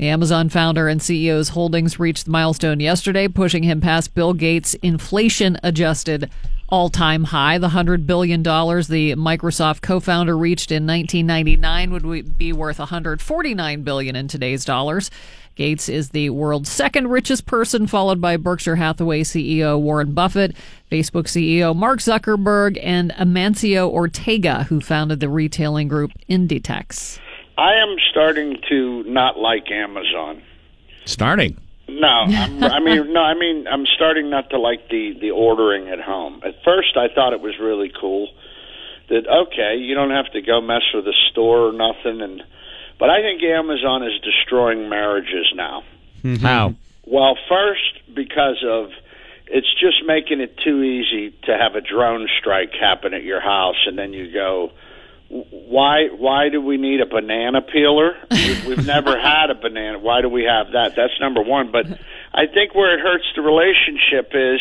The Amazon founder and CEO's holdings reached the milestone yesterday, pushing him past Bill Gates' inflation-adjusted all-time high. The 100 billion dollars the Microsoft co-founder reached in 1999 would be worth 149 billion in today's dollars. Gates is the world's second richest person, followed by Berkshire Hathaway CEO Warren Buffett, Facebook CEO Mark Zuckerberg, and Amancio Ortega, who founded the retailing group Inditex. I am starting to not like Amazon. Starting. No, I'm, I mean [laughs] no, I mean I'm starting not to like the the ordering at home. At first, I thought it was really cool that okay, you don't have to go mess with the store or nothing, and but I think Amazon is destroying marriages now. Mm-hmm. How? Well, first because of it's just making it too easy to have a drone strike happen at your house, and then you go, why? Why do we need a banana peeler? We've, we've never [laughs] had a banana. Why do we have that? That's number one. But I think where it hurts the relationship is,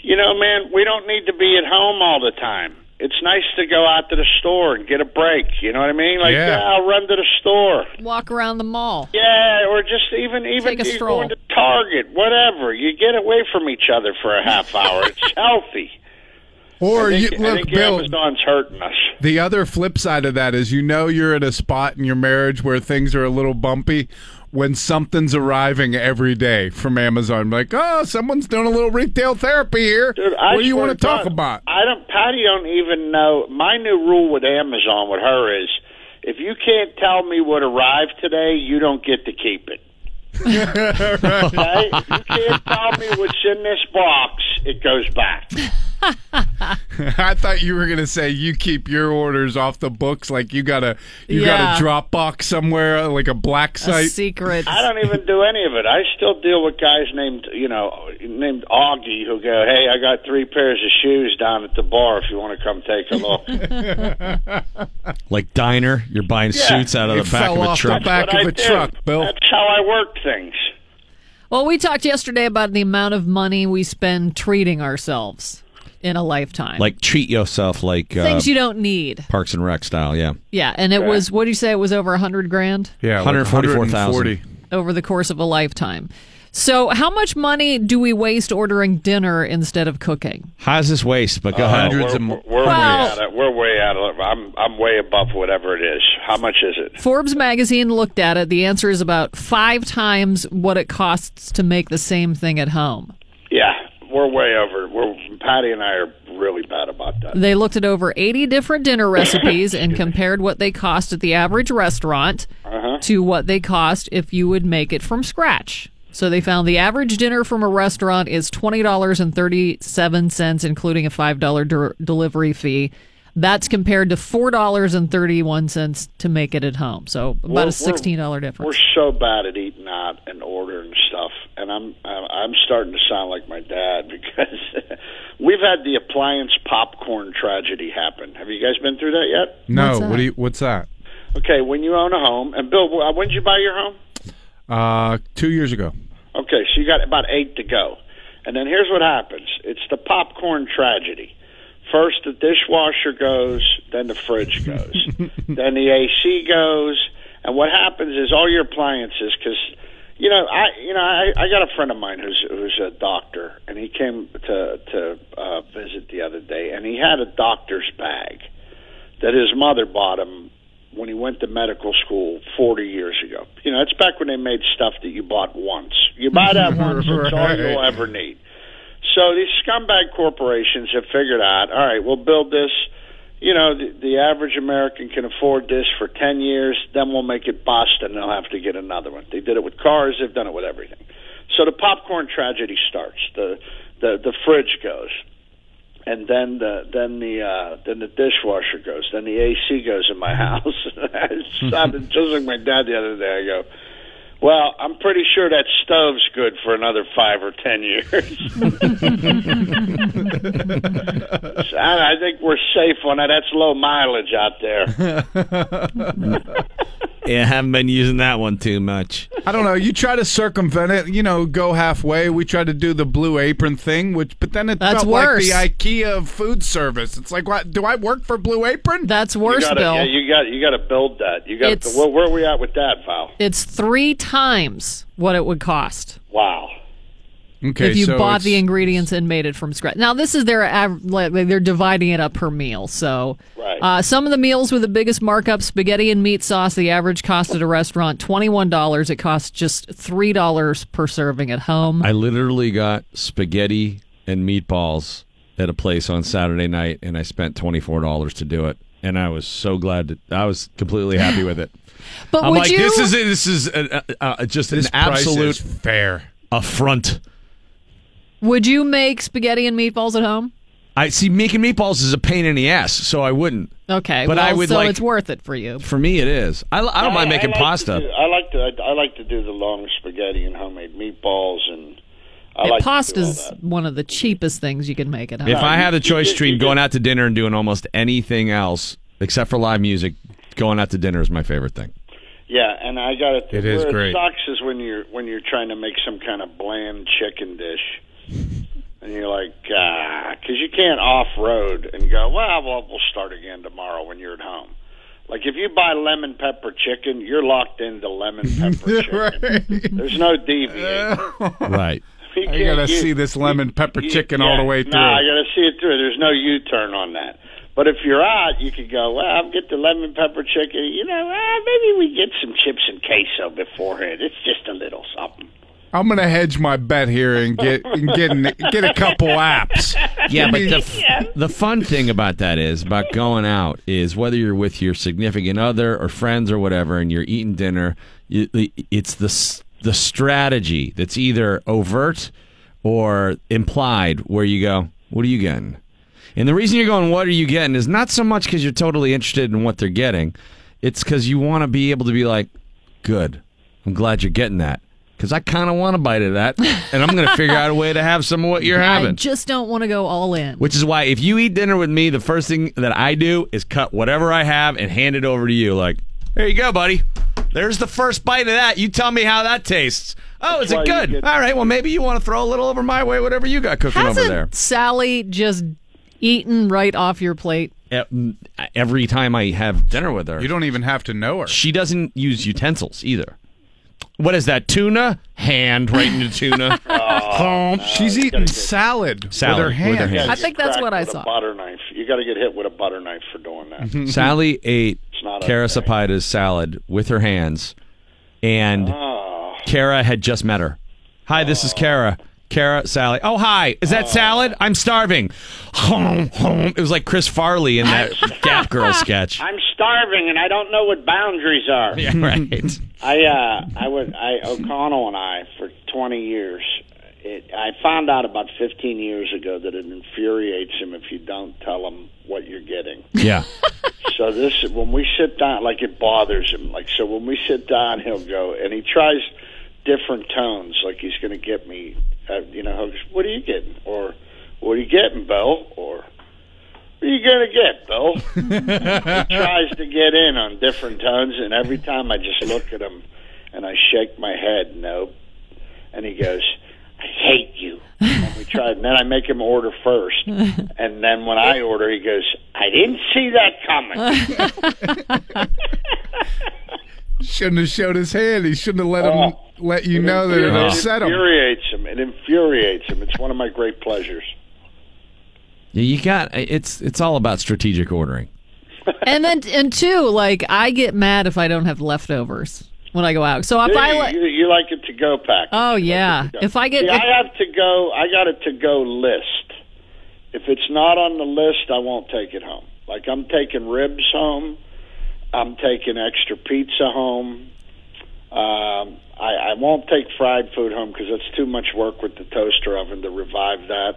you know, man, we don't need to be at home all the time. It's nice to go out to the store and get a break. You know what I mean? Like, Yeah. yeah, I'll run to the store. Walk around the mall. Yeah, or just even even Take a stroll. going to Target, whatever. You get away from each other for a half hour. It's [laughs] healthy. Or think, you look, Bill. Amazon's hurting us. The other flip side of that is you know you're at a spot in your marriage where things are a little bumpy when something's arriving every day from Amazon. Like, oh, someone's doing a little retail therapy here. Dude, what do you want to talk God, about? I don't. Patty don't even know. My new rule with Amazon with her is, if you can't tell me what arrived today, you don't get to keep it. [laughs] Okay? If you can't tell me what's in this box, it goes back. [laughs] I thought you were gonna say you keep your orders off the books, like you got a you Yeah. got a Dropbox somewhere, like a black A site. secret. I don't even do any of it. I still deal with guys named, you know, named Augie who go, "Hey, I got three pairs of shoes down at the bar. If you want to come take a look." [laughs] Like diner, you're buying Yeah. suits out of It the back fell of a off the truck. back of I a do. truck, Bill. That's how I work things. Well, we talked yesterday about the amount of money we spend treating ourselves in a lifetime. Like treat yourself like uh, things you don't need. Parks and Rec style. Yeah. Yeah, and it Okay. was what do you say? It was over a hundred grand Yeah, 144,000. over the course of a lifetime. So, how much money do we waste ordering dinner instead of cooking? How's this waste? But go Uh, ahead. we're, we're way out of, we're way out of. I'm I'm way above whatever it is. How much is it? Forbes magazine looked at it. The answer is about five times what it costs to make the same thing at home. Yeah, we're way over. We're Patty and I are really bad about that. They looked at over 80 different dinner [laughs] recipes and compared what they cost at the average restaurant Uh-huh. to what they cost if you would make it from scratch. So they found the average dinner from a restaurant is $20.37, including a $5 de- delivery fee. That's compared to $4.31 to make it at home. So about We're- a $16 difference. We're so bad at eating out and ordering stuff, and I'm I'm I'm starting to sound like my dad because [laughs] we've had the appliance popcorn tragedy happen. Have you guys been through that yet? No, what do you? What's that? Okay, when you own a home, and Bill, when did you buy your home? Uh, two years ago. Okay, so you got about eight to go. And then here's what happens it's the popcorn tragedy. First, the dishwasher goes, then the fridge goes, [laughs] then the AC goes, and what happens is all your appliances, because you know, I you know, I, I got a friend of mine who's who's a doctor, and he came to to uh, visit the other day, and he had a doctor's bag that his mother bought him when he went to medical school 40 years ago. You know, it's back when they made stuff that you bought once. You buy that [laughs] once, it's all you'll ever need. So these scumbag corporations have figured out, all right, we'll build this. You know, the, the average American can afford this for 10 years, then we'll make it bust and they'll have to get another one. They did it with cars, they've done it with everything. So the popcorn tragedy starts. The the the fridge goes and then the then the uh then the dishwasher goes then the AC goes in my [laughs] house it sounded just like my dad the other day I go well I'm pretty sure that stove's good for another 5 or 10 years. [laughs] I I think we're safe on that. That's low mileage out there [laughs] Yeah, I haven't been using that one too much. I don't know. You try to circumvent it, you know, go halfway. We try to do the blue apron thing, which, but then it That's felt worse. like the IKEA of food service. It's like, what? Do I work for Blue Apron? That's you worse, gotta, Bill. yeah, you got you got to build that you got It's- where, where are we at with that Val It's three times what it would cost. wow Okay, if you so bought the ingredients and made it from scratch. Now this is their av- they're dividing it up per meal. So Right. uh, some of the meals with the biggest markup: spaghetti and meat sauce. The average cost at a restaurant twenty one dollars. It costs just three dollars per serving at home. I literally got spaghetti and meatballs at a place on Saturday night, and I spent twenty four dollars to do it, and I was so glad. To, I was completely happy with it. [laughs] But I'm would like, you- this is this is uh, uh, just This an absolute fair affront. Would you make spaghetti and meatballs at home? I see making meatballs is a pain in the ass, so I wouldn't. Okay, But well, I would so like- it's worth it for you. For me, it is. I, I don't mind making like pasta. Do, I like to I, I like to do the long spaghetti and homemade meatballs and I Yeah, like to do all pasta's one of the cheapest things you can make at home. If I had the choice between going out to dinner and doing almost anything else except for live music, going out to dinner is my favorite thing. Yeah, and I got it. It is great. It sucks is when you're when you're trying to make some kind of bland chicken dish, and you're like, ah, because you can't off road and go. Well, well, we'll start again tomorrow when you're at home. Like if you buy lemon pepper chicken, you're locked into lemon [laughs] pepper chicken. There's no deviating. [laughs] Right. [laughs] You I gotta you- see this lemon pepper you- chicken all the way through. Nah, I got to see it through. There's no U-turn on that. But if you're out, you could go. Well, I'll get the lemon pepper chicken. You know, ah, maybe we get some chips and queso beforehand. It's just a little something. I'm gonna hedge my bet here and get and get an- get a couple apps. Yeah, but the, f- the fun thing about that is about going out is whether you're with your significant other or friends or whatever, and you're eating dinner. It's the the strategy that's either overt or implied, where you go, "What are you getting?" And the reason you're going, "What are you getting?" is not so much because you're totally interested in what they're getting. It's because you want to be able to be like, "Good, I'm glad you're getting that." Because I kind of want a bite of that, and I'm going to figure out a way to have some of what you're [laughs] having. I just don't want to go all in. Which is why if you eat dinner with me, the first thing that I do is cut whatever I have and hand it over to you. Like, there you go, buddy. There's the first bite of that. You tell me how that tastes. Oh, is it good? All right. Well, maybe you want to throw a little over my way, whatever you got cooking over Hasn't there. Sally just eaten right off your plate? Every time I have dinner with her, You don't even have to know her. she doesn't use utensils either. What is that? Tuna? Hand right into tuna. [laughs] Oh, Home. She's eating salad, Salad with her with her hand. hand. I think that's what I saw. A butter knife. You got to get hit with a butter knife for doing that. Mm-hmm, mm-hmm. Sally ate not Kara okay. Salad with her hands, and oh. Kara had just met her. Hi, this is Kara. Kara, Sally. Oh, hi. Is that salad? I'm starving. Home, home. It was like Chris Farley in that Gap Girl sketch. I'm starving and I don't know what boundaries are. Yeah, right. I uh I would I O'Connell and I for 20 years. It, I found out about 15 years ago that it infuriates him if you don't tell him what you're getting. Yeah. [laughs] So this when we sit down, like it bothers him. Like so when we sit down, he'll go and he tries different tones. Like he's going to get me. Uh, you know, what are you getting? Or what are you getting, Bill? Or what are you going to get, Bill? [laughs] he tries to get in on different tones, and every time I just look at him and I shake my head, nope. And he goes, I hate you. And we tried, and then I make him order first, and then when I order, he goes, I didn't see that coming. [laughs] Shouldn't have showed his hand. He shouldn't have let him Oh. let you know that it It upset him. It infuriates him. It infuriates him. It's one of my great pleasures. Yeah, you got it's it's all about strategic ordering. [laughs] and then and two, like I get mad if I don't have leftovers when I go out. So if Yeah, I you, like, you, you like it to go pack. oh yeah, if I get See, I have to go. I got a to go list. If it's not on the list, I won't take it home. Like I'm taking ribs home. I'm taking extra pizza home. Um, I, I won't take fried food home because it's too much work with the toaster oven to revive that.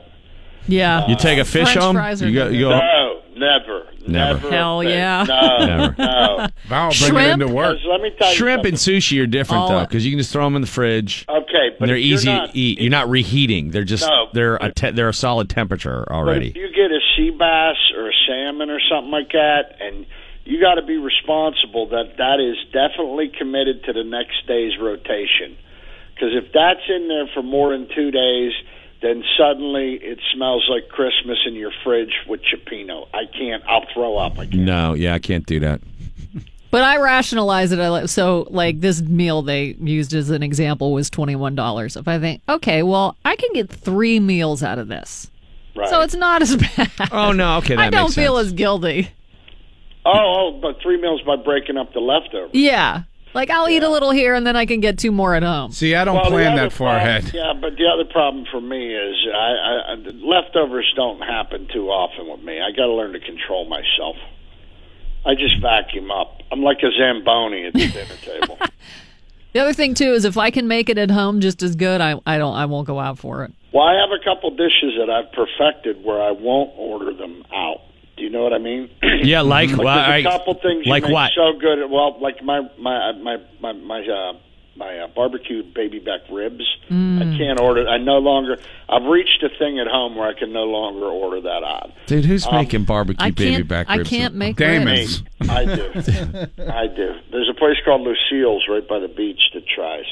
yeah, You take a fish French home. fries are You go. You go. No, never, Never. a Hell thing. yeah. No, Never. no. [laughs] Val, bring it Shrimp? into work. Let me tell you Shrimp and sushi are different All- though, because you can just throw them in the fridge. Okay, but and they're easy not- to eat. You're not reheating. They're just No, they're a te- they're a solid temperature But already. if you get a sea bass or a salmon or something like that, and you got to be responsible that that is definitely committed to the next day's rotation. Because if that's in there for more than two days, then suddenly it smells like Christmas in your fridge with cioppino. I can't. I'll throw up. I can't. No, yeah, I can't do that. [laughs] But I rationalize it. I like so like this meal they used as an example was twenty one dollars. If I think, okay, well, I can get three meals out of this, Right. so it's not as [laughs] bad. Oh no, okay, that I don't makes feel sense. as guilty. Oh, oh, but three meals by breaking up the leftovers. Yeah, like I'll eat a little here and then I can get two more at home. See, I don't Well, plan that far problem- ahead. Yeah, but the other problem for me is I, I, I leftovers don't happen too often with me. I got to learn to control myself. I just vacuum up. I'm like a zamboni at the [laughs] dinner table. The other thing too is if I can make it at home just as good, I I don't I won't go out for it. Well, I have a couple dishes that I've perfected where I won't order them out. Do you know what I mean? [clears throat] Yeah, like, like well, there's a I- couple things you like make what? so good. Well, like my my my my my uh, my uh, barbecue baby back ribs. I can't order. I no longer. I've reached a thing at home where I can no longer order that out. Dude, who's Um, making barbecue I baby back I ribs? I can't make Damon's. ribs. I do. [laughs] I do. There's a place called Lucille's right by the beach that tries,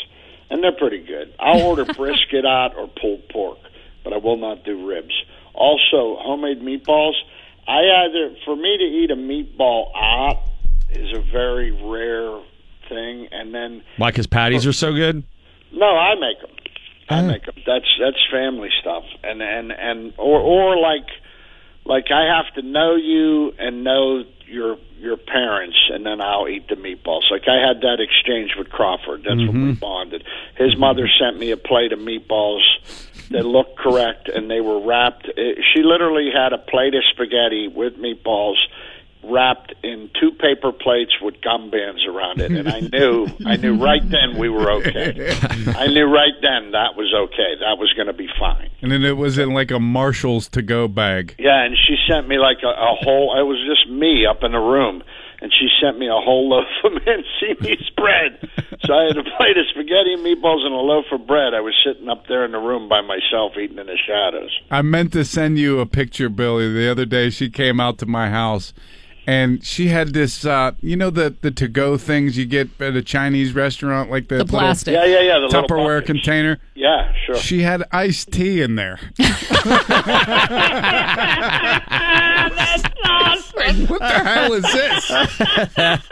and they're pretty good. I'll order [laughs] brisket out or pulled pork, but I will not do ribs. Also, homemade meatballs. I either for me to eat a meatball out is a very rare thing, and then Why? Because patties are so good. no, I make them. I make them. That's that's family stuff, and and and or or like like I have to know you and know your your parents, and then I'll eat the meatballs. Like I had that exchange with Crawford. That's when we mm-hmm. bonded. His mother mm-hmm. sent me a plate of meatballs that looked correct, and they were wrapped. eh, She literally had a plate of spaghetti with meatballs wrapped in two paper plates with gum bands around it and I knew I knew right then we were okay. I knew right then that was okay. That was going to be fine. And then it was in like a Marshall's to go bag. Yeah, and she sent me like a, a whole it was just me up in the room and she sent me a whole loaf of [laughs] Mancini's bread. So I had a plate of spaghetti and meatballs and a loaf of bread. I was sitting up there in the room by myself eating in the shadows. I meant to send you a picture, Billy. The other day, she came out to my house, and she had this, uh, you know, the the to go things you get at a Chinese restaurant, like the, The little plastic. Yeah, yeah, yeah, the Tupperware container. Yeah, sure. She had iced tea in there. [laughs] [laughs] what the hell is this? [laughs]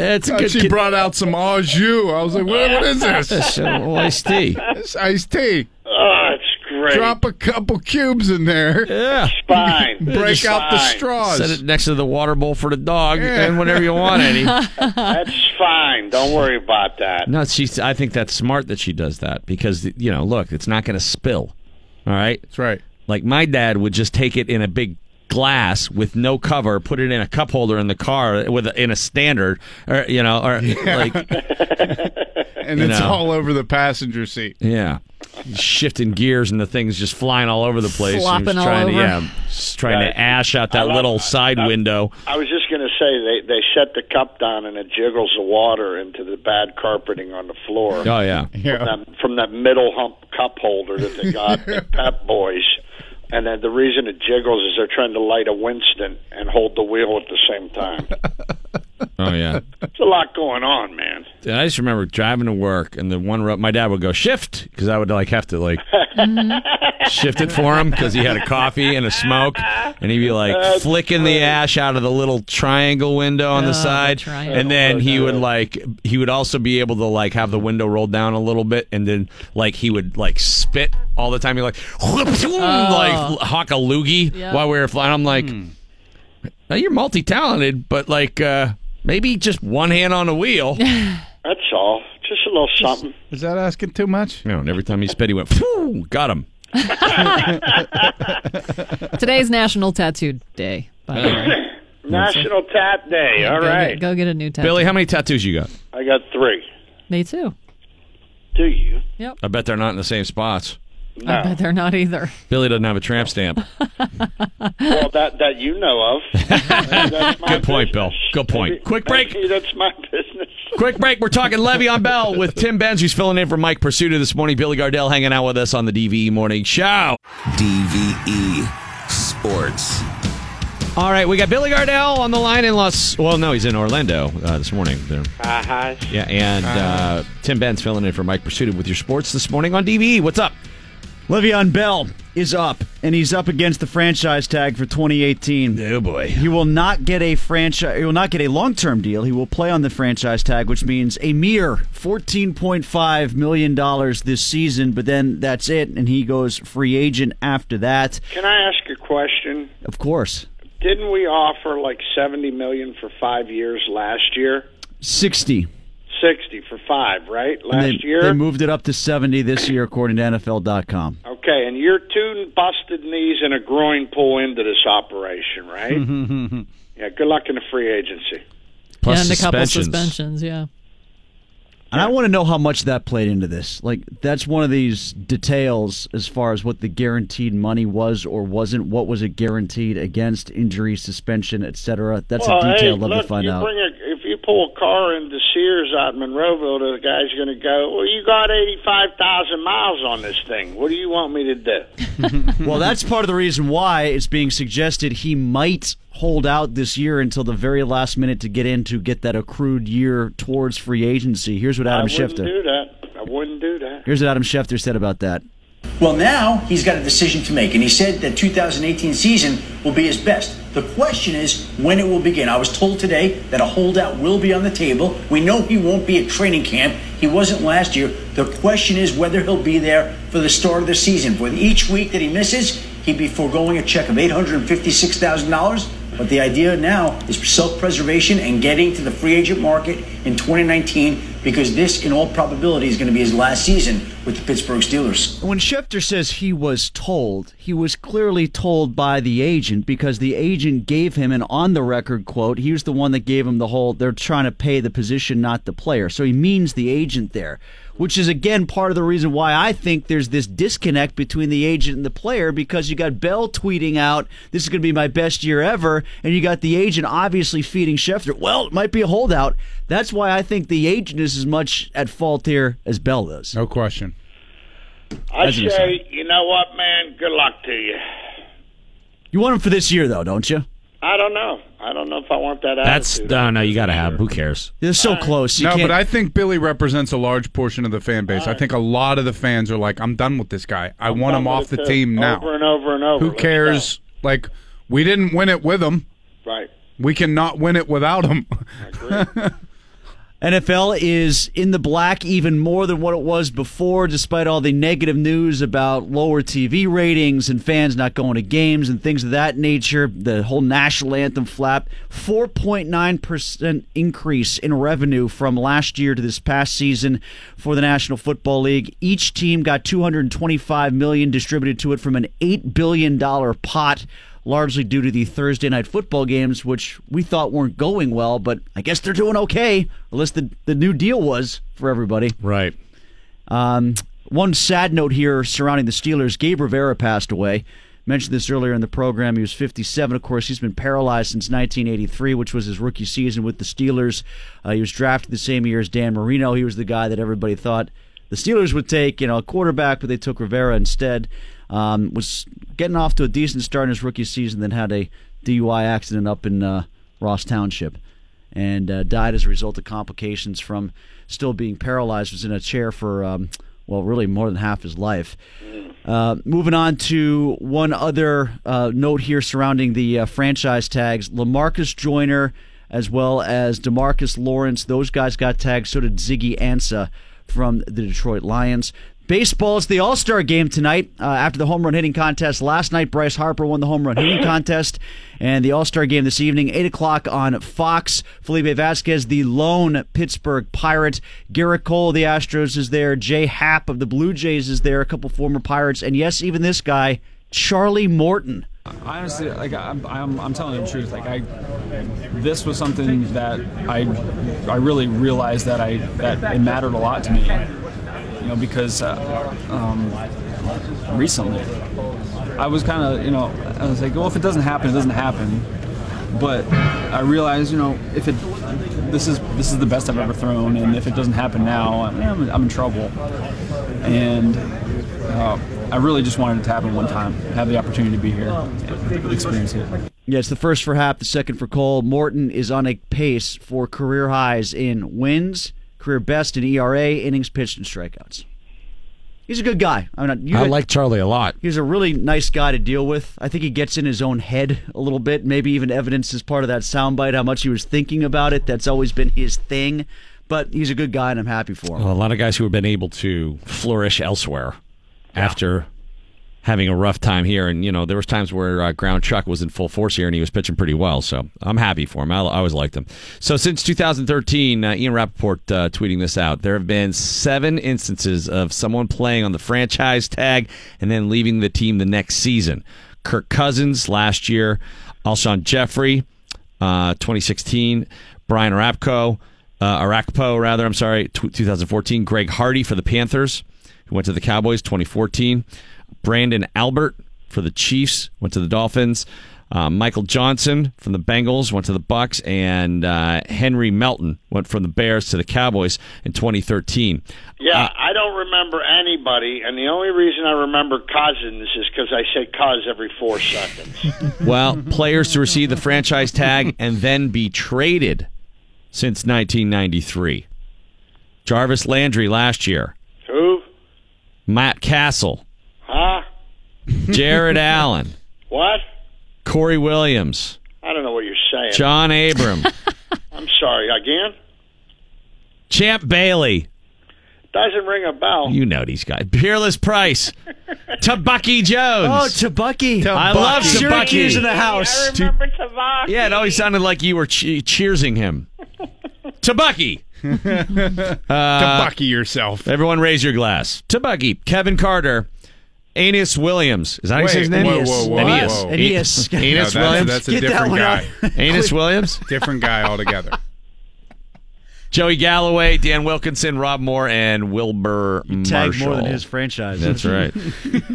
It's a Uh, good she kid- brought out some au jus. I was like, what, what is this? It's, uh, iced tea. It's iced tea. Oh, it's great. Drop a couple cubes in there. Yeah. Fine. [laughs] Break It's out the fine. straws. Set it next to the water bowl for the dog, Yeah. and whenever you want, any. [laughs] That's fine. Don't worry about that. No, she's. I think that's smart that she does that because you know, look, it's not going to spill. All right, That's right. like my dad would just take it in a big glass with no cover, put it in a cup holder in the car with a, in a standard, or you know, or like [laughs] And it's know. all over the passenger seat. yeah, shifting gears and the thing's just flying all over the place. and Flopping all trying over. To, yeah, just trying Right. to ash out that love- little side I- window. I was just going to say they they set the cup down and it jiggles the water into the bad carpeting on the floor. Oh yeah, From Yeah. that, from that middle hump cup holder that they got at [laughs] Pep Boys. And then the reason it jiggles is they're trying to light a Winston and hold the wheel at the same time. [laughs] oh yeah. it's a lot going on, man. And I just remember driving to work, and the one road, my dad would go shift because I would like have to like [laughs] shift it for him because he had a coffee and a smoke, and he'd be like That's flicking the ash out of the little triangle window on Oh, the the side, triangle. and then he would like he would also be able to like have the window rolled down a little bit, and then like he would like spit all the time. You're like [laughs] like hawk a loogie Yeah. while we were flying. I'm like, now you're multi talented, but like uh maybe just one hand on the wheel. [laughs] That's all. Just a little something. Is that asking too much? You know, and every time he spit, he went, Phew, got him. [laughs] Today's National Tattoo Day. By the way, National Tat Day. All go right. Get, go get a new tattoo. Billy, how many tattoos you got? I got three. Me too. Do you? Yep. I bet they're not in the same spots. No. I bet they're not either. Billy doesn't have a tramp stamp. well, that that you know of. [laughs] Good point, Bill. Good point. Maybe- Quick break. maybe That's my business. Quick break. We're talking Le'Veon Bell with Tim Benz, who's filling in for Mike Prisuta this morning. Billy Gardell hanging out with us on the DVE Morning Show. DVE Sports. All right, we got Billy Gardell on the line in Los. Well, no, he's in Orlando uh, this morning. There. Uh-huh. Yeah, and uh, Tim Benz filling in for Mike Prisuta with your sports this morning on DVE. What's up? Le'Veon Bell is up, and he's up against the franchise tag for 2018. Oh boy. He will not get a franchise. He will not get a long-term deal. He will play on the franchise tag, which means a mere 14.5 million dollars this season. But then that's it, and he goes free agent after that. Can I ask a question? Of course, Didn't we offer like seventy million for five years last year? 60. Sixty for five, right? Last they, year. they moved it up to 70 this year, according to NFL.com. okay, and you're two busted knees and a groin pull into this operation, right? [laughs] yeah. Good luck in the free agency. Plus yeah, and a couple suspensions. suspensions. Yeah. And I want to know how much that played into this. Like, that's one of these details as far as what the guaranteed money was or wasn't. What was it guaranteed against injury, suspension, etc. That's well, a detail hey, I'd love look, to find you out. Bring a, if you pull a car into Sears out in Monroeville, the guy's going to go, "Well, you got eighty-five thousand miles on this thing. What do you want me to do?" [laughs] well, that's part of the reason why it's being suggested he might hold out this year until the very last minute to get in to get that accrued year towards free agency. Here's what Adam I wouldn't Schefter. do that. I wouldn't do that. Here's what Adam Schefter said about that. Well, now he's got a decision to make, and he said that 2018 season will be his best. The question is when it will begin. I was told today that a holdout will be on the table. We know he won't be at training camp. He wasn't last year. The question is whether he'll be there for the start of the season. For each week that he misses, he'd be foregoing a check of $856,000. But the idea now is self-preservation and getting to the free agent market in 2019 because this, in all probability, is going to be his last season with the Pittsburgh Steelers. When Schefter says he was told, he was clearly told by the agent because the agent gave him an on the record quote. He was the one that gave him the whole they're trying to pay the position, not the player. So he means the agent there, which is again part of the reason why I think there's this disconnect between the agent and the player because you got Bell tweeting out, This is going to be my best year ever, and you got the agent obviously feeding Schefter, Well, it might be a holdout. That's why I think the agent is as much at fault here as Bell does. No question. I As say, you know what, man? Good luck to you. You want him for this year, though, don't you? I don't know. I don't know if I want that That's attitude. no, no. You got to have. Who cares? They're so close. You no, can't, but I think Billy represents a large portion of the fan base. I think a lot of the fans are like, "I'm done with this guy. I want him off the too. team now." Over and over and over. Who Let's cares? Like, we didn't win it with him. Right. We cannot win it without him. [laughs] NFL is in the black even more than what it was before, despite all the negative news about lower TV ratings and fans not going to games and things of that nature. The whole national anthem flap. 4.9% increase in revenue from last year to this past season for the National Football League. Each team got 225 million distributed to it from an $8 billion pot largely due to the Thursday night football games, which we thought weren't going well, but I guess they're doing okay. Least the, the new deal was for everybody. Right. Um, one sad note here surrounding the Steelers Gabe Rivera passed away. Mentioned this earlier in the program. He was 57. Of course, he's been paralyzed since 1983, which was his rookie season with the Steelers. Uh, he was drafted the same year as Dan Marino. He was the guy that everybody thought the Steelers would take, you know, a quarterback, but they took Rivera instead. Um, was getting off to a decent start in his rookie season, then had a DUI accident up in uh, Ross Township, and uh, died as a result of complications from still being paralyzed. Was in a chair for um, well, really more than half his life. Uh, moving on to one other uh, note here surrounding the uh, franchise tags: Lamarcus Joyner as well as Demarcus Lawrence. Those guys got tagged. So did Ziggy Ansah from the Detroit Lions. Baseball is the All Star game tonight. Uh, after the home run hitting contest last night, Bryce Harper won the home run hitting contest, and the All Star game this evening, eight o'clock on Fox. Felipe Vazquez, the lone Pittsburgh Pirate. Gerrit Cole, of the Astros, is there. Jay Happ of the Blue Jays is there. A couple former Pirates, and yes, even this guy, Charlie Morton. Honestly, like, I'm, I'm, I'm telling the truth. Like, I, this was something that I, I really realized that I that it mattered a lot to me. You know, because uh, um, recently, I was kind of, you know, I was like, well, if it doesn't happen, it doesn't happen. But I realized, you know, if it, this is this is the best I've ever thrown, and if it doesn't happen now, I'm, I'm in trouble. And uh, I really just wanted it to happen one time, have the opportunity to be here, and experience it. Yeah, it's the first for Happ, the second for Cole. Morton is on a pace for career highs in wins, career best in ERA, innings pitched, and strikeouts. He's a good guy. I, mean, you I like Charlie a lot. He's a really nice guy to deal with. I think he gets in his own head a little bit. Maybe even evidence as part of that soundbite how much he was thinking about it. That's always been his thing. But he's a good guy, and I'm happy for him. Well, a lot of guys who have been able to flourish elsewhere after having a rough time here, and you know there was times where uh, Ground Chuck was in full force here, and he was pitching pretty well. So I'm happy for him. I, I always liked him. So since 2013, uh, Ian Rapoport uh, tweeting this out, there have been seven instances of someone playing on the franchise tag and then leaving the team the next season. Kirk Cousins last year, Alshon Jeffery, uh, 2016, Brian Arapco, uh, Orakpo rather. I'm sorry, t- 2014. Greg Hardy for the Panthers, who went to the Cowboys 2014. Branden Albert for the Chiefs went to the Dolphins. Uh, Michael Johnson from the Bengals went to the Bucs, and uh, Henry Melton went from the Bears to the Cowboys in 2013. Yeah, I don't remember anybody, and the only reason I remember Cousins is because I say Cuz every four seconds. [laughs] Well, players to receive the franchise tag and then be traded since 1993. Jarvis Landry last year. Who? Matt Cassel. Huh? Jared Allen. What? Corey Williams. I don't know what you're saying. John Abraham. [laughs] I'm sorry. Again? Champ Bailey. Doesn't ring a bell. You know these guys. Peerless Price. [laughs] Tebucky Jones. Oh, Tebucky. I love Tebucky. Syracuse in the house. I remember Tavaki. Yeah, it always sounded like you were che- cheersing him. [laughs] Tebucky. uh, Bucky yourself. Everyone raise your glass. Tebucky. Kevin Carter. Aeneas Williams. Is that how you say his name? whoa, whoa, whoa, Aeneas. whoa. Aeneas. No, Aeneas that's, Williams. that's a Get that different one guy. [laughs] Aeneas Williams. different guy altogether. Joey Galloway, Dan Wilkinson, Rob Moore, and Wilbur Tag Marshall. more than his franchise. That's right.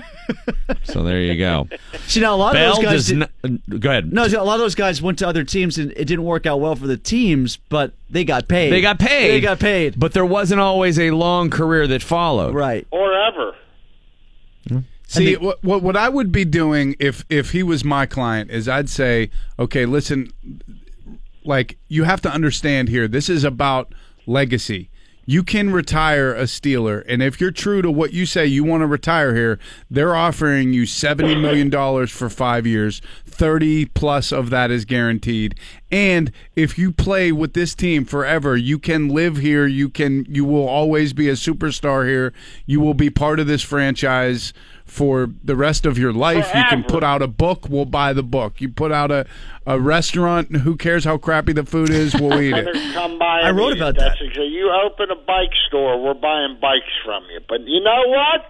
[laughs] so there you go. See, now a lot Bell of those guys. did- not. Go ahead. No, a lot of those guys went to other teams and it didn't work out well for the teams, but they got paid. They got paid. They got paid. But there wasn't always a long career that followed. Right. Or ever. Hmm. See, what, what what I would be doing if if he was my client is I'd say, okay, listen, like you have to understand here, this is about legacy. You can retire a Steeler, and if you're true to what you say you want to retire here, they're offering you seventy million dollars for five years. Thirty plus of that is guaranteed. And if you play with this team forever, you can live here. You can. You will always be a superstar here. You will be part of this franchise for the rest of your life. You can put out a book, we'll buy the book. You put out a, a restaurant, who cares how crappy the food is, we'll eat it. [laughs] Come by. I wrote about that. That's exa- You open a bike store, we're buying bikes from you. But you know what?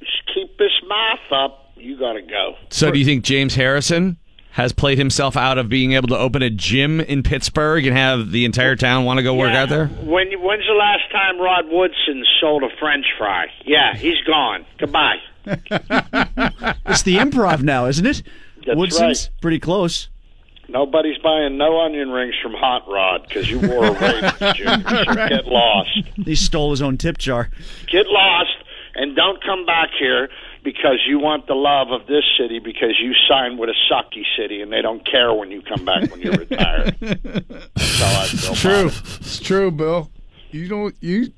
Just keep this mouth up. You got to go. So, do you think James Harrison has played himself out of being able to open a gym in Pittsburgh and have the entire town want to go work out there? When when's the last time Rod Woodson sold a French fry? Yeah, he's gone. Goodbye. [laughs] It's the improv now, isn't it? That's Woodson's pretty close. Nobody's buying no onion rings from Hot Rod because you wore a Ravens junior. So get lost. He stole his own tip jar. Get lost and don't come back here because you want the love of this city because you signed with a sucky city and they don't care when you come back when you're retired. That's how I feel. It's true. It's true, Bill. You don't you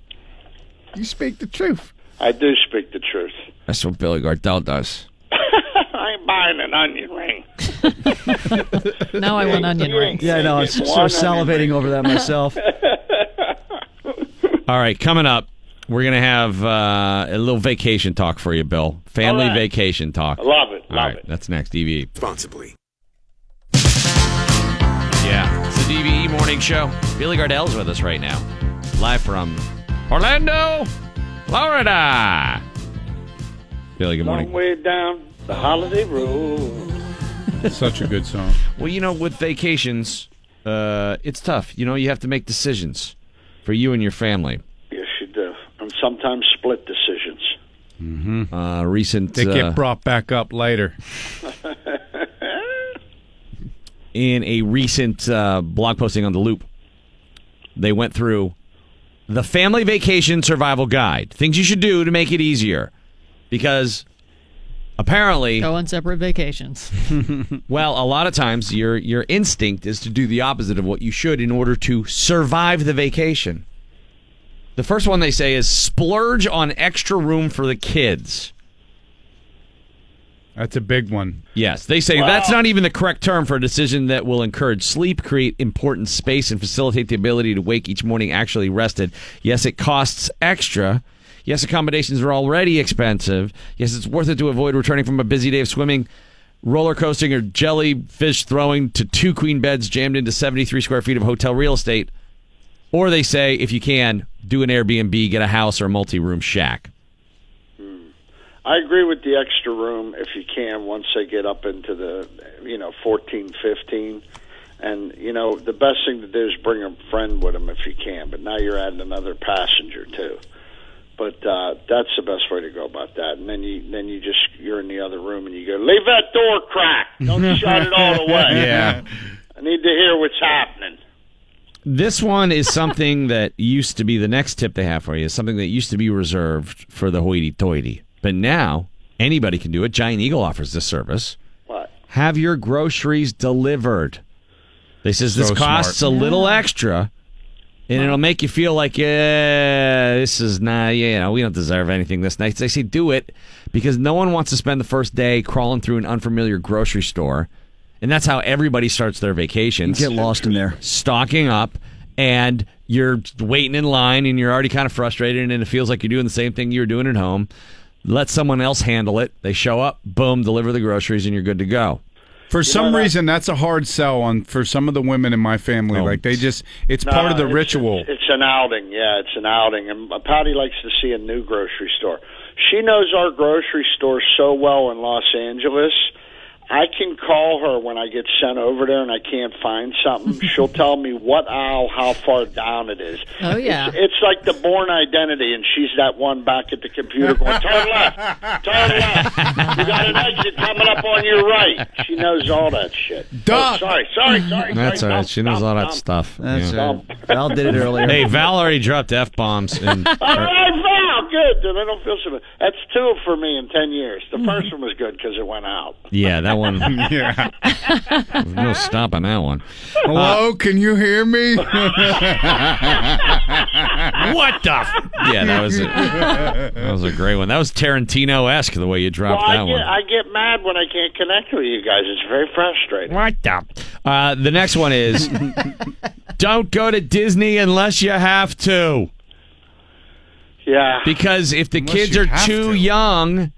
you speak the truth. I do speak the truth. That's what Billy Gardell does. [laughs] I ain't buying an onion ring. [laughs] Now I want onion rings. Yeah, I know. I'm Get sort of salivating over that myself. [laughs] All right, coming up, we're going to have uh, a little vacation talk for you, Bill. Family All right. vacation talk. I love it. All Love right, it. that's next, DVE. Responsibly. Yeah, it's the DVE Morning Show. Billy Gardell's with us right now, live from Orlando, Florida. Billy, good morning. Long way down the holiday road. Such a good song. Well, you know, with vacations, uh, it's tough. You know, you have to make decisions for you and your family. Yes, you do. And sometimes split decisions. Mm-hmm. Uh, recent They uh, get brought back up later. [laughs] in a recent uh, blog posting on the Loop, they went through the family vacation survival guide. Things you should do to make it easier, because apparently, Go on separate vacations. [laughs] well, a lot of times your your instinct is to do the opposite of what you should in order to survive the vacation. The first one they say is splurge on extra room for the kids. That's a big one. Yes, they say that's not even the correct term for a decision that will encourage sleep, create important space, and facilitate the ability to wake each morning actually rested. Yes, it costs extra. Yes, accommodations are already expensive. Yes, it's worth it to avoid returning from a busy day of swimming, roller coasting, or jellyfish throwing to two queen beds jammed into 73 square feet of hotel real estate. Or they say, if you can, do an Airbnb, get a house or a multi room shack. I agree with the extra room if you can once they get up into the you know 14, 15. And you know the best thing to do is bring a friend with them if you can. But now you're adding another passenger too. But uh, that's the best way to go about that. And then you then you just you're in the other room and you go leave that door cracked. Don't [laughs] shut it all the way. Yeah. I need to hear what's happening. This one is something [laughs] that used to be the next tip they have for you is something that used to be reserved for the hoity toity. But now anybody can do it. Giant Eagle offers this service. What? Have your groceries delivered. They says this costs smart. a little extra and it'll make you feel like, yeah, this is not, you know, we don't deserve anything this night. They say do it because no one wants to spend the first day crawling through an unfamiliar grocery store. And that's how everybody starts their vacations Get lost in there. stocking up and you're waiting in line and you're already kind of frustrated and it feels like you're doing the same thing you were doing at home. Let someone else handle it. They show up, boom, deliver the groceries, and you're good to go. For some reason, that's a hard sell on for some of the women in my family. Oh. Like they just, it's No, part of the it's- ritual. It's, it's an outing. Yeah, it's an outing. And Patty likes to see a new grocery store. She knows our grocery store so well in Los Angeles. I can call her when I get sent over there and I can't find something. [laughs] She'll tell me what aisle, how far down it is. Oh, yeah. It's, it's like the Bourne Identity, and she's that one back at the computer going, turn left, turn left. You got an exit coming up on your right. She knows all that shit. Duck. Oh, sorry, sorry, sorry. That's sorry, right. dump, She knows dump, all that dump. stuff. That's Yeah. right. Val did it earlier. Hey, Val already dropped f bombs. And [laughs] All right, Val, good. Then I don't feel so bad. That's two for me in ten years. The mm-hmm. first one was good because it went out. Yeah, that one. [laughs] yeah. There's no stopping that one. Hello, can you hear me? [laughs] what the? F- yeah, that was a, that was a great one. That was Tarantino esque the way you Well, dropped I that get one. I get mad when I can't connect with you guys. It's very frustrating. What the? Uh, the next one is [laughs] don't go to Disney unless you have to. Yeah. Because if the Unless kids are too to. young,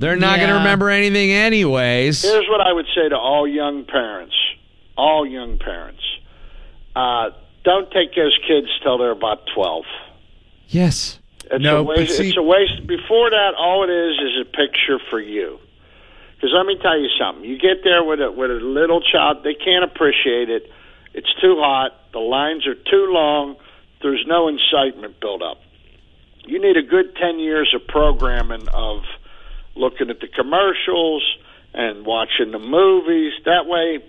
they're not going to remember anything anyways. Here's what I would say to all young parents. All young parents. Uh, don't take those kids till they're about twelve. Yes. It's No, a waste. see- it's a waste. Before that, all it is is a picture for you. Because let me tell you something. You get there with a with a little child, they can't appreciate it. It's too hot. The lines are too long. There's no incitement built up. You need a good ten years of programming of looking at the commercials and watching the movies. That way,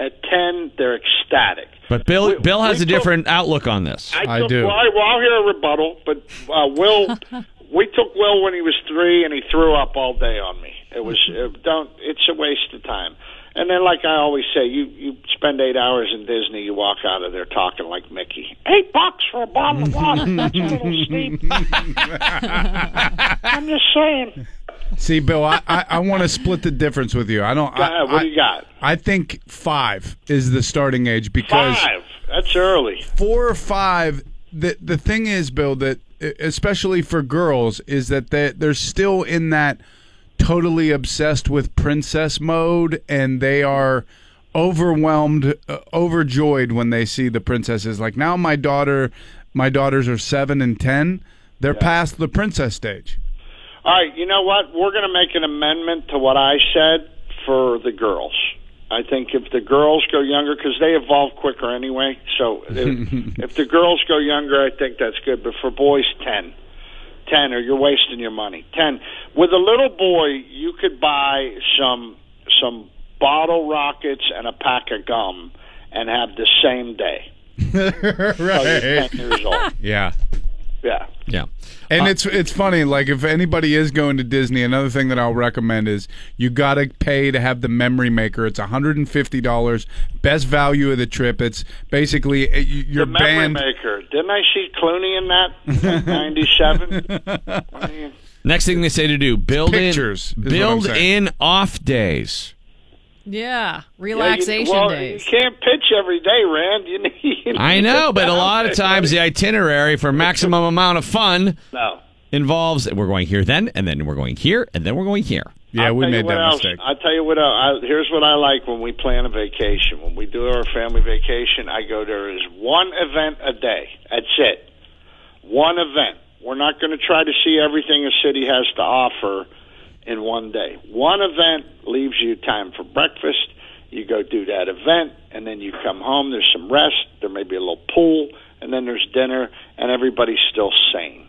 at ten, they're ecstatic. But Bill We- Bill has we a different outlook on this. took- Well, I, well, I'll hear a rebuttal, but uh, Will, [laughs] we took Will when he was three, and he threw up all day on me. It was uh, don't. It's a waste of time. And then, like I always say, you you spend eight hours in Disney, you walk out of there talking like Mickey. Eight bucks for a bottle of water. That's a little [laughs] steep. [laughs] I'm just saying. See, Bill, I, I, I want to split the difference with you. I don't. I, what do you got? I think five is the starting age because Five. That's early. four or five. The the thing is, Bill, that especially for girls, is that they they're still in that totally obsessed with princess mode, and they are overwhelmed, uh, overjoyed when they see the princesses. Like now, my daughter, my daughters are seven and ten. They're past the princess stage. All right, you know what? We're going to make an amendment to what I said for the girls. I think if the girls go younger, because they evolve quicker anyway. So if, [laughs] if the girls go younger, I think that's good. But for boys, ten, ten, or you're wasting your money. Ten. With a little boy, you could buy some some bottle rockets and a pack of gum, and have the same day. [laughs] Oh, right. 10 years old. [laughs] Yeah. Yeah. Yeah. And it's it's funny. Like if anybody is going to Disney, another thing that I'll recommend is you got to pay to have the memory maker. It's one hundred and fifty dollars. Best value of the trip. It's basically uh, your the memory band. maker. Didn't I see Clooney in that? Ninety-seven. [laughs] Next thing they say to do: build Pictures in is what I'm build in off days. Yeah, relaxation well, days. You can't pitch every day, Rand. [laughs] You need. You need I know, but a lot of times the itinerary for maximum amount of fun No. involves we're going here then, and then we're going here, and then we're going here. Yeah, I'll we made that else, mistake. I'll tell you what. Else, I, here's what I like when we plan a vacation. When we do our family vacation, I go there is one event a day. That's it. One event. We're not going to try to see everything a city has to offer in one day. One event leaves you time for breakfast. You go do that event, and then you come home. There's some rest. There may be a little pool, and then there's dinner, and everybody's still sane.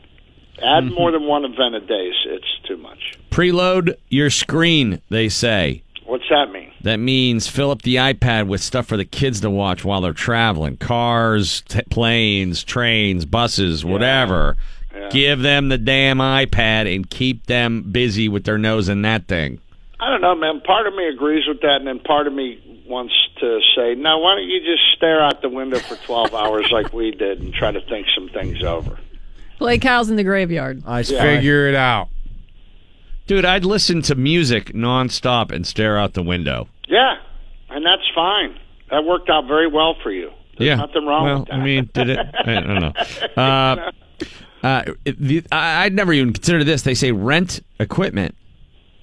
Add mm-hmm. more than one event a day. It's, too much. Preload your screen, they say. What's that mean? That means fill up the iPad with stuff for the kids to watch while they're traveling cars, t- planes, trains, buses, whatever. Yeah. Give them the damn iPad and keep them busy with their nose in that thing. I don't know, man. Part of me agrees with that, and then part of me wants to say, "No, why don't you just stare out the window for twelve [laughs] hours like we did and try to think some things over?" Play cows in the graveyard. I Figure it out. Dude, I'd listen to music nonstop and stare out the window. Yeah, and that's fine. That worked out very well for you. There's yeah. nothing wrong well, with that. I mean, did it? I don't know. [laughs] Uh, uh, the, I, I'd never even considered this. They say rent equipment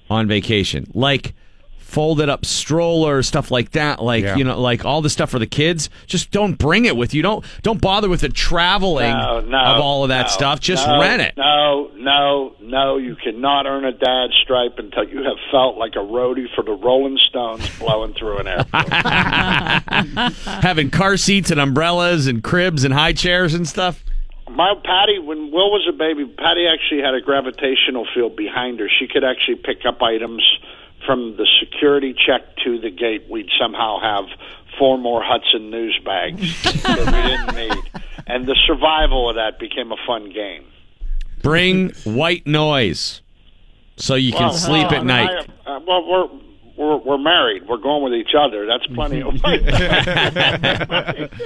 on vacation, like folded up strollers, stuff like that. Like Yeah. you know, like all the stuff for the kids. Just don't bring it with you. Don't don't bother with the traveling no, no, of all of that no, stuff. Just no, rent it. No, no, no. You cannot earn a dad stripe until you have felt like a roadie for the Rolling Stones blowing through an airport. [laughs] Having car seats and umbrellas and cribs and high chairs and stuff. My Patty, when Will was a baby, Patty actually had a gravitational field behind her. She could actually pick up items from the security check to the gate. We'd somehow have four more Hudson news bags [laughs] that we didn't need, and the survival of that became a fun game. Bring white noise so you can Well, sleep well, I at mean, night. I, uh, well, we're we're we're married. We're going with each other. That's plenty of white. [laughs] [laughs]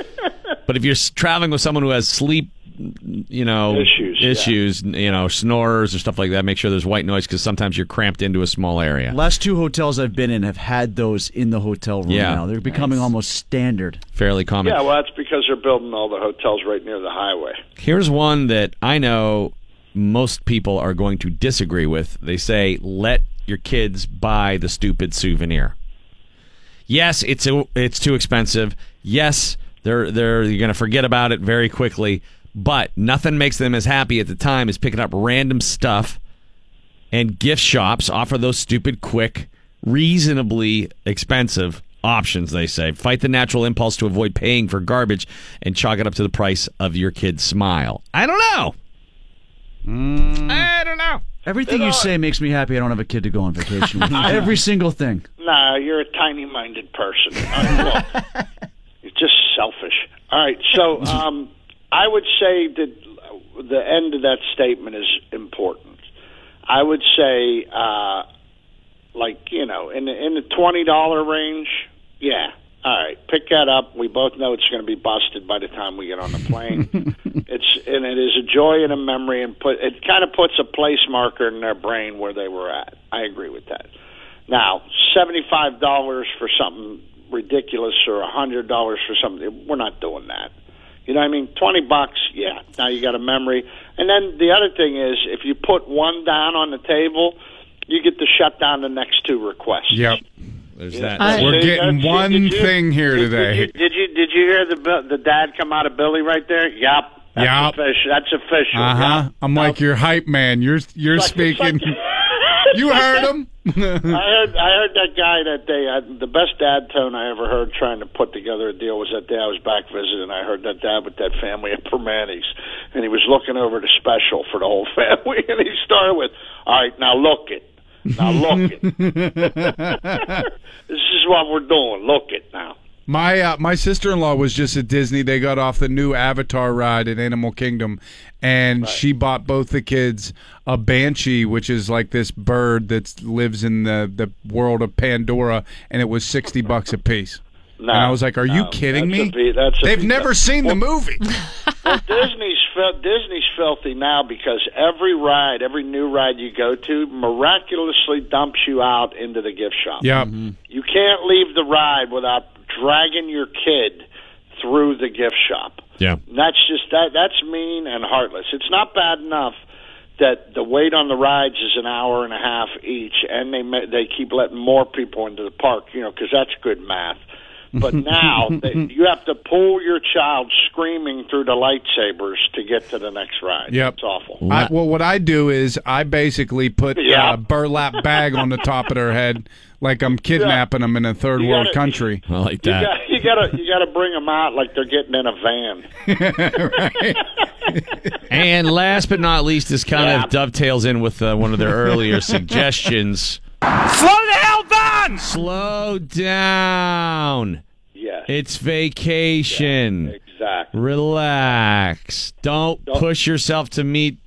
But if you're traveling with someone who has sleep, you know, Issues, yeah. issues, you know, snorers or stuff like that, make sure there's white noise because sometimes you're cramped into a small area. Last two hotels I've been in have had those in the hotel room Yeah. now. They're becoming almost standard. Fairly common. yeah, well, that's because they're building all the hotels right near the highway. Here's one that I know most people are going to disagree with. They say, let your kids buy the stupid souvenir. Yes, it's it's too expensive. Yes, they're they're you're going to forget about it very quickly, but nothing makes them as happy at the time as picking up random stuff and gift shops offer those stupid quick, reasonably expensive options, they say. Fight the natural impulse to avoid paying for garbage and chalk it up to the price of your kid's smile. I don't know. I don't know. Everything you say makes me happy I don't have a kid to go on vacation with. [laughs] Every single thing. Nah, you're a tiny-minded person. Uh, look, [laughs] you're just selfish. All right, so um, I would say that the end of that statement is important. I would say, uh, like you know, in the, in the twenty dollar range, yeah. All right, pick that up. We both know it's going to be busted by the time we get on the plane. [laughs] it's and it is a joy and a memory, and put it kind of puts a place marker in their brain where they were at. I agree with that. Now, seventy-five dollars for something ridiculous or a hundred dollars for something, we're not doing that. You know what I mean? Twenty bucks, yeah. Now you got a memory. And then the other thing is, if you put one down on the table, you get to shut down the next two requests. Yep. There's Yeah. that. We're getting that's- one you- thing here did- today. Did you, did you did you hear the the dad come out of Billy right there? Yep. That's Yup. Official. That's official. Uh huh. Yup. I'm like your hype man. You're you're like- speaking. like- you [laughs] heard him. I heard I heard that guy that day. I, the best dad tone I ever heard trying to put together a deal was that day I was back visiting. I heard that dad with that family at Primanti's, and he was looking over the special for the whole [laughs] family, and he started with, "All right, now look it, now look it. [laughs] [laughs] this is what we're doing. Look it now." My uh, my sister in law was just at Disney. They got off the new Avatar ride at Animal Kingdom, and she bought both the kids a banshee, which is like this bird that lives in the the world of Pandora, and it was sixty bucks a piece. No, and I was like, "Are you kidding me? be- that's a They've be- never seen the movie." [laughs] [laughs] well, Disney's Disney's filthy now because every ride, every new ride you go to, miraculously dumps you out into the gift shop. Yep. You can't leave the ride without dragging your kid through the gift shop. Yeah. And that's just that. That's mean and heartless. It's not bad enough that the wait on the rides is an hour and a half each, and they they keep letting more people into the park. You know, because that's good math. But [laughs] now they, you have to pull your child screaming through the lightsabers to get to the next ride. Yep. It's awful. I, well, what I do is I basically put Yeah. a [laughs] burlap bag on the top of their head, like I'm kidnapping them in a third You world gotta- country. [laughs] I like You that. got you gotta you gotta bring them out like they're getting in a van. And last but not least, this kind Yeah. of dovetails in with uh, one of their earlier suggestions. Slow the hell down! Slow down. Yes. It's vacation. Exactly. Relax. Don't push yourself to meet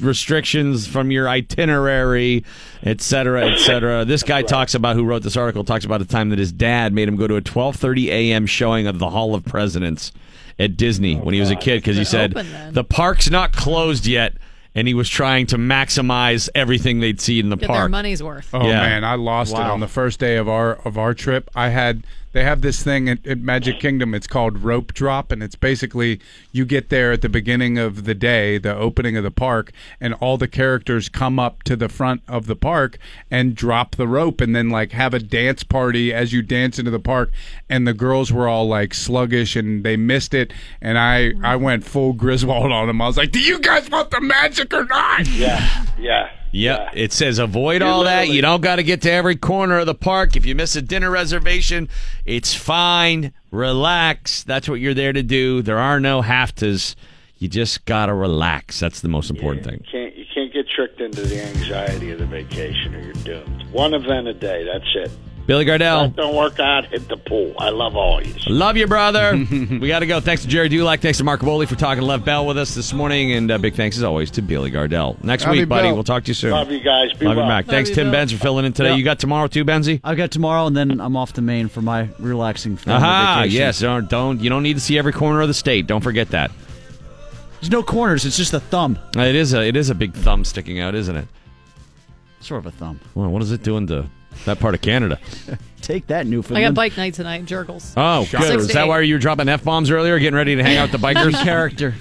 restrictions from your itinerary, et cetera, et cetera. [laughs] This guy talks about who wrote this article talks about the time that his dad made him go to a 12:30 a.m. showing of the Hall of Presidents at Disney oh, when he was a kid because he said open the park's not closed yet, and he was trying to maximize everything they'd see in the Get their money's worth. Oh Yeah. man, I lost it on the first day of our of our trip. I had they have this thing at, at Magic Kingdom. It's called rope drop, and it's basically you get there at the beginning of the day, the opening of the park, and all the characters come up to the front of the park and drop the rope, and then like have a dance party as you dance into the park. And the girls were all like sluggish, and they missed it. And I I went full Griswold on them. I was like, "Do you guys want the magic or not?" Yeah, yeah. Yep. It says avoid all that. You don't got to get to every corner of the park. If you miss a dinner reservation, it's fine. Relax. That's what you're there to do. There are no haftas. You just got to relax. That's the most important thing. You can't you can't get tricked into the anxiety of the vacation or you're doomed. One event a day. That's it. Billy Gardell. That don't work out, hit the pool. I love all you. Love you, brother. [laughs] we got to go. Thanks to Gerry Dulac. Thanks to Mark Kaboly for talking to Lev Bell with us this morning. And uh, big thanks, as always, to Billy Gardell. Next Love week, buddy. Bill. We'll talk to you soon. Love you guys. Be Love you, well. Mac. Thanks, you, Tim Bill. Benz, for filling in today. Yeah. You got tomorrow, too, Benzie? I've got tomorrow, and then I'm off to Maine for my relaxing family Aha, vacation. yes. Don't, don't you don't need to see every corner of the state. Don't forget that. There's no corners. It's just a thumb. It is a it is a big thumb sticking out, isn't it? Sort of a thumb. Well, what is it doing to that part of Canada? [laughs] Take that, Newfoundland. I got bike night tonight, Jurgles. Oh, Six good. to Is that eight. why you were dropping f bombs earlier, getting ready to hang out with the bikers? [laughs] character.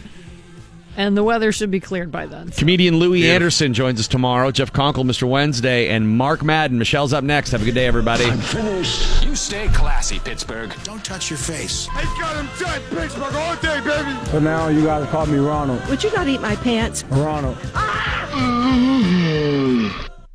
And the weather should be cleared by then. Comedian Louie Anderson joins us tomorrow. Jeff Conkle, Mr. Wednesday, and Mark Madden. Michelle's up next. Have a good day, everybody. Finished. You stay classy, Pittsburgh. Don't touch your face. I got him tight, Pittsburgh all day, baby. So now you gotta call me Ronald. Would you not eat my pants? Ronald. Mm.